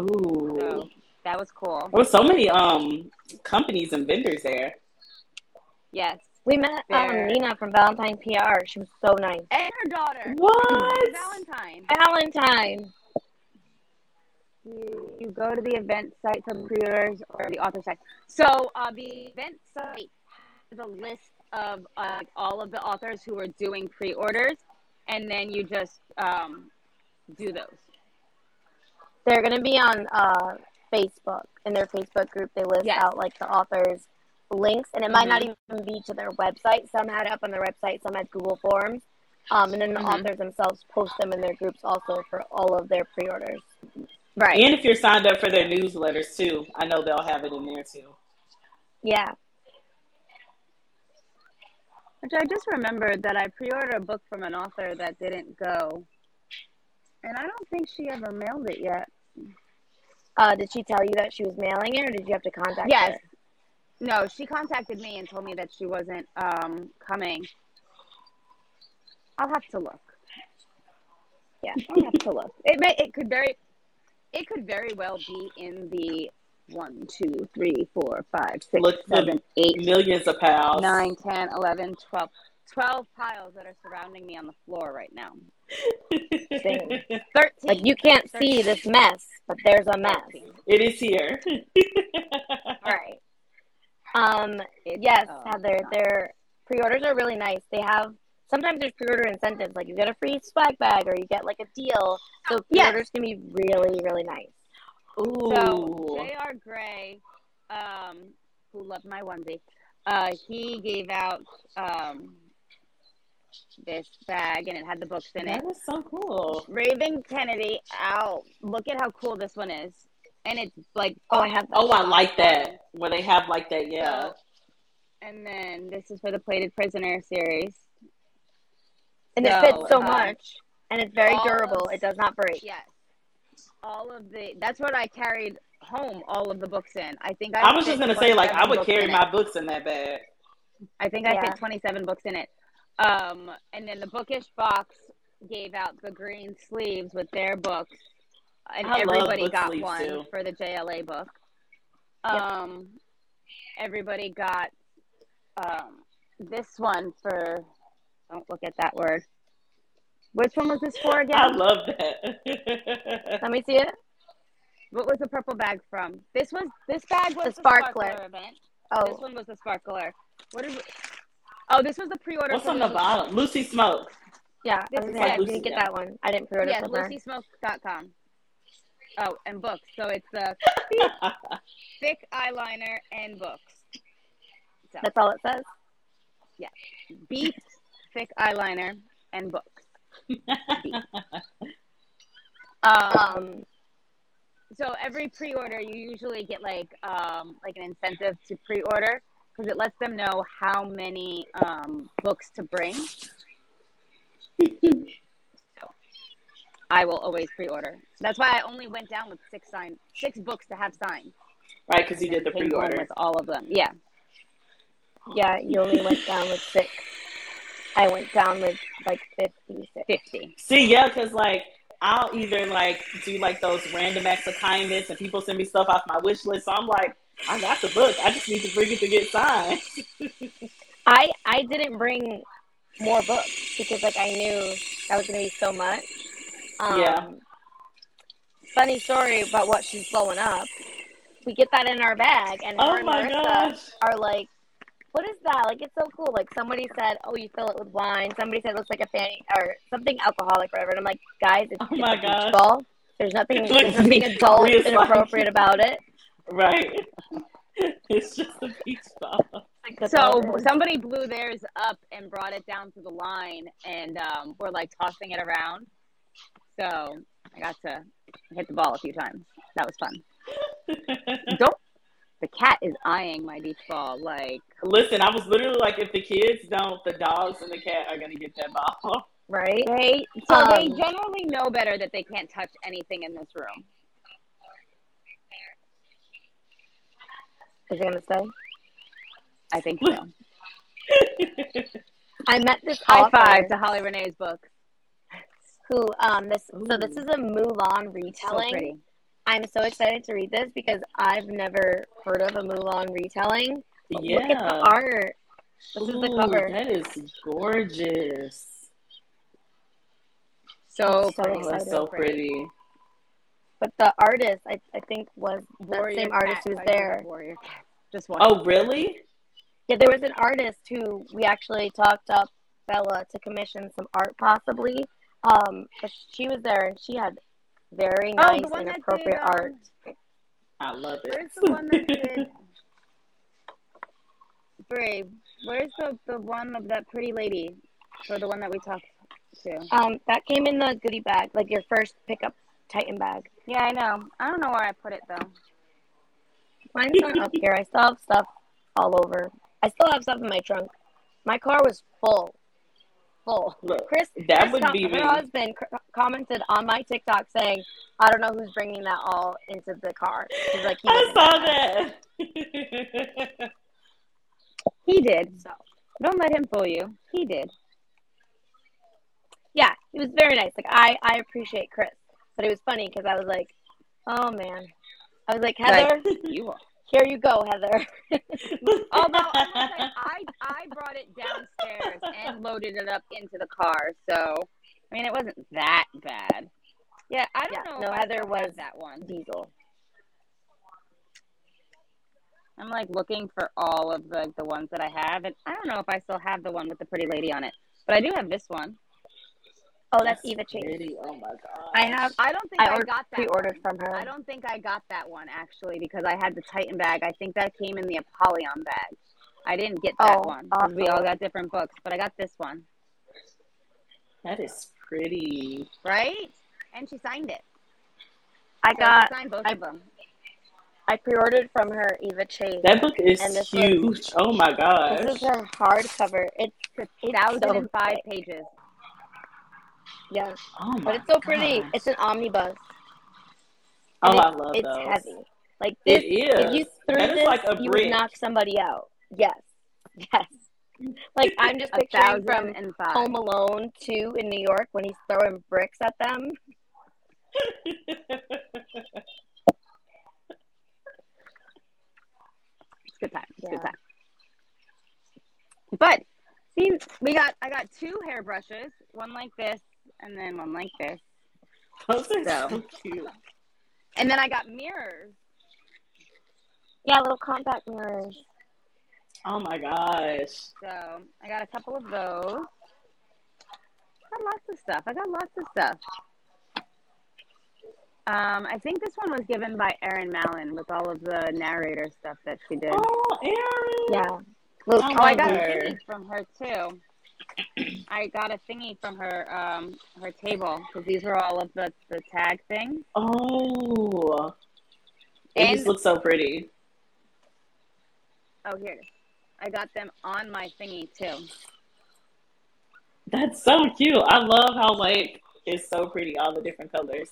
Speaker 2: Ooh.
Speaker 1: So that was cool.
Speaker 2: There was so many um companies and vendors there.
Speaker 1: Yes,
Speaker 4: We met um, Nina from Valentine PR. She was so nice.
Speaker 1: and her daughter
Speaker 2: What?
Speaker 1: Valentine.
Speaker 4: Valentine.
Speaker 1: You, you go to the event site for pre-orders or the author site. So uh, the event site has a list of uh, all of the authors who are doing pre-orders, and then you just um, do those.
Speaker 4: They're gonna be on uh, Facebook in their Facebook group. They list
Speaker 1: Yes.
Speaker 4: out like the authors' links, and it might not
Speaker 1: Mhm.
Speaker 4: even be to their website. Some had it up on their website, some had Google Forms, um, and then the
Speaker 1: Mhm.
Speaker 4: authors themselves post them in their groups also for all of their pre-orders.
Speaker 1: Right.
Speaker 2: And if you're signed up for their newsletters too, I know they'll have it in there too.
Speaker 4: Yeah,
Speaker 1: Which I just remembered that I pre-ordered a book from an author that didn't go, and I don't think she ever mailed it yet.
Speaker 4: uh, did she tell you that she was mailing it, or did you have to contact her?
Speaker 1: Yes.
Speaker 4: her?
Speaker 1: No, she contacted me and told me that she wasn't um, coming. I'll have to look.
Speaker 4: Yeah.
Speaker 1: I'll have to look. It may. It could very. It could very well be in the one, two, three, four, five, six,
Speaker 2: Look,
Speaker 1: seven, eight,
Speaker 2: Millions of pounds.
Speaker 1: nine, ten, eleven, twelve. 12 piles that are surrounding me on the floor right now.
Speaker 4: Same.
Speaker 1: 13.
Speaker 4: Like you can't see this mess, but there's a mess.
Speaker 2: It is here.
Speaker 4: Right. Um.
Speaker 1: It's-
Speaker 4: Yes,
Speaker 1: oh,
Speaker 4: Heather.
Speaker 1: God.
Speaker 4: Their pre-orders are really nice. They have sometimes there's pre-order incentives, like you get a free swag bag or you get like a deal. So pre-orders can be really, really nice.
Speaker 2: Ooh.
Speaker 1: So J.R. Gray, um, who loved my onesie, uh, he gave out um, this bag and it had the books in it.
Speaker 2: that is so cool.
Speaker 1: Raven Kennedy, ow! Look at how cool this one is, and it's like
Speaker 4: Oh, I have.
Speaker 2: Oh, I like that. Where they have like that, yeah.
Speaker 1: So, and then this is for the Plated Prisoner series.
Speaker 4: and it fits so
Speaker 1: um,
Speaker 4: much, and it's very durable.
Speaker 1: of-
Speaker 4: It does not break.
Speaker 1: Yes, all of the. That's what I carried home. All of the books in. I think I.
Speaker 2: I was just gonna say, like, I would carry
Speaker 1: in it.
Speaker 2: my books in that bag.
Speaker 1: I think I
Speaker 4: Yeah.
Speaker 1: fit 27 books in it. Um, and then the bookish box gave out the green sleeves with their books, and
Speaker 2: I
Speaker 1: everybody
Speaker 2: book
Speaker 1: got one
Speaker 2: too.
Speaker 1: for the JLA book.
Speaker 4: Yep.
Speaker 1: Um, everybody got um, this one for. Don't look at that word. Which one was this for again?
Speaker 2: I love that.
Speaker 4: Let me see it.
Speaker 1: what was the purple bag from? This was this bag was
Speaker 4: The
Speaker 1: the,
Speaker 4: Sparkler.
Speaker 1: Sparkler event.
Speaker 4: Oh,
Speaker 1: This one was the sparkler. What is it? Oh, this was the pre-order.
Speaker 2: What's on the
Speaker 1: Lucy-
Speaker 2: bottom? Lucy Smoke.
Speaker 4: yeah. I,
Speaker 1: This
Speaker 4: was
Speaker 1: is
Speaker 4: gonna I didn't get
Speaker 2: yeah.
Speaker 4: that one. I didn't pre-order
Speaker 1: Yeah,
Speaker 4: from her.
Speaker 1: lucysmoke.com. Oh, and books. So it's the thick eyeliner and books. So
Speaker 4: That's all it says. Yeah.
Speaker 1: Beef, thick eyeliner, and books. Um, so every pre-order, you usually get like um, like an incentive to pre-order because it lets them know how many um, books to bring. So, I will always pre-order. That's why I only went down with six signed, six books to have signed.
Speaker 2: right, because you did the pre-order.
Speaker 1: with all of them. Yeah.
Speaker 4: yeah, you only went down with six. I went down with like fifty-six.
Speaker 1: 50.
Speaker 2: See, yeah, because like I'll either like do like those random acts of kindness, and people send me stuff off my wish list. So I'm like, I got the book. I just need to bring it to get signed.
Speaker 4: I I didn't bring more books because like I knew that was gonna be so much. Um,
Speaker 2: Yeah.
Speaker 4: Funny story about what she's blowing up. we get that in our bag, and her
Speaker 2: Oh
Speaker 4: and
Speaker 2: my
Speaker 4: Marissa
Speaker 2: gosh.
Speaker 4: are like, "What is that? Like, it's so cool." Like somebody said, "Oh, you fill it with wine." Somebody said it looks like a fanny or something alcoholic, whatever. And I'm like, guys, it's,
Speaker 2: Oh
Speaker 4: it's
Speaker 2: my
Speaker 4: a beach
Speaker 2: gosh.
Speaker 4: ball. There's nothing,
Speaker 2: It
Speaker 4: there's nothing adult inappropriate
Speaker 2: like-
Speaker 4: about it.
Speaker 2: Right. It's just a beach ball.
Speaker 4: Like, that's all
Speaker 1: So somebody blew theirs up and brought it down to the line, and um, we're like tossing it around. So I got to hit the ball a few times. That was fun. Don't. The cat is eyeing my beach ball like
Speaker 2: Listen, I was literally like, if the kids don't, the dogs and the cat are gonna get that ball.
Speaker 4: right?
Speaker 1: they. So they
Speaker 4: Um,
Speaker 1: generally know better that they can't touch anything in this room.
Speaker 4: Is it gonna stay?
Speaker 1: I think so.
Speaker 4: I met this
Speaker 1: High
Speaker 4: author
Speaker 1: five to Holly Renee's book.
Speaker 4: who um this so this is a Mulan retelling.
Speaker 1: pretty.
Speaker 4: I'm so excited to read this because I've never heard of a Mulan retelling.
Speaker 2: Yeah.
Speaker 4: Look at the art. This is the cover.
Speaker 2: That is gorgeous.
Speaker 1: So
Speaker 4: So
Speaker 1: pretty.
Speaker 4: Excited.
Speaker 2: so pretty.
Speaker 4: But the artist, I, I think, was the
Speaker 1: Warrior
Speaker 4: same artist
Speaker 1: Cat
Speaker 4: who was there.
Speaker 1: Warrior Cat. Just one.
Speaker 2: Oh, really?
Speaker 4: Yeah, there was an artist who we actually talked up Bella to commission some art, possibly. Um, but she was there and she had very
Speaker 1: Oh,
Speaker 4: nice
Speaker 1: one
Speaker 4: and appropriate
Speaker 1: did, um,
Speaker 4: art.
Speaker 2: I love it.
Speaker 1: Where's the one that did? Brave. Where's the the one of that pretty lady? Or the one that we talked to?
Speaker 4: Um, that came in the goodie bag, like your first pickup Titan bag.
Speaker 1: Yeah, I know. I don't know where I put it though.
Speaker 4: Mine's not up here. I still have stuff all over. I still have stuff in my trunk. My car was full, full.
Speaker 2: Look,
Speaker 4: Chris,
Speaker 2: that
Speaker 4: Chris
Speaker 2: would
Speaker 4: com-
Speaker 2: be
Speaker 4: her
Speaker 2: me.
Speaker 4: husband c- commented on my TikTok saying, "I don't know who's bringing that all into the car." He's like, he
Speaker 2: I saw that.
Speaker 1: He did.
Speaker 4: So
Speaker 1: Don't let him fool you. He did.
Speaker 4: yeah, he was very nice. Like I, I appreciate Chris, but it was funny because I was like, "Oh man," I was like, "Heather,
Speaker 1: You are.
Speaker 4: Here you go, Heather."
Speaker 1: Although I, I I brought it downstairs and loaded it up into the car, so I mean it wasn't that bad. Yeah, I don't
Speaker 4: Yeah,
Speaker 1: know.
Speaker 4: no,
Speaker 1: if
Speaker 4: Heather
Speaker 1: still
Speaker 4: was-
Speaker 1: that one.
Speaker 4: Diesel.
Speaker 1: I'm like looking for all of the the ones that I have, and I don't know if I still have the one with the pretty lady on it, but I do have this one.
Speaker 4: Oh, that's Eva Chase.
Speaker 2: pretty. Oh my god.
Speaker 4: I have
Speaker 1: I don't think
Speaker 4: I
Speaker 1: I,
Speaker 4: ordered-
Speaker 1: got that.
Speaker 4: pre-ordered
Speaker 1: one.
Speaker 4: from her.
Speaker 1: I don't think I got that one actually because I had the Titan bag. I think that came in the Apollyon bag. I didn't get that
Speaker 4: Oh,
Speaker 1: one 'cause we all got different books, but I got this one,
Speaker 2: That is pretty.
Speaker 1: right? And she signed it.
Speaker 4: I
Speaker 1: So
Speaker 4: got
Speaker 1: she signed both
Speaker 4: I-
Speaker 1: of them.
Speaker 4: I pre-ordered from her Eva Chase.
Speaker 2: That book is
Speaker 4: And this was-
Speaker 2: huge. oh my gosh.
Speaker 4: This is her hardcover. It's
Speaker 1: It's
Speaker 4: It's so
Speaker 1: and five
Speaker 4: thick.
Speaker 1: pages.
Speaker 4: Yes,
Speaker 2: oh
Speaker 4: but it's so pretty. It's an omnibus.
Speaker 2: Oh,
Speaker 4: and
Speaker 2: I
Speaker 4: it's,
Speaker 2: love
Speaker 4: it's
Speaker 2: those.
Speaker 4: heavy. Like this,
Speaker 2: is.
Speaker 4: if you threw
Speaker 2: That is
Speaker 4: this,
Speaker 2: like a
Speaker 4: you
Speaker 2: brick.
Speaker 4: would knock somebody out. Yes, yes. Like I'm just picturing
Speaker 1: thousand
Speaker 4: from
Speaker 1: and.
Speaker 4: Home Alone 2 in New York when he's throwing bricks at them.
Speaker 1: It's good time. It's
Speaker 4: Yeah.
Speaker 1: good time. But see, we got I got two hairbrushes, one like this and then one like this,
Speaker 2: Those are
Speaker 1: So.
Speaker 2: so cute.
Speaker 1: and then I got mirrors.
Speaker 4: Yeah, little compact mirrors.
Speaker 2: Oh my gosh.
Speaker 1: So I got a couple of those. Got lots of stuff. I got lots of stuff. Um, I think this one was given by Erin Mallon with all of the narrator stuff that she did.
Speaker 2: Oh, Erin.
Speaker 4: Yeah. Little
Speaker 2: Oh,
Speaker 1: Oh, I got a
Speaker 2: Love her.
Speaker 1: from her too. I got a thingy from her um her table because these were all of the the tag thing.
Speaker 2: Oh. It
Speaker 1: And-
Speaker 2: just looks so pretty.
Speaker 1: Oh, here it is. I got them on my thingy too.
Speaker 2: That's so cute. I love how like it's so pretty, all the different colors.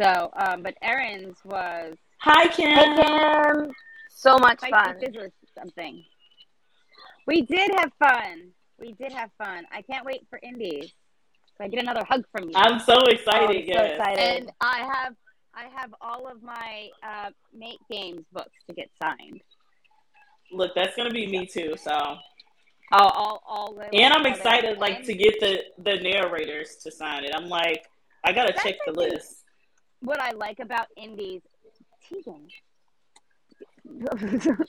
Speaker 1: So, um, but Erin's was
Speaker 2: Hi
Speaker 4: Hey,
Speaker 2: Kim.
Speaker 4: Kim. So much
Speaker 1: Spicy
Speaker 4: fun.
Speaker 1: Scissors something. We did have fun. We did have fun. I can't wait for indies. So I get another hug from you.
Speaker 2: I'm so
Speaker 4: Oh, I'm
Speaker 2: excited,
Speaker 4: so excited.
Speaker 1: and I have I have all of my uh, Mate Games books to get signed.
Speaker 2: Look, that's gonna be me too, so
Speaker 1: All, all, all. the-
Speaker 2: and I'm
Speaker 1: all the-
Speaker 2: excited like
Speaker 1: and
Speaker 2: to get the the narrators to sign it. I'm like, I gotta
Speaker 1: That's
Speaker 2: check the
Speaker 1: the
Speaker 2: list.
Speaker 1: What I like about indies, Tegan,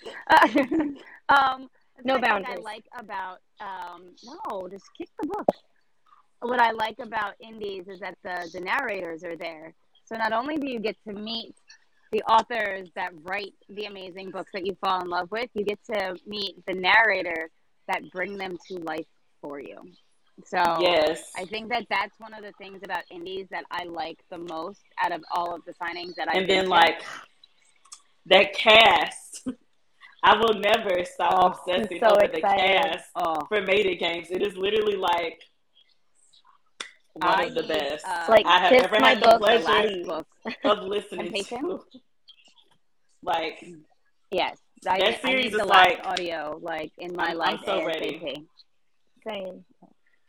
Speaker 1: um, the
Speaker 4: No
Speaker 1: thing I like about um, no, just kick the book. What I like about indies is that the the narrators are there. So not only do you get to meet the authors that write the amazing books that you fall in love with, you get to meet the narrator that bring them to life for you. So
Speaker 2: Yes.
Speaker 1: I think that that's one of the things about indies that I like the most out of all of the signings that I've
Speaker 2: and then like that cast. I will never stop
Speaker 4: Oh,
Speaker 2: obsessing
Speaker 4: so
Speaker 2: over the cast
Speaker 1: oh,
Speaker 2: for Mated Games. It is literally like one
Speaker 1: I
Speaker 2: of the best
Speaker 1: uh,
Speaker 4: Like,
Speaker 2: I have
Speaker 4: kiss
Speaker 2: ever
Speaker 4: my
Speaker 2: had the
Speaker 4: book,
Speaker 2: pleasure
Speaker 1: last
Speaker 4: please.
Speaker 1: book.
Speaker 2: of listening to. Like
Speaker 1: Yes, I,
Speaker 2: That
Speaker 1: I
Speaker 2: series
Speaker 1: need the
Speaker 2: is
Speaker 1: last
Speaker 2: like-
Speaker 1: audio like in my
Speaker 2: I'm-
Speaker 1: life.
Speaker 2: I'm so
Speaker 1: ASAP.
Speaker 2: ready.
Speaker 4: Same.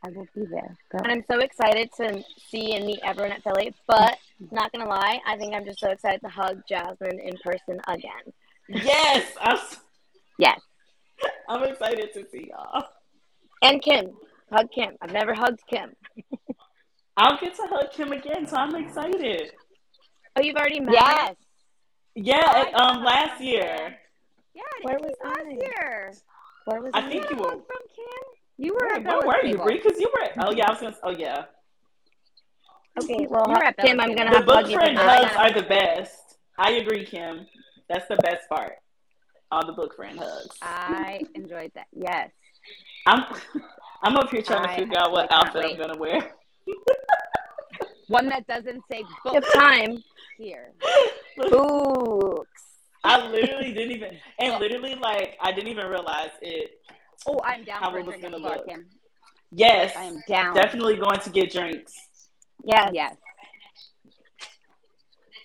Speaker 1: I will be there. Go.
Speaker 4: And I'm so excited to see and meet everyone at Philly. But not gonna lie, I think I'm just so excited to hug Jasmine in person again.
Speaker 2: yes, I'm. s-
Speaker 1: Yes.
Speaker 2: I'm excited to see y'all.
Speaker 4: And Kim. Hug Kim. I've never hugged Kim.
Speaker 2: I'll get to hug Kim again, so I'm excited.
Speaker 4: Oh, you've already met?
Speaker 1: Yes.
Speaker 2: Yeah,
Speaker 1: I
Speaker 2: um, last year.
Speaker 1: Yeah,
Speaker 4: Where was
Speaker 1: last
Speaker 4: I?
Speaker 1: year.
Speaker 4: Where was
Speaker 2: I
Speaker 4: I?
Speaker 2: think you were.
Speaker 1: from Kim. You were
Speaker 2: Where,
Speaker 1: at
Speaker 2: where were you,
Speaker 1: table.
Speaker 2: Brie? Because you were. Oh yeah, I was gonna. Oh yeah.
Speaker 4: Okay, well,
Speaker 1: You were at
Speaker 4: Kim, I'm gonna
Speaker 2: The
Speaker 4: have to hug
Speaker 2: book
Speaker 4: you.
Speaker 2: friend
Speaker 4: for
Speaker 1: I
Speaker 2: hugs are the best. I agree, Kim. That's the best part. All the book friend hugs.
Speaker 1: I enjoyed that. Yes.
Speaker 2: I'm I'm up here trying to figure out what outfit
Speaker 1: can't
Speaker 2: I'm gonna wear.
Speaker 1: One that doesn't say book
Speaker 4: have time.
Speaker 1: here.
Speaker 4: Books.
Speaker 2: I literally didn't even and literally like I didn't even realize it.
Speaker 1: Oh, I'm down
Speaker 2: How
Speaker 1: for
Speaker 2: it was
Speaker 1: drink at the
Speaker 2: gonna look.
Speaker 1: Kim.
Speaker 2: Yes,
Speaker 1: I am down.
Speaker 2: definitely going to get drinks.
Speaker 4: Yes.
Speaker 1: Yes.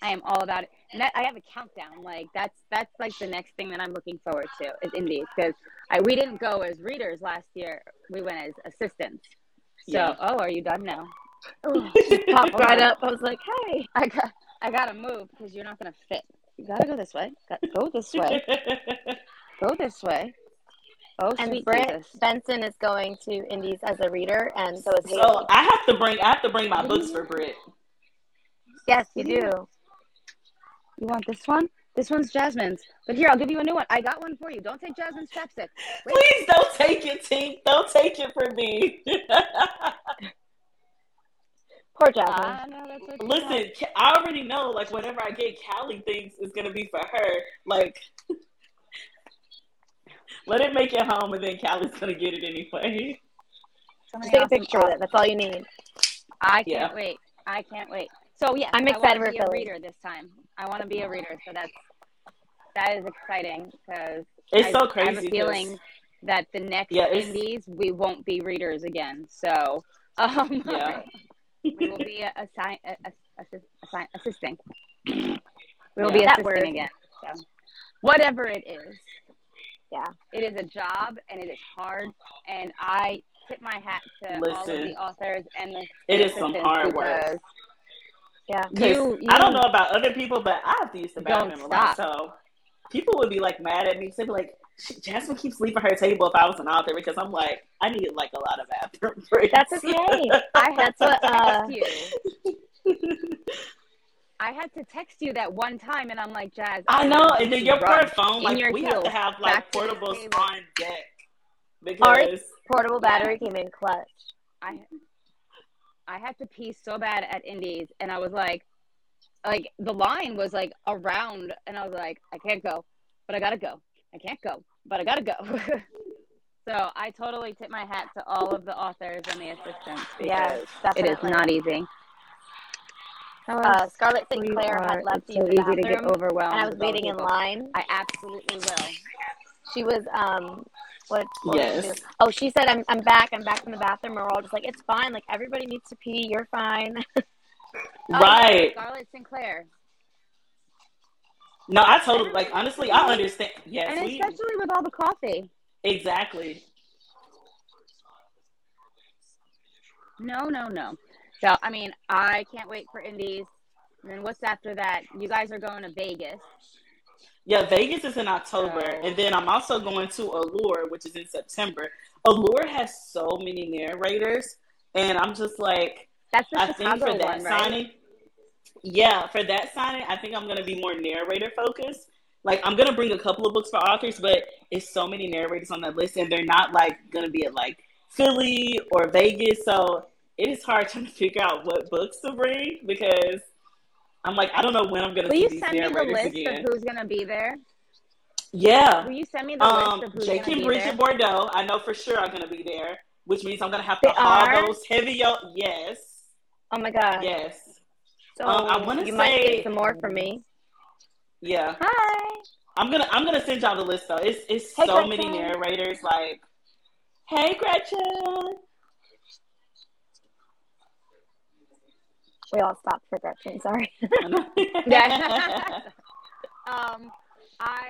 Speaker 1: I am all about it. And I have a countdown. Like that's that's like the next thing that I'm looking forward to is indies because we didn't go as readers last year. We went as assistants. So
Speaker 2: Yeah.
Speaker 1: oh, are you done now?
Speaker 4: Popped right up. I was like, hey.
Speaker 1: I got I gotta move because you're not gonna fit. You gotta go this way. Go this way. Go this way. Oh
Speaker 4: And
Speaker 1: sweet
Speaker 4: Brit
Speaker 1: Jesus.
Speaker 4: Benson is going to Indies as a reader, and so is Haley.
Speaker 2: so I have to bring I have to bring my books for Brit.
Speaker 4: yes, you do.
Speaker 1: You want this one? This one's Jasmine's. But here, I'll give you a new one. I got one for you. Don't take Jasmine's chapstick. Wait.
Speaker 2: Please don't take it, Tink. Don't take it from me.
Speaker 4: Poor Jasmine.
Speaker 1: No, that's what
Speaker 2: Listen, I already know. Like whatever I get, Callie thinks is gonna be for her. Like, let it make it home, and then Callie's gonna get it anyway.
Speaker 1: So
Speaker 4: Just
Speaker 1: many
Speaker 4: take a picture of it. That's all you need.
Speaker 1: I can't
Speaker 2: Yeah.
Speaker 1: wait. I can't wait. So yeah,
Speaker 4: I'm excited
Speaker 1: wanna
Speaker 4: for
Speaker 1: be a reader this time. I want to be a reader, so that's that is exciting because
Speaker 2: It's
Speaker 1: I,
Speaker 2: so
Speaker 1: I have
Speaker 2: a
Speaker 1: a
Speaker 2: 'cause-
Speaker 1: feeling that the next
Speaker 2: Yeah, it's-
Speaker 1: indies we won't be readers again. So um,
Speaker 2: Yeah.
Speaker 1: we will be assi- a, a, assist, assi- assisting. We will
Speaker 2: Yeah.
Speaker 1: be assisting
Speaker 4: word.
Speaker 1: again. So whatever it is,
Speaker 4: Yeah.
Speaker 1: it is a job and it is hard. And I tip my hat to all of the authors and the
Speaker 2: It is some hard work.
Speaker 1: Because
Speaker 4: Yeah.
Speaker 2: 'Cause
Speaker 1: You-
Speaker 2: I don't know about other people, but I have to use the bathroom a lot. So people would be like mad at me. They'd be like, "Shit, Jasmine keeps leaving her table if I was an author because I'm like, I need like a lot of bathroom breaks.
Speaker 4: That's okay.
Speaker 1: I had to
Speaker 4: uh,
Speaker 1: text you. I had to text you that one time, and I'm like, Jazz.
Speaker 2: I
Speaker 1: I'm
Speaker 2: know, and then
Speaker 1: to
Speaker 2: your
Speaker 1: run
Speaker 2: poor phone,
Speaker 1: in
Speaker 2: like
Speaker 1: your
Speaker 2: we have to have like
Speaker 1: back to
Speaker 2: portables on deck because
Speaker 4: Ari? Portable battery came in clutch.
Speaker 1: I I had to pee so bad at Indies, and I was like, like the line was like around, and I was like, I can't go, but I gotta go. I can't go, but I gotta go. so I totally tip my hat to all of the authors and the assistants because
Speaker 4: Yes, definitely.
Speaker 1: is not easy.
Speaker 4: Uh, Scarlett
Speaker 1: Who you
Speaker 4: Sinclair
Speaker 1: are,
Speaker 4: had left
Speaker 1: it's
Speaker 4: you
Speaker 1: so
Speaker 4: in the
Speaker 1: easy to get
Speaker 4: bathroom,
Speaker 1: overwhelmed.
Speaker 4: and I was
Speaker 1: with all the
Speaker 4: waiting in line.
Speaker 1: I absolutely will.
Speaker 4: She was um, what? what
Speaker 2: Yes.
Speaker 4: she- Oh, she said, "I'm I'm back. I'm back from the bathroom." And we're all just like, "It's fine. Like everybody needs to pee. You're fine."
Speaker 1: Oh,
Speaker 2: right.
Speaker 1: Scarlett Sinclair,
Speaker 2: No, I totally like honestly, I understand. Yes,
Speaker 1: and
Speaker 2: we
Speaker 1: especially with all the coffee.
Speaker 2: exactly.
Speaker 1: No, no, no. So I mean, I can't wait for Indies. And then what's after that? You guys are going to Vegas.
Speaker 2: Yeah, Vegas is in October,
Speaker 1: So-
Speaker 2: and then I'm also going to Allure, which is in September. Allure has so many narrators, and I'm just like,
Speaker 1: That's the
Speaker 2: I think for that
Speaker 1: one, right?
Speaker 2: signing, yeah, for that signing, I think I'm going to be more narrator focused like I'm gonna bring a couple of books for authors, but it's so many narrators on that list, and they're not like gonna be at like Philly or Vegas, so it is hard trying to figure out what books to bring because I'm like I don't know when I'm gonna
Speaker 1: Will you send me the list
Speaker 2: again.
Speaker 1: of who's gonna be there?
Speaker 2: Yeah,
Speaker 1: Will you send me the
Speaker 2: um,
Speaker 1: list of who's
Speaker 2: Jake
Speaker 1: gonna
Speaker 2: and
Speaker 1: be
Speaker 2: Bridget
Speaker 1: there?
Speaker 2: Bordeaux, I know for sure are gonna be there, which means I'm gonna have to
Speaker 4: They
Speaker 2: haul those heavy. Yo- yes,
Speaker 4: Oh my god.
Speaker 2: yes,
Speaker 4: So
Speaker 2: Um, I
Speaker 4: you might
Speaker 2: say-
Speaker 4: get some more from me.
Speaker 2: yeah.
Speaker 1: Hi.
Speaker 2: I'm gonna I'm gonna send y'all the list though. It's it's
Speaker 1: Hey,
Speaker 2: so
Speaker 1: Gretchen.
Speaker 2: many narrators. Like, hey Gretchen.
Speaker 4: We all stopped for Gretchen. Sorry.
Speaker 1: Yeah. Um, I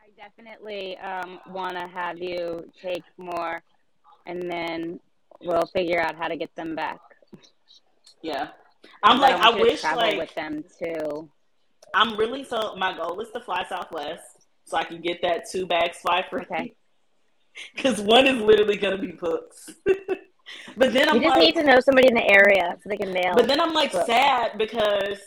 Speaker 1: I definitely um want to have you take more, and then we'll figure out how to get them back.
Speaker 2: yeah. I'm like
Speaker 1: don't
Speaker 2: I
Speaker 1: want you
Speaker 2: wish
Speaker 1: travel
Speaker 2: like
Speaker 1: with them too.
Speaker 2: I'm really so my goal is to fly Southwest so I can get that two bags fly free.
Speaker 1: Okay.
Speaker 2: Because one is literally gonna be books. But then I'm
Speaker 4: You just
Speaker 2: like,
Speaker 4: need to know somebody in the area so they can mail.
Speaker 2: but then I'm like
Speaker 4: books.
Speaker 2: sad because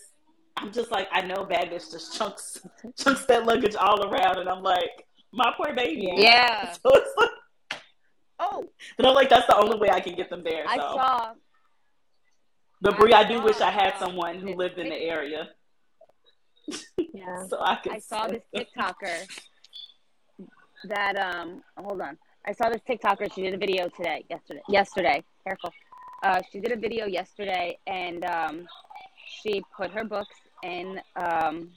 Speaker 2: I'm just like I know baggage just chunks chunks that luggage all around, and I'm like my poor baby.
Speaker 1: Yeah.
Speaker 2: So it's like,
Speaker 1: Oh,
Speaker 2: but I'm like that's the only way I can get them there. So.
Speaker 1: I saw.
Speaker 2: But Brie, I do
Speaker 1: I
Speaker 2: wish I had someone who lived in the area
Speaker 4: yeah.
Speaker 2: so I could.
Speaker 1: I saw this. TikToker that um hold on. I saw this TikToker. She did a video today, yesterday. Yesterday, careful. Uh, she did a video yesterday, and um, she put her books in um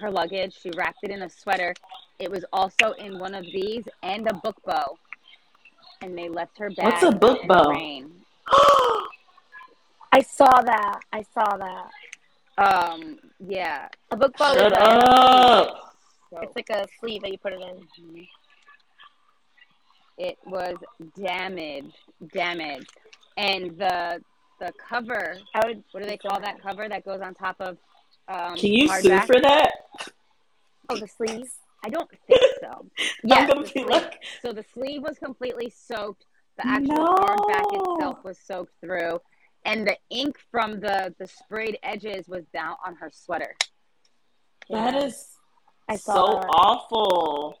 Speaker 1: her luggage. She wrapped it in a sweater. It was also in one of these and a book bow. And they left her bag
Speaker 2: What's a book
Speaker 1: in
Speaker 2: bow?
Speaker 1: rain.
Speaker 4: I saw that. I saw that.
Speaker 1: Um, yeah.
Speaker 4: A book bow
Speaker 2: Shut
Speaker 4: is a,
Speaker 2: up!
Speaker 1: So
Speaker 4: it's like a sleeve that you put it in.
Speaker 1: It was damaged, damaged, and the the cover.
Speaker 4: I would.
Speaker 1: What do they call that cover that goes on top of? Um,
Speaker 2: Can you sue
Speaker 1: hardback?
Speaker 2: for that?
Speaker 4: Oh, the sleeve.
Speaker 1: I don't think so.
Speaker 2: I'm
Speaker 1: the
Speaker 2: be like,
Speaker 1: So the sleeve was completely soaked. The actual
Speaker 2: No.
Speaker 1: hardback itself was soaked through, and the ink from the the sprayed edges was down on her sweater.
Speaker 2: that
Speaker 4: Yeah.
Speaker 2: is
Speaker 4: I
Speaker 2: so
Speaker 4: that.
Speaker 2: awful.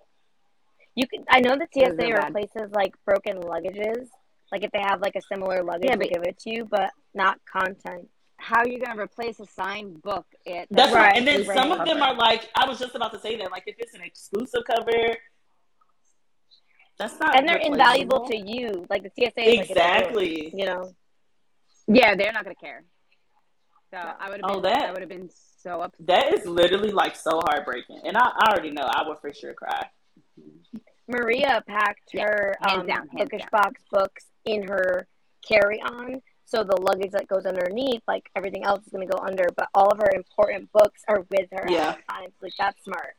Speaker 4: You can, I know the
Speaker 1: It
Speaker 4: TSA
Speaker 1: real bad.
Speaker 4: replaces like broken luggages. Like if they have like a similar luggage,
Speaker 1: Yeah,
Speaker 4: they give it to you, but not content.
Speaker 1: How are you gonna replace a signed book? It
Speaker 2: That's
Speaker 4: Right,
Speaker 2: right. And then
Speaker 4: right.
Speaker 2: some of them are like, I was just about to say that, like if it's an exclusive cover, that's not.
Speaker 4: And they're invaluable to you. Like the TSA. is like,
Speaker 2: Exactly.
Speaker 4: You know.
Speaker 1: Yeah, they're not gonna care. So I would
Speaker 2: Oh,
Speaker 1: been.
Speaker 2: that-
Speaker 1: I would have been so upset.
Speaker 2: That is literally like so heartbreaking, and I, I already know I would for sure cry.
Speaker 4: Maria packed
Speaker 1: Yeah,
Speaker 4: her um,
Speaker 1: down,
Speaker 4: bookish
Speaker 1: down.
Speaker 4: box books in her carry on. So the luggage that goes underneath, like everything else, is going to go under. But all of her important books are with her
Speaker 2: Yeah.
Speaker 4: times. Like that's smart.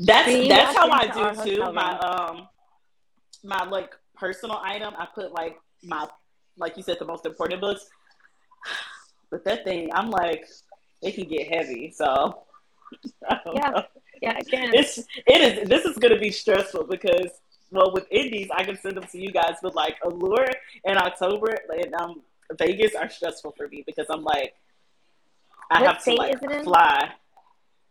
Speaker 2: That's
Speaker 1: She
Speaker 2: that's how I
Speaker 1: into
Speaker 2: do too.
Speaker 1: hotel
Speaker 2: My um my like personal item, I put like my like you said the most important books. But that thing, I'm like, it can get heavy. So I don't
Speaker 4: Yeah.
Speaker 2: know.
Speaker 4: Yeah, again.
Speaker 2: it's it is. This is gonna be stressful because well, with indies, I can send them to you guys, but like Allure and October and um Vegas are stressful for me because I'm like, I
Speaker 4: What
Speaker 2: have to
Speaker 4: state
Speaker 2: like
Speaker 4: is it in?
Speaker 2: fly.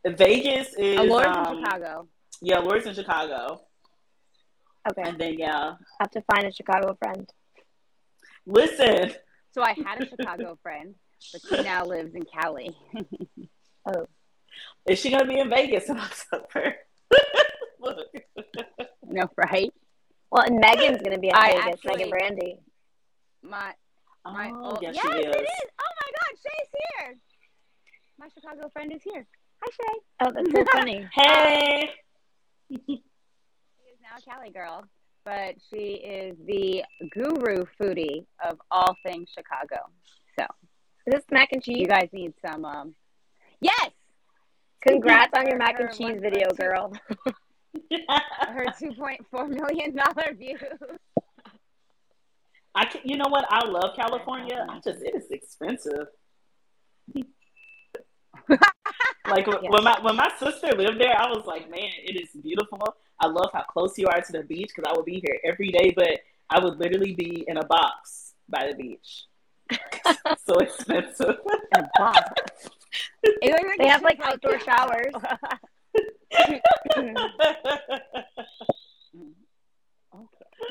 Speaker 2: Vegas is
Speaker 1: Allure's
Speaker 2: um,
Speaker 1: in Chicago.
Speaker 2: Yeah, Allure's in Chicago.
Speaker 4: okay.
Speaker 2: And then yeah,
Speaker 4: I have to find a Chicago friend.
Speaker 2: listen,
Speaker 1: So I had a Chicago friend, but she now lives in Cali.
Speaker 4: Oh,
Speaker 2: is she gonna be in Vegas in October?
Speaker 1: No, right?
Speaker 4: well, and Megan's going to be in
Speaker 1: I
Speaker 4: Vegas.
Speaker 1: actually-
Speaker 4: Megan Brandy.
Speaker 1: My my
Speaker 2: Oh,
Speaker 1: old,
Speaker 2: yes,
Speaker 1: yes,
Speaker 2: she
Speaker 1: it
Speaker 2: is.
Speaker 1: is. Oh my God, Shay's here. My Chicago friend is here. Hi, Shay.
Speaker 4: Oh, that's so funny.
Speaker 2: Hey,
Speaker 1: She is now a Cali girl, but she is the guru foodie of all things Chicago. So
Speaker 4: Is this mac and cheese?
Speaker 1: you guys need some. um Yes,
Speaker 4: Congrats on your mac and cheese video,
Speaker 1: her two-
Speaker 4: girl.
Speaker 1: her two point four million dollar views.
Speaker 2: I can, you know what? I love California. I just it is expensive. like when-
Speaker 4: Yeah.
Speaker 2: when my when my sister lived there, I was like, man, it is beautiful. I love how close you are to the beach because I would be here every day, but I would literally be in a box by the beach. so expensive.
Speaker 1: And a box. It looks
Speaker 4: They have,
Speaker 1: she's
Speaker 4: like, outdoor showers.
Speaker 1: Okay.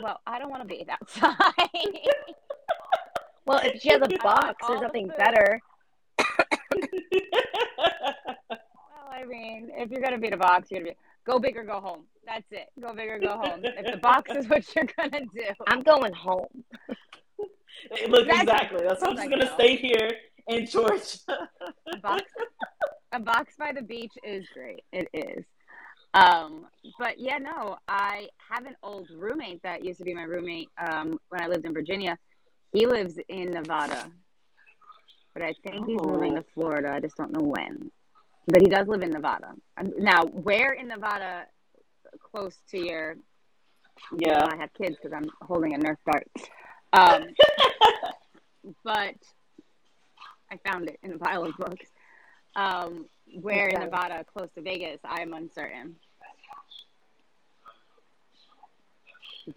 Speaker 1: Well, I don't want to bathe outside.
Speaker 4: well, if she has a box,
Speaker 1: all
Speaker 4: there's nothing better.
Speaker 1: well, I mean, if you're gonna be in a box, you're gonna be go big or go home. That's it. Go big or go home. If the box is what you're gonna do,
Speaker 4: I'm going home.
Speaker 2: Look,
Speaker 1: That's-
Speaker 2: exactly. That's why I'm just gonna
Speaker 1: no.
Speaker 2: stay here in Georgia.
Speaker 1: A box, a box by the beach is great. It is. Um, but yeah, no, I have an old roommate that used to be my roommate um, when I lived in Virginia. He lives in Nevada, but I think he's
Speaker 2: Oh.
Speaker 1: moving to Florida. I just don't know when. But he does live in Nevada. Um, Now, where in Nevada, close to your?
Speaker 2: Yeah.
Speaker 1: I have kids because I'm holding a Nerf dart. Um, but I found it in a pile of books. Um, where in Nevada, close to Vegas, I am uncertain.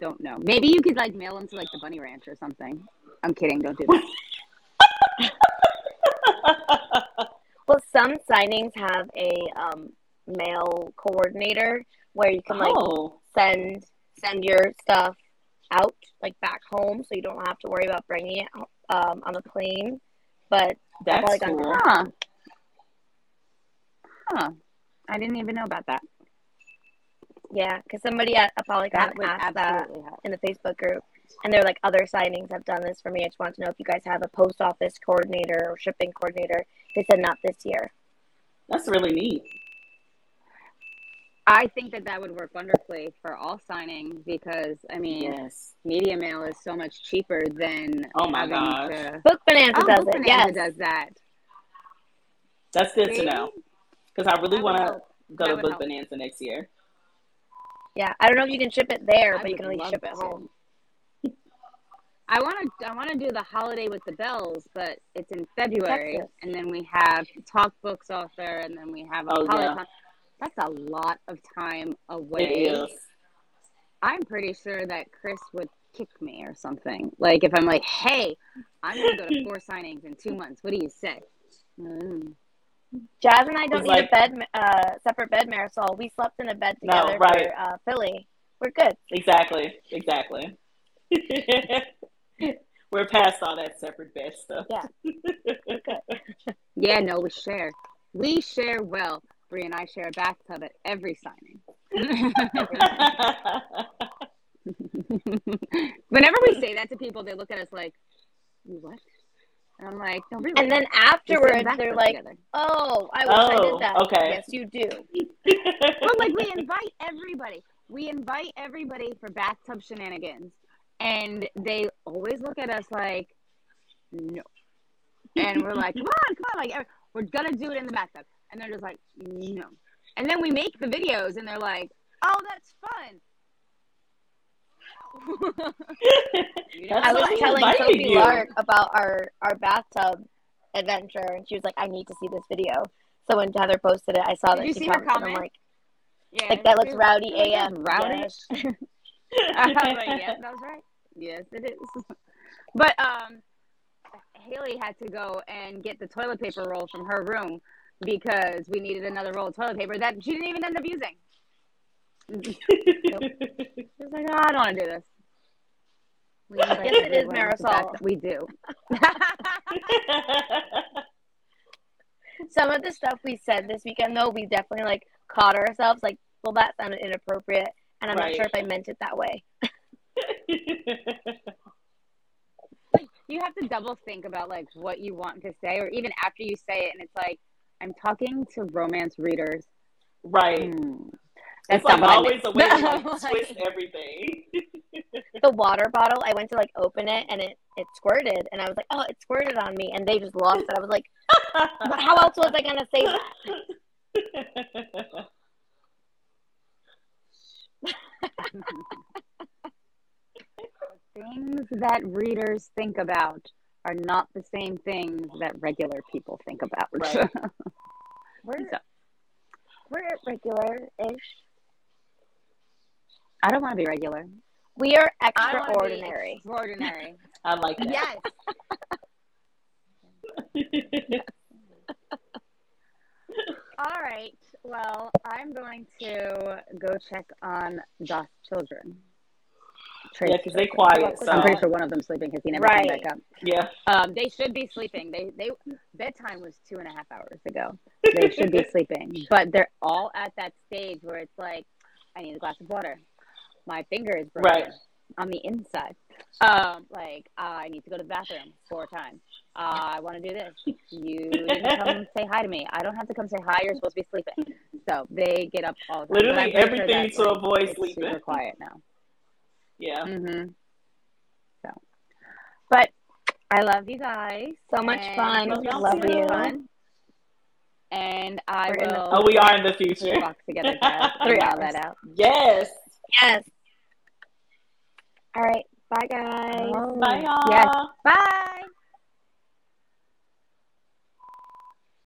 Speaker 1: Don't know. Maybe you could like mail them to like the Bunny Ranch or something. I'm kidding. Don't do that.
Speaker 4: Well, some signings have a um, mail coordinator where you can like
Speaker 2: oh,
Speaker 4: send send your stuff out like back home, so you don't have to worry about bringing it um, on the plane. But
Speaker 2: that's
Speaker 4: like
Speaker 2: cool.
Speaker 1: Huh. Huh. I didn't even know about that.
Speaker 4: yeah, because somebody at Apollycon
Speaker 1: That
Speaker 4: asked that
Speaker 1: help.
Speaker 4: in the Facebook group, and they're like, other signings have done this for me. I just want to know if you guys have a post office coordinator or shipping coordinator. They said not this year.
Speaker 2: That's really neat.
Speaker 1: I think that that would work wonderfully for all signings because I mean,
Speaker 2: Yes.
Speaker 1: media mail is so much cheaper than
Speaker 2: Oh my gosh.
Speaker 1: to.
Speaker 4: Book Bonanza
Speaker 1: Oh,
Speaker 4: does
Speaker 1: Book
Speaker 4: it.
Speaker 1: Bonanza
Speaker 4: Yes.
Speaker 1: does that.
Speaker 2: That's good to know. Because I really want to go
Speaker 1: That
Speaker 2: to
Speaker 1: would
Speaker 2: Book
Speaker 1: help.
Speaker 2: Bonanza next year.
Speaker 4: Yeah, I don't know if you can ship it there,
Speaker 1: I
Speaker 4: but you can at least ship it home.
Speaker 1: I want to. I want to do the holiday with the bells, but it's in February,
Speaker 4: Texas.
Speaker 1: and then we have talk books author, and then we have a
Speaker 2: Oh, yeah.
Speaker 1: Polycon. That's a lot of time away.
Speaker 2: It is.
Speaker 1: I'm pretty sure that Chris would kick me or something. Like if I'm like, "Hey, I'm gonna go to four signings in two months. What do you say?" Mm.
Speaker 4: Jazz and I don't
Speaker 2: He's
Speaker 4: need
Speaker 2: like-
Speaker 4: a bed, uh, separate bed, Marisol. We slept in a bed
Speaker 2: No,
Speaker 4: together
Speaker 2: right.
Speaker 4: for uh, Philly. We're good.
Speaker 2: Exactly. Exactly. We're past all that separate bed stuff.
Speaker 4: Yeah. We're.
Speaker 1: Yeah, no, we share. We share well. Bree and I share a bathtub at every signing. Whenever we say that to people, they look at us like, what?" And I'm like, "No, really."
Speaker 4: And then
Speaker 1: We sit in
Speaker 4: afterwards, they're like,
Speaker 1: together.
Speaker 4: "Oh, I wish I
Speaker 2: Oh,
Speaker 4: did that."
Speaker 2: okay.
Speaker 4: Yes, you do.
Speaker 1: well, like we invite everybody. We invite everybody for bathtub shenanigans, and they always look at us like, "No," and we're like, "Come on, come on!" Like "Eh, we're gonna do it in the bathtub, and they're just like, "No," and then we make the videos, and they're like, "Oh, that's fun."
Speaker 2: That's
Speaker 4: I was telling
Speaker 2: invited
Speaker 4: Sophie
Speaker 2: you.
Speaker 4: Lark about our our bathtub adventure, and she was like, "I need to see this video." So when Heather posted it, I saw
Speaker 1: Did
Speaker 4: that
Speaker 1: you
Speaker 4: she
Speaker 1: see her
Speaker 4: commented. I'm like,
Speaker 1: yeah,
Speaker 4: like that looks rowdy
Speaker 1: we were
Speaker 4: AF.
Speaker 1: Rowdy.
Speaker 4: Yes.
Speaker 1: I was like, yeah, that was right. Yes, it is. But um, Haley had to go and get the toilet paper roll from her room because we needed another roll of toilet paper that she didn't even end up using. She was like, oh, I don't want to do this. We
Speaker 4: Yes, it is, Marisol.
Speaker 1: We do.
Speaker 4: Some of the stuff we said this weekend, though, we definitely like caught ourselves. Like, well, that sounded inappropriate, and I'm
Speaker 2: Right.
Speaker 4: not sure if I meant it that way.
Speaker 1: like you have to double think about like what you want to say, or even after you say it, and it's like I'm talking to romance readers.
Speaker 2: right.
Speaker 1: Hmm.
Speaker 2: It's
Speaker 1: That's
Speaker 2: like always a way to like, twist everything.
Speaker 4: The water bottle, I went to like open it, and it it squirted, and I was like, oh, it squirted on me, and they just lost it. I was like, how else was I gonna say that?
Speaker 1: things that readers think about are not the same things that regular people think about.
Speaker 2: Right.
Speaker 4: We're
Speaker 1: So-
Speaker 4: we're regular-ish.
Speaker 1: I don't want to be regular.
Speaker 4: We are
Speaker 1: I
Speaker 4: extraordinary.
Speaker 1: Extraordinary.
Speaker 2: I like that.
Speaker 1: yes. All right. Well, I'm going to go check on Josh's children.
Speaker 2: Yeah, because they quiet. So
Speaker 1: I'm pretty sure one of them's sleeping because he never
Speaker 4: Right.
Speaker 1: came back up.
Speaker 2: yeah,
Speaker 1: Um, they should be sleeping. They they bedtime was two and a half hours ago. They should be sleeping, but they're all at that stage where it's like, I need a glass of water. My finger is broken
Speaker 2: Right.
Speaker 1: on the inside. Um, like I need to go to the bathroom four times. Uh, I want to do this. You didn't come say hi to me. I don't have to come say hi. You're supposed to be sleeping. So they get up all the time.
Speaker 2: Literally
Speaker 1: But sure
Speaker 2: everything to avoid sleeping.
Speaker 1: Super quiet now.
Speaker 2: Yeah.
Speaker 1: Mm-hmm. So, but I love you guys.
Speaker 4: So much fun.
Speaker 2: Love
Speaker 4: Love you.
Speaker 1: fun. And I
Speaker 4: We're in the-
Speaker 1: will.
Speaker 2: Oh, we are in the future.
Speaker 1: walk together.
Speaker 4: Three
Speaker 1: all that out.
Speaker 2: Yes.
Speaker 4: Yes. All right. Bye, guys.
Speaker 2: Bye, y'all.
Speaker 1: Yes. Bye.